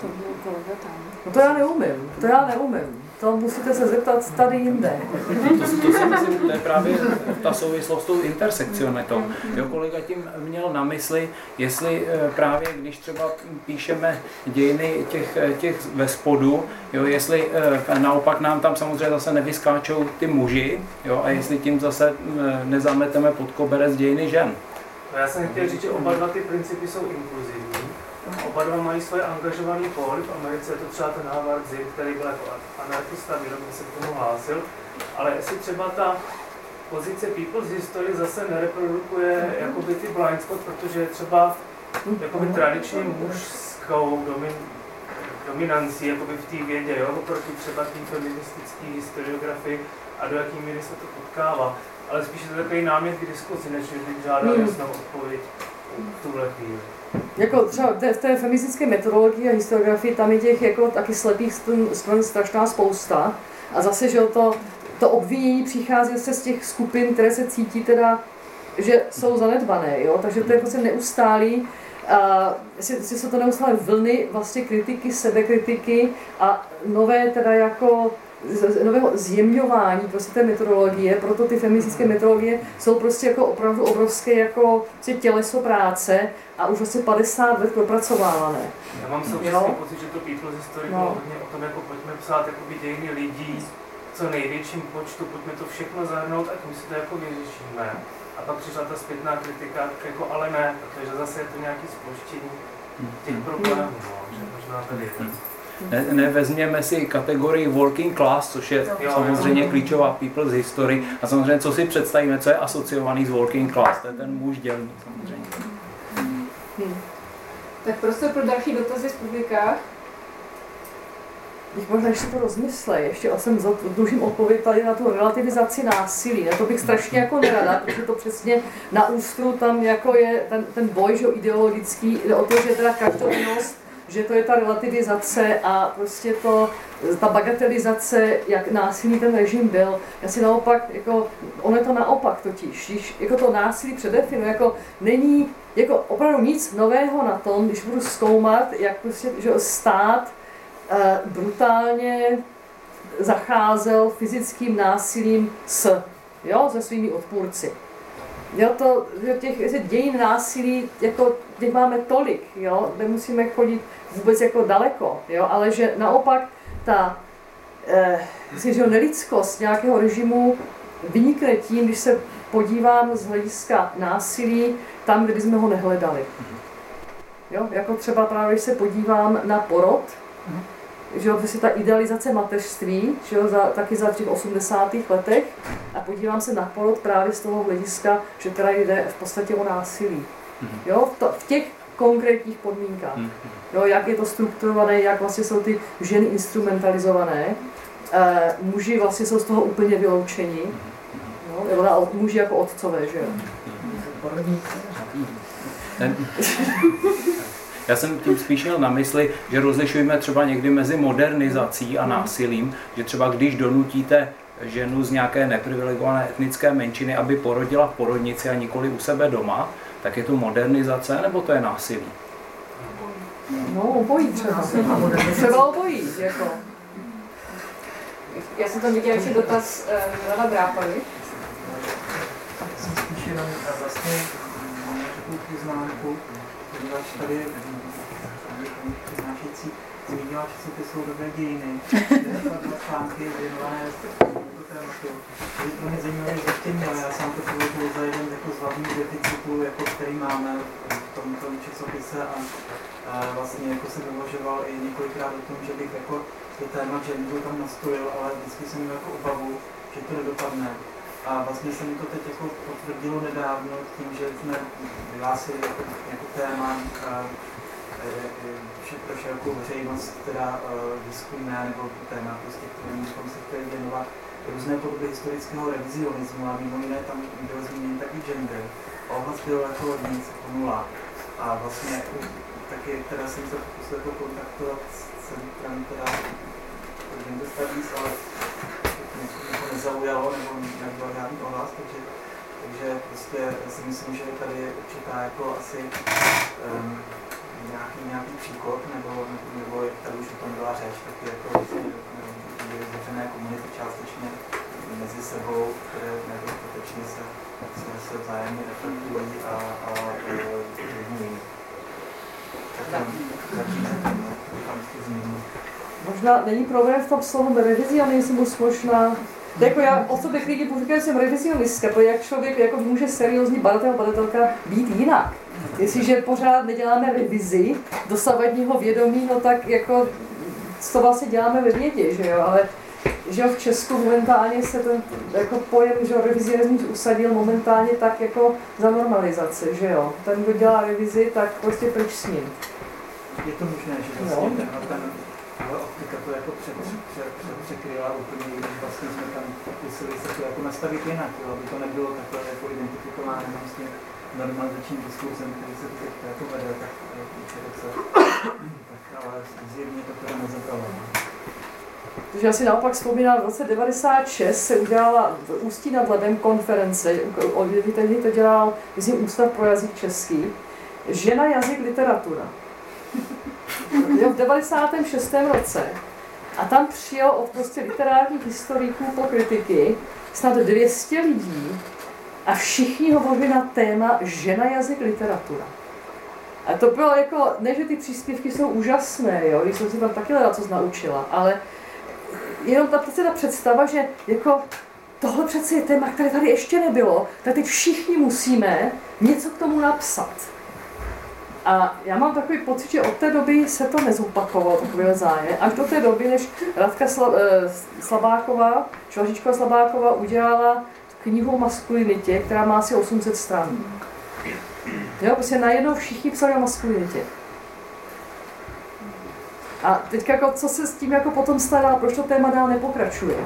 To byl kolega tam. No to já neumím, to já neumím. To musíte se zeptat tady jinde. To, to si myslím, to je právě ta souvislost s tou intersekcionitou. Jo, kolega tím měl na mysli, jestli eh, právě když třeba píšeme dějiny těch, eh, těch ve spodu, jo, jestli eh, naopak nám tam samozřejmě zase nevyskáčou ty muži, jo, a jestli tím zase nezameteme pod koberec dějiny žen. Já jsem chtěl říct, že oba dva ty principy jsou inkluzivní Oba dva mají svoje angažovaný póly, v Americe je to třeba ten Harvard Zinn, který byl jako anarchista, výrobně se k tomu hlásil, ale jestli třeba ta pozice People's History zase nereprodukuje jakoby ty blind spot, protože je třeba jakoby tradičně mužskou domin, dominancí jakoby v té vědě, jo, oproti třeba tím feministický historiografii a do jaký míry se to potkává. Ale spíš je to takový námět k diskuzi, než bych žádal hmm. jasnou odpověď v tuhle chvíli. Jako třeba v té feministické metodologii a historiografii tam je těch jako taky slepých stran strašná spousta. A zase, že to, to obvinění přichází se z těch skupin, které se cítí teda, že jsou zanedbané, jo? takže to je prostě neustálý, a si, jsou to neustále vlny vlastně kritiky, sebekritiky a nové teda jako nového zjemňování prostě té metodologie, proto ty feministické metodologie jsou prostě jako opravdu obrovské jako prostě těleso práce a už asi 50 let propracovávané. Já mám současný pocit, že to People's History no. bylo hodně o tom, jako pojďme psát jakoby dějiny lidí, co největším počtu, pojďme to všechno zahrnout, ať my si to jako vyřešíme. A pak přišla ta zpětná kritika, jako ale ne, protože zase je to nějaký spouštění těch problémů, no, že možná tady ne, nevezměme si kategorii working class, což je jo, samozřejmě jo. klíčová people's history a samozřejmě co si představíme, co je asociovaný s working class, to je ten muž dělný samozřejmě. Hmm. Tak prostor pro další dotazy z publika. Bych možná ještě to rozmyslel, ještě jsem dlužím odpověď tady na tu relativizaci násilí. Na to bych strašně jako nerada, protože to přesně na ústru tam jako je ten, ten boj že ideologický, jde o to, že teda každodennost že to je ta relativizace a prostě to, ta bagatelizace, jak násilný ten režim byl. Já si naopak, jako, ono je to naopak totiž, když jako to násilí předefinuje, jako není jako opravdu nic nového na tom, když budu zkoumat, jak prostě, že stát eh, brutálně zacházel fyzickým násilím s, jo, se svými odpůrci. Jo, to, těch dějin násilí, jako těch máme tolik, jo, nemusíme chodit vůbec jako daleko, jo, ale že naopak ta eh, že nelidskost nějakého režimu vynikne tím, když se podívám z hlediska násilí tam, kde bychom ho nehledali. Jo, jako třeba právě, když se podívám na porod, že jo, prostě ta idealizace mateřství, že jo, za, taky za těch 80. letech. A podívám se na porod právě z toho hlediska, že teda jde v podstatě o násilí. Jo, v, to, v těch konkrétních podmínkách. Jo, jak je to strukturované, jak vlastně jsou ty ženy instrumentalizované. E, muži vlastně jsou z toho úplně vyloučeni. Jo, nebo muži jako otcové, že jo. Já jsem tím spíš měl na mysli, že rozlišujeme třeba někdy mezi modernizací a násilím, že třeba když donutíte ženu z nějaké neprivilegované etnické menšiny, aby porodila v porodnici a nikoli u sebe doma, tak je to modernizace nebo to je násilí? No, obojí třeba. Třeba obojí, jako. Já jsem tam viděla ještě dotaz uh, na Drápavy. Jsem spíš jenom vlastně takovou poznámku, poněvadž tady přednášející zmínila časopisové dějiny, kde dva články věnované tématu. Je pro mě zajímavé zjištění, ale já sám to považuji za jeden jako z hlavních deficitů, jako který máme v tomto časopise a, a vlastně jako jsem uvažoval i několikrát o tom, že bych jako to téma genderu tam nastolil, ale vždycky jsem měl jako obavu, že to nedopadne. A vlastně se mi to teď jako potvrdilo nedávno tím, že jsme vyhlásili jako, jako téma vše, pro širokou veřejnost teda výzkumné nebo téma, prostě, kterým bychom se chtěli věnovat, různé podoby historického revizionismu a mimo jiné tam byl zmíněn taky gender. Ohlas byl jako nic, jako nula. A vlastně taky teda jsem se pokusil jako kontaktovat s centrem teda gender studies, ale to nezaujalo nebo nebyl žádný ohlas, takže takže prostě si myslím, že tady je určitá jako asi um, nějaký, nějaký příkop, nebo, nebo, nebo tady už o tom byla řeč, tak jako vlastně vytvořené komunity částečně mezi sebou, které nedostatečně se, se, se vzájemně reflektují a, a ovlivňují. Možná není problém v tom slovu revizionismus, možná jako já o sobě lidi říkám, že jsem revizionistka, protože jak člověk jako může seriózní badatel, badatelka být jinak. Jestliže pořád neděláme revizi dosavadního vědomí, no tak jako to vlastně děláme ve vědě, že jo, ale že jo, v Česku momentálně se ten jako pojem, že jo, revizionismus usadil momentálně tak jako za normalizaci, že jo. Ten, kdo dělá revizi, tak prostě pryč s ním. Je to možné, že vlastně no. ten, ten ale optika to jako před, před, před, překryla úplně, když vlastně jsme tam pokusili se to jako nastavit jinak, jo, aby to nebylo takhle jako identifikováno vlastně normalizačním diskurzem, který se teď jako vede, tak, tak, se, tak ale zjevně to teda. Takže já si naopak vzpomínám, v roce 96 se udělala v Ústí nad Labem konference, tehdy to dělal, myslím, Ústav pro jazyk český, žena, jazyk, literatura. V 96. roce. A tam přijel od prostě literárních historiků po kritiky snad 200 lidí a všichni hovořili na téma žena, jazyk, literatura. A to bylo jako, ne, že ty příspěvky jsou úžasné, jo, když jsem si tam taky leda co naučila, ale jenom ta, ta představa, že jako tohle přece je téma, které tady ještě nebylo, tak teď všichni musíme něco k tomu napsat. A já mám takový pocit, že od té doby se to nezopakovalo, takový zájem, až do té doby, než Radka eh, Slabáková, Čvažička Slabáková udělala knihu o maskulinitě, která má asi 800 stran. Jo, prostě najednou všichni psali o maskulinitě. A teď jako, co se s tím jako potom stará, proč to téma dál nepokračuje?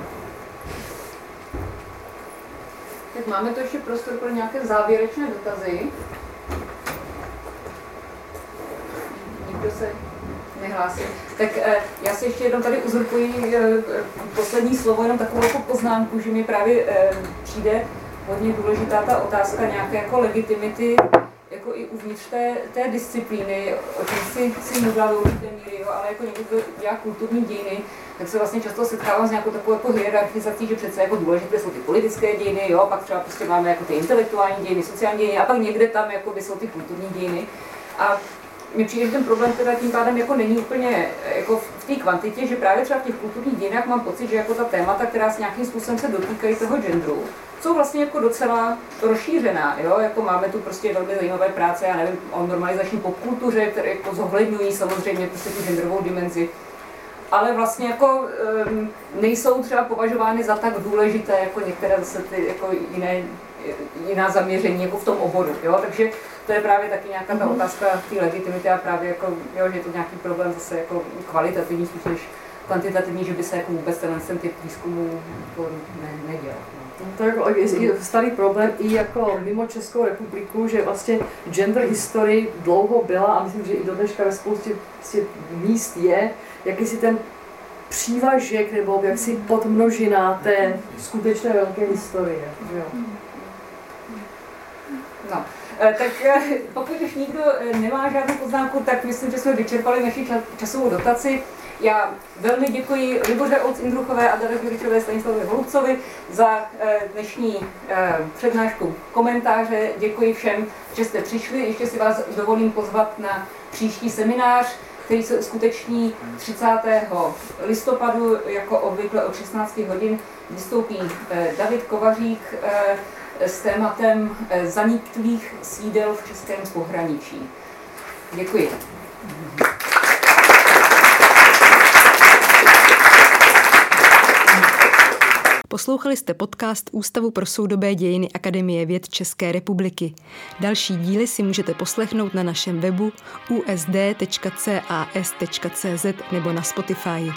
Tak máme to ještě prostor pro nějaké závěrečné dotazy. Nikdo se nehlásí. Tak eh, já si ještě jednou tady uzurpuji eh, poslední slovo, jenom takovou jako poznámku, že mi právě eh, přijde hodně důležitá ta otázka nějaké jako legitimity jako i uvnitř té, té disciplíny, o čem si, si mluvila do určité míry, jo, ale jako někdo, kdo dělá kulturní dějiny, tak se vlastně často setkávám s nějakou takovou jako hierarchizací, že přece jako důležité jsou ty politické dějiny, jo, pak třeba prostě máme jako ty intelektuální dějiny, sociální dějiny a pak někde tam jako by jsou ty kulturní dějiny. A mně přijde, že ten problém teda tím pádem jako není úplně jako v té kvantitě, že právě třeba v těch kulturních dějinách mám pocit, že jako ta témata, která s nějakým způsobem se dotýkají toho genderu, jsou vlastně jako docela rozšířená, jo? jako máme tu prostě velmi zajímavé práce, já nevím, o normalizační popkultuře, které jako zohledňují samozřejmě prostě tu genderovou dimenzi, ale vlastně jako um, nejsou třeba považovány za tak důležité jako některé zase ty jako jiné, jiná zaměření jako v tom oboru, jo? takže to je právě taky nějaká ta otázka té legitimity a právě jako, jo, že je to nějaký problém zase jako kvalitativní spíš než kvantitativní, že by se jako vůbec ten, ten typ výzkumu jako ne, nedělal. No. To jako je starý problém i jako mimo Českou republiku, že vlastně gender history dlouho byla a myslím, že i do dneška ve spoustě míst je, jakýsi ten přívažek nebo jaksi podmnožina té skutečné velké historie. Že jo? No. Eh, tak eh, pokud už nikdo eh, nemá žádnou poznámku, tak myslím, že jsme vyčerpali naši časovou dotaci. Já velmi děkuji Liboře Olc Indruchové a Dare Juričové Stanislavovi Holubcovi za dnešní přednášku komentáře. Děkuji všem, že jste přišli. Ještě si vás dovolím pozvat na příští seminář, který se uskuteční 30. listopadu, jako obvykle od 16 hodin. Vystoupí David Kovařík, s tématem eh, zaniklých sídel v českém pohraničí. Děkuji. Poslouchali jste podcast Ústavu pro soudobé dějiny Akademie věd České republiky. Další díly si můžete poslechnout na našem webu usd.cas.cz nebo na Spotify.